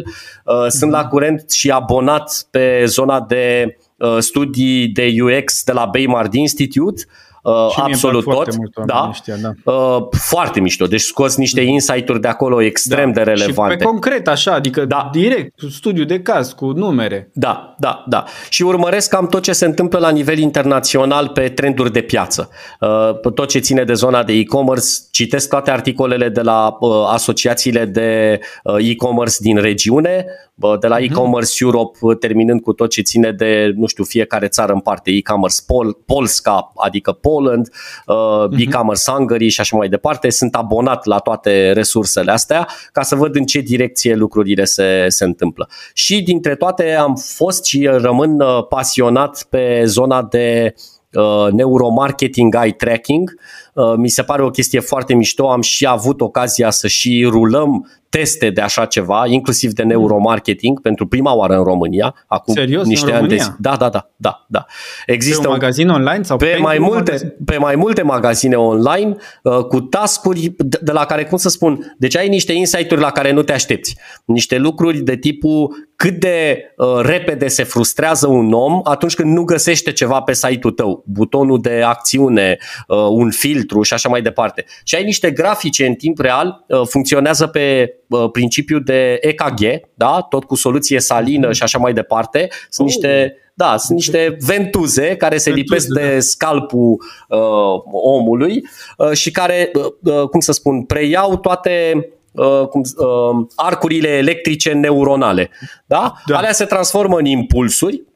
[SPEAKER 2] Uh, sunt la mhm. curent și abonat pe zona de uh, studii de UX de la Baymard Institute Uh, și absolut tot. Mult da. Ăștia, da. Uh, foarte mișto. Deci scoți niște mm. insight-uri de acolo extrem da. de relevante.
[SPEAKER 1] Și pe concret, așa, adică da. direct, studiu de caz, cu numere.
[SPEAKER 2] Da, da, da. Și urmăresc cam tot ce se întâmplă la nivel internațional pe trenduri de piață. Uh, tot ce ține de zona de e-commerce, citesc toate articolele de la uh, asociațiile de uh, e-commerce din regiune, de la mhm. e-commerce Europe, terminând cu tot ce ține de, nu știu, fiecare țară în parte, e-commerce Pol, Polska, adică Poland, uh, e-commerce Hungary și așa mai departe. Sunt abonat la toate resursele astea ca să văd în ce direcție lucrurile se, se întâmplă. Și dintre toate am fost și rămân uh, pasionat pe zona de uh, neuromarketing eye tracking. Uh, mi se pare o chestie foarte mișto. Am și avut ocazia să și rulăm teste de așa ceva, inclusiv de neuromarketing, pentru prima oară în România.
[SPEAKER 1] Acum Serios?
[SPEAKER 2] niște
[SPEAKER 1] în România?
[SPEAKER 2] ani de Da, da, da, da, da.
[SPEAKER 1] Există pe un magazin online sau
[SPEAKER 2] pe mai multe magazin? pe mai multe magazine online uh, cu tascuri de la care cum să spun, deci ai niște insight-uri la care nu te aștepți. Niște lucruri de tipul cât de uh, repede se frustrează un om atunci când nu găsește ceva pe site-ul tău, butonul de acțiune, uh, un filtru și așa mai departe. Și ai niște grafice în timp real, uh, funcționează pe uh, principiu de EKG, da? tot cu soluție salină și așa mai departe. Sunt oh. niște da, sunt niște ventuze care se ventuze, lipesc de da. scalpul uh, omului uh, și care, uh, uh cum să spun, preiau toate Uh, cum, uh, arcurile electrice neuronale. Da? Da. Alea se transformă în impulsuri Uh,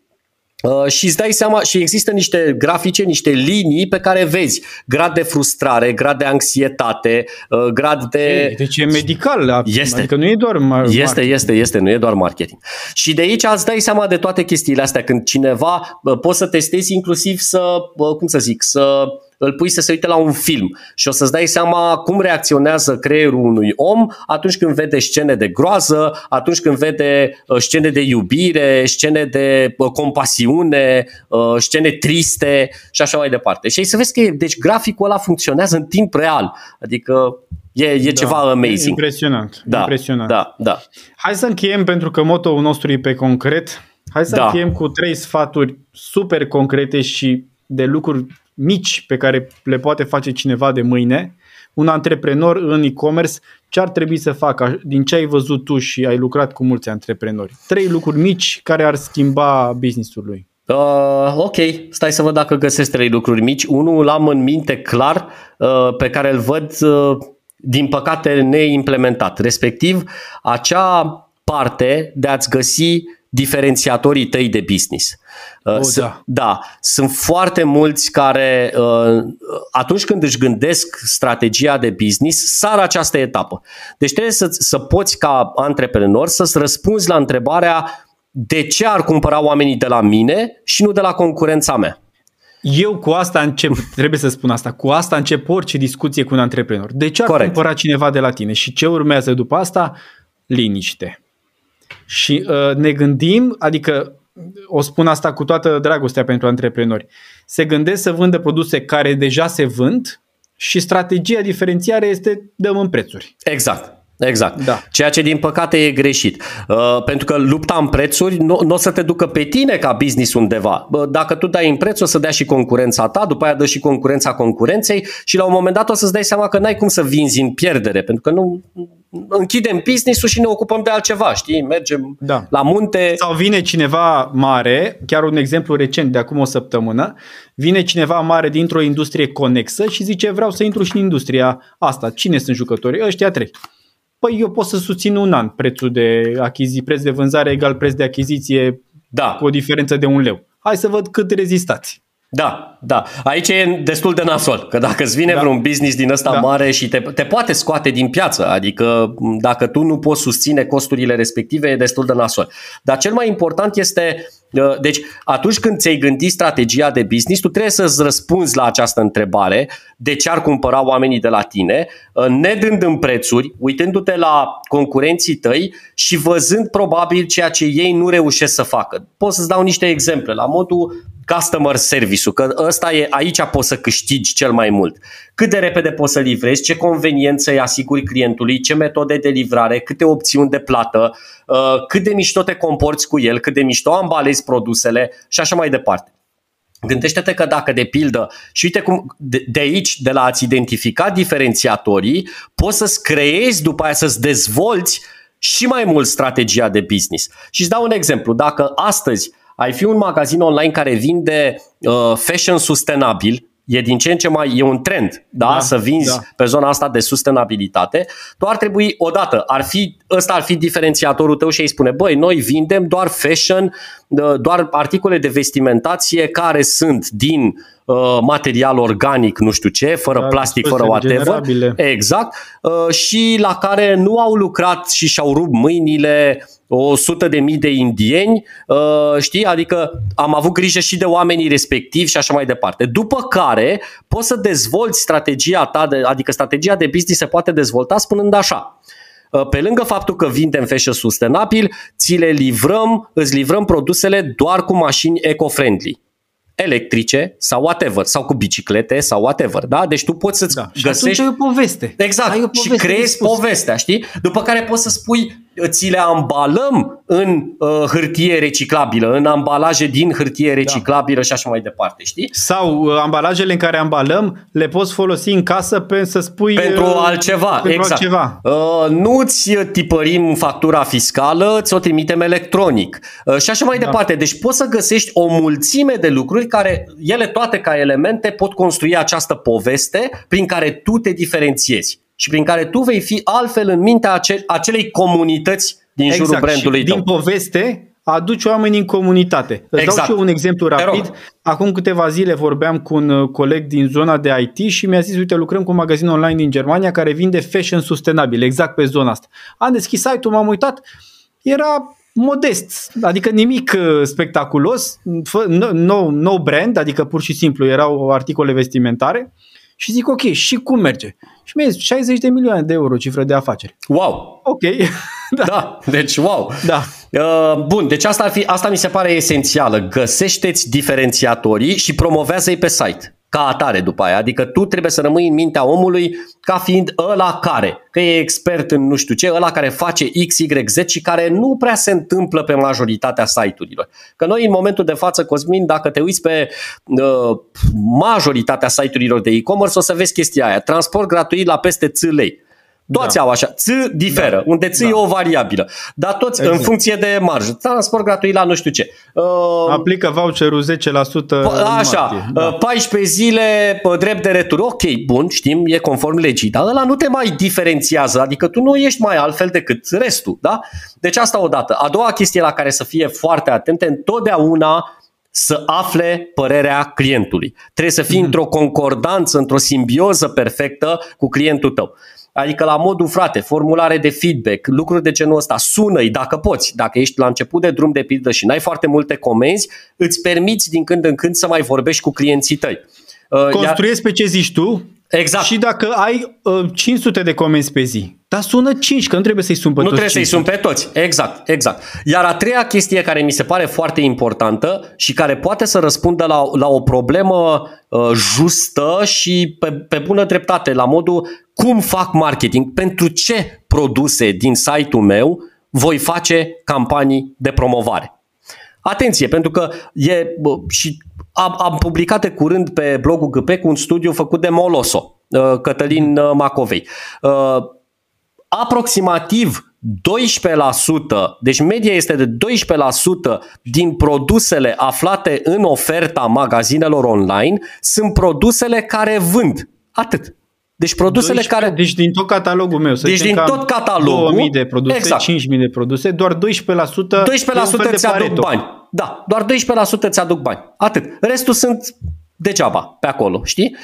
[SPEAKER 2] și îți dai seama și există niște grafice, niște linii pe care vezi grad de frustrare, grad de anxietate, uh, grad de...
[SPEAKER 1] Deci e medical, este. adică nu e doar marketing.
[SPEAKER 2] Este, este, este, nu e doar marketing. Și de aici îți dai seama de toate chestiile astea, când cineva uh, poți să testezi inclusiv să, cum să zic, să îl pui să se uite la un film și o să-ți dai seama cum reacționează creierul unui om atunci când vede scene de groază, atunci când vede uh, scene de iubire, scene de uh, compasiune, uh, scene triste și așa mai departe. Și ai să vezi că deci graficul ăla funcționează în timp real. Adică E, e da, ceva amazing.
[SPEAKER 1] Impresionant.
[SPEAKER 2] Da,
[SPEAKER 1] impresionant.
[SPEAKER 2] Da, da.
[SPEAKER 1] Hai să încheiem pentru că motoul nostru e pe concret. Hai să da. încheiem cu trei sfaturi super concrete și de lucruri mici pe care le poate face cineva de mâine, un antreprenor în e-commerce, ce ar trebui să facă din ce ai văzut tu și ai lucrat cu mulți antreprenori? Trei lucruri mici care ar schimba businessul lui.
[SPEAKER 2] Uh, ok, stai să văd dacă găsesc trei lucruri mici. Unul îl am în minte clar, uh, pe care îl văd, uh, din păcate, neimplementat. Respectiv, acea parte de a-ți găsi diferențiatorii tăi de business.
[SPEAKER 1] Uh, oh, da.
[SPEAKER 2] da, sunt foarte mulți care uh, atunci când își gândesc strategia de business, sar această etapă. Deci trebuie să, să poți ca antreprenor să-ți răspunzi la întrebarea de ce ar cumpăra oamenii de la mine și nu de la concurența mea.
[SPEAKER 1] Eu cu asta încep, trebuie să spun asta, cu asta încep orice discuție cu un antreprenor. De ce ar Corect. cumpăra cineva de la tine și ce urmează după asta? Liniște. Și uh, ne gândim, adică o spun asta cu toată dragostea pentru antreprenori, se gândesc să vândă produse care deja se vând și strategia diferențiare este dăm în prețuri.
[SPEAKER 2] Exact. Exact. Da. Ceea ce din păcate e greșit. Uh, pentru că lupta în prețuri nu, nu o să te ducă pe tine ca business undeva. Uh, dacă tu dai în preț, o să dea și concurența ta, după aia dă și concurența concurenței și la un moment dat o să-ți dai seama că n-ai cum să vinzi în pierdere, pentru că nu închidem business-ul și ne ocupăm de altceva, știi? Mergem da. la munte.
[SPEAKER 1] Sau vine cineva mare, chiar un exemplu recent de acum o săptămână, vine cineva mare dintr-o industrie conexă și zice vreau să intru și în industria asta. Cine sunt jucătorii? Ăștia trei. Păi eu pot să susțin un an prețul de achiziție, preț de vânzare egal preț de achiziție da. cu o diferență de un leu. Hai să văd cât rezistați.
[SPEAKER 2] Da, da. Aici e destul de nasol, că dacă îți vine da. vreun business din ăsta da. mare și te, te poate scoate din piață, adică dacă tu nu poți susține costurile respective, e destul de nasol. Dar cel mai important este Uh, deci, atunci când ți-ai gândit strategia de business, tu trebuie să-ți răspunzi la această întrebare de ce ar cumpăra oamenii de la tine, uh, nedând în prețuri, uitându-te la concurenții tăi și văzând probabil ceea ce ei nu reușesc să facă. Pot să-ți dau niște exemple, la modul customer service-ul, că ăsta e, aici poți să câștigi cel mai mult. Cât de repede poți să livrezi, ce conveniență îi asiguri clientului, ce metode de livrare, câte opțiuni de plată, uh, cât de mișto te comporți cu el, cât de mișto ambalezi produsele și așa mai departe. Gândește-te că dacă, de pildă, și uite cum de aici, de la a-ți identifica diferențiatorii, poți să-ți creezi după aia să-ți dezvolți și mai mult strategia de business. Și îți dau un exemplu. Dacă astăzi ai fi un magazin online care vinde uh, fashion sustenabil, e din ce în ce mai, e un trend, da? da să vinzi da. pe zona asta de sustenabilitate, tu ar trebui, odată, ar fi, ăsta ar fi diferențiatorul tău și ai spune, băi, noi vindem doar fashion, doar articole de vestimentație care sunt din uh, material organic, nu știu ce, fără da, plastic, fără whatever. Exact. Uh, și la care nu au lucrat și și-au rupt mâinile o sută de mii de indieni, uh, știi? Adică am avut grijă și de oamenii respectivi și așa mai departe. După care poți să dezvolți strategia ta, de, adică strategia de business se poate dezvolta spunând așa. Uh, pe lângă faptul că vindem fashion sustenabil, ți le livrăm, îți livrăm produsele doar cu mașini eco-friendly electrice sau whatever, sau cu biciclete sau whatever, da? Deci tu poți să-ți da. găsești...
[SPEAKER 1] Și atunci ai o poveste.
[SPEAKER 2] Exact, ai o poveste și creezi povestea, știi? După care poți să spui, ți le ambalăm în uh, hârtie reciclabilă, în ambalaje din hârtie da. reciclabilă da. și așa mai departe, știi?
[SPEAKER 1] Sau uh, ambalajele în care ambalăm le poți folosi în casă pe să spui...
[SPEAKER 2] Pentru uh, altceva, pentru exact. Altceva. Uh, nu-ți tipărim factura fiscală, ți-o trimitem electronic uh, și așa mai da. departe. Deci poți să găsești o mulțime de lucruri care, ele toate ca elemente, pot construi această poveste prin care tu te diferențiezi și prin care tu vei fi altfel în mintea ace- acelei comunități din exact. jurul brandului
[SPEAKER 1] și tău. din poveste aduci oameni în comunitate. Îți exact. dau și eu un exemplu rapid. Acum câteva zile vorbeam cu un uh, coleg din zona de IT și mi-a zis, uite, lucrăm cu un magazin online din Germania care vinde fashion sustenabil, exact pe zona asta. Am deschis site-ul, m-am uitat, era modest, adică nimic uh, spectaculos, no, no brand, adică pur și simplu erau articole vestimentare și zic, ok, și cum merge? Și mi-a zis, 60 de milioane de euro cifră de afaceri.
[SPEAKER 2] Wow!
[SPEAKER 1] Ok.
[SPEAKER 2] da. da, deci wow.
[SPEAKER 1] Da.
[SPEAKER 2] Uh, bun, deci asta, ar fi, asta mi se pare esențială. Găsește-ți diferențiatorii și promovează-i pe site ca atare după aia. Adică tu trebuie să rămâi în mintea omului ca fiind ăla care, că e expert în nu știu ce, ăla care face X, Y, Z și care nu prea se întâmplă pe majoritatea site-urilor. Că noi în momentul de față, Cosmin, dacă te uiți pe uh, majoritatea site-urilor de e-commerce, o să vezi chestia aia. Transport gratuit la peste ț lei. Toți da. au așa. Ț diferă, da. unde ț da. e o variabilă. Dar toți exact. în funcție de marjă. Transport gratuit la nu știu ce.
[SPEAKER 1] Uh, Aplică voucherul 10%
[SPEAKER 2] Așa, da. 14 zile drept de retur. Ok, bun, știm, e conform legii, dar ăla nu te mai diferențiază, adică tu nu ești mai altfel decât restul, da? Deci asta odată. A doua chestie la care să fie foarte atente, întotdeauna să afle părerea clientului. Trebuie să fii mm-hmm. într-o concordanță, într-o simbioză perfectă cu clientul tău. Adică la modul, frate, formulare de feedback, lucruri de genul ăsta, sună-i dacă poți. Dacă ești la început de drum de pildă și n-ai foarte multe comenzi, îți permiți din când în când să mai vorbești cu clienții tăi.
[SPEAKER 1] Uh, Construiesc Iar... pe ce zici tu
[SPEAKER 2] Exact.
[SPEAKER 1] Și dacă ai uh, 500 de comenzi pe zi, dar sună 5, că nu trebuie să-i sun pe
[SPEAKER 2] nu
[SPEAKER 1] toți.
[SPEAKER 2] Nu trebuie să-i sun pe toți, exact, exact. Iar a treia chestie care mi se pare foarte importantă și care poate să răspundă la, la o problemă uh, justă și pe, pe bună dreptate, la modul cum fac marketing, pentru ce produse din site-ul meu voi face campanii de promovare. Atenție, pentru că e și am, am publicat de curând pe blogul GP un studiu făcut de Moloso, uh, Cătălin uh, Macovei. Uh, aproximativ 12%, deci media este de 12% din produsele aflate în oferta magazinelor online sunt produsele care vând. Atât. Deci produsele 12, care...
[SPEAKER 1] Deci din tot catalogul meu. Să
[SPEAKER 2] deci din tot catalogul...
[SPEAKER 1] 2000 de produse, exact. 5000 de produse, doar 12% 12%
[SPEAKER 2] ți aduc bani. Da, doar 12% ți aduc bani. Atât. Restul sunt degeaba pe acolo, știi?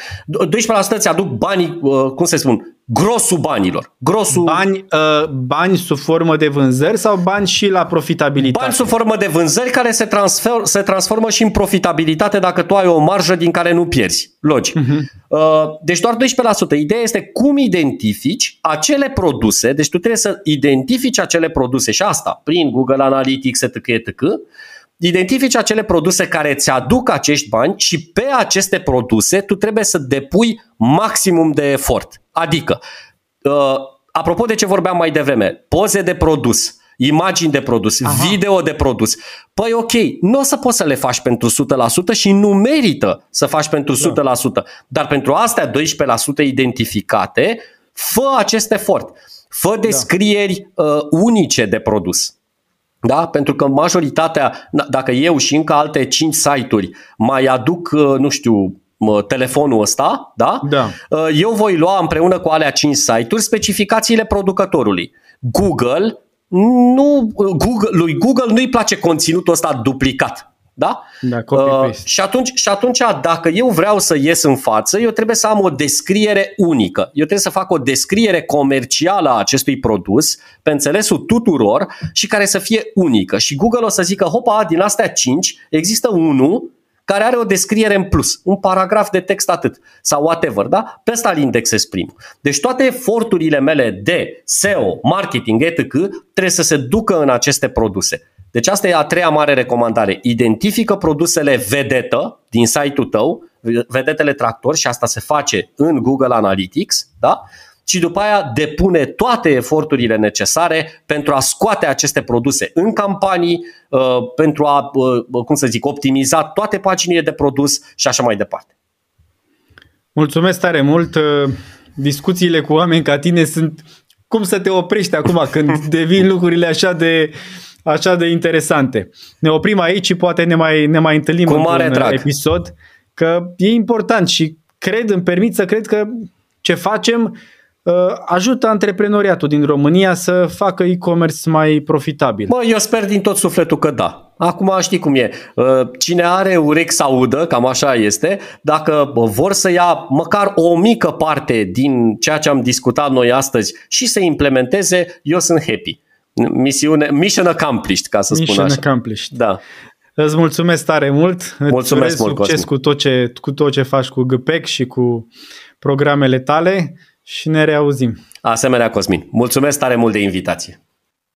[SPEAKER 2] 12% ți aduc banii, uh, cum să spun, grosul banilor. Grosul...
[SPEAKER 1] Bani, uh, bani sub formă de vânzări sau bani și la profitabilitate?
[SPEAKER 2] Bani sub formă de vânzări care se, transfer, se transformă și în profitabilitate dacă tu ai o marjă din care nu pierzi. Logic. Uh-huh. Uh, deci doar 12%. Ideea este cum identifici acele produse, deci tu trebuie să identifici acele produse și asta prin Google Analytics, etc., etc., identifici acele produse care îți aduc acești bani și pe aceste produse tu trebuie să depui maximum de efort. Adică, uh, apropo de ce vorbeam mai devreme, poze de produs, imagini de produs, Aha. video de produs. Păi ok, nu o să poți să le faci pentru 100% și nu merită să faci pentru 100%. Da. Dar pentru astea 12% identificate, fă acest efort. Fă da. descrieri da. uh, unice de produs. Da? Pentru că majoritatea, dacă eu și încă alte 5 site-uri mai aduc, uh, nu știu, telefonul ăsta, da?
[SPEAKER 1] da?
[SPEAKER 2] Uh, eu voi lua împreună cu alea 5 site-uri specificațiile producătorului. Google, nu, Google, lui Google nu-i place conținutul ăsta duplicat. Da?
[SPEAKER 1] Da, uh,
[SPEAKER 2] și, atunci, și atunci, dacă eu vreau să ies în față, eu trebuie să am o descriere unică. Eu trebuie să fac o descriere comercială a acestui produs, pe înțelesul tuturor și care să fie unică. Și Google o să zică, hopa, din astea 5 există unul care are o descriere în plus, un paragraf de text atât sau whatever, da? Pe ăsta îl indexez primul. Deci toate eforturile mele de SEO, marketing, etc. trebuie să se ducă în aceste produse. Deci asta e a treia mare recomandare. Identifică produsele vedetă din site-ul tău, vedetele tractor și asta se face în Google Analytics, da? și după aia depune toate eforturile necesare pentru a scoate aceste produse în campanii, uh, pentru a, uh, cum să zic, optimiza toate paginile de produs și așa mai departe.
[SPEAKER 1] Mulțumesc tare mult! Uh, discuțiile cu oameni ca tine sunt cum să te oprești acum când devin lucrurile așa de așa de interesante. Ne oprim aici și poate ne mai, ne mai întâlnim
[SPEAKER 2] Cu mare
[SPEAKER 1] într-un
[SPEAKER 2] drag.
[SPEAKER 1] episod, că e important și cred, îmi permit să cred că ce facem uh, ajută antreprenoriatul din România să facă e-commerce mai profitabil.
[SPEAKER 2] Mă, eu sper din tot sufletul că da. Acum știi cum e. Uh, cine are urechi să audă, cam așa este, dacă vor să ia măcar o mică parte din ceea ce am discutat noi astăzi și să implementeze, eu sunt happy. Misiune, mission accomplished, ca să
[SPEAKER 1] mission
[SPEAKER 2] spun așa.
[SPEAKER 1] accomplished.
[SPEAKER 2] Da.
[SPEAKER 1] Îți mulțumesc tare mult.
[SPEAKER 2] Mulțumesc
[SPEAKER 1] Îți
[SPEAKER 2] mult,
[SPEAKER 1] succes cu tot, ce, cu tot ce faci cu GPEC și cu programele tale și ne reauzim.
[SPEAKER 2] Asemenea, Cosmin. Mulțumesc tare mult de invitație.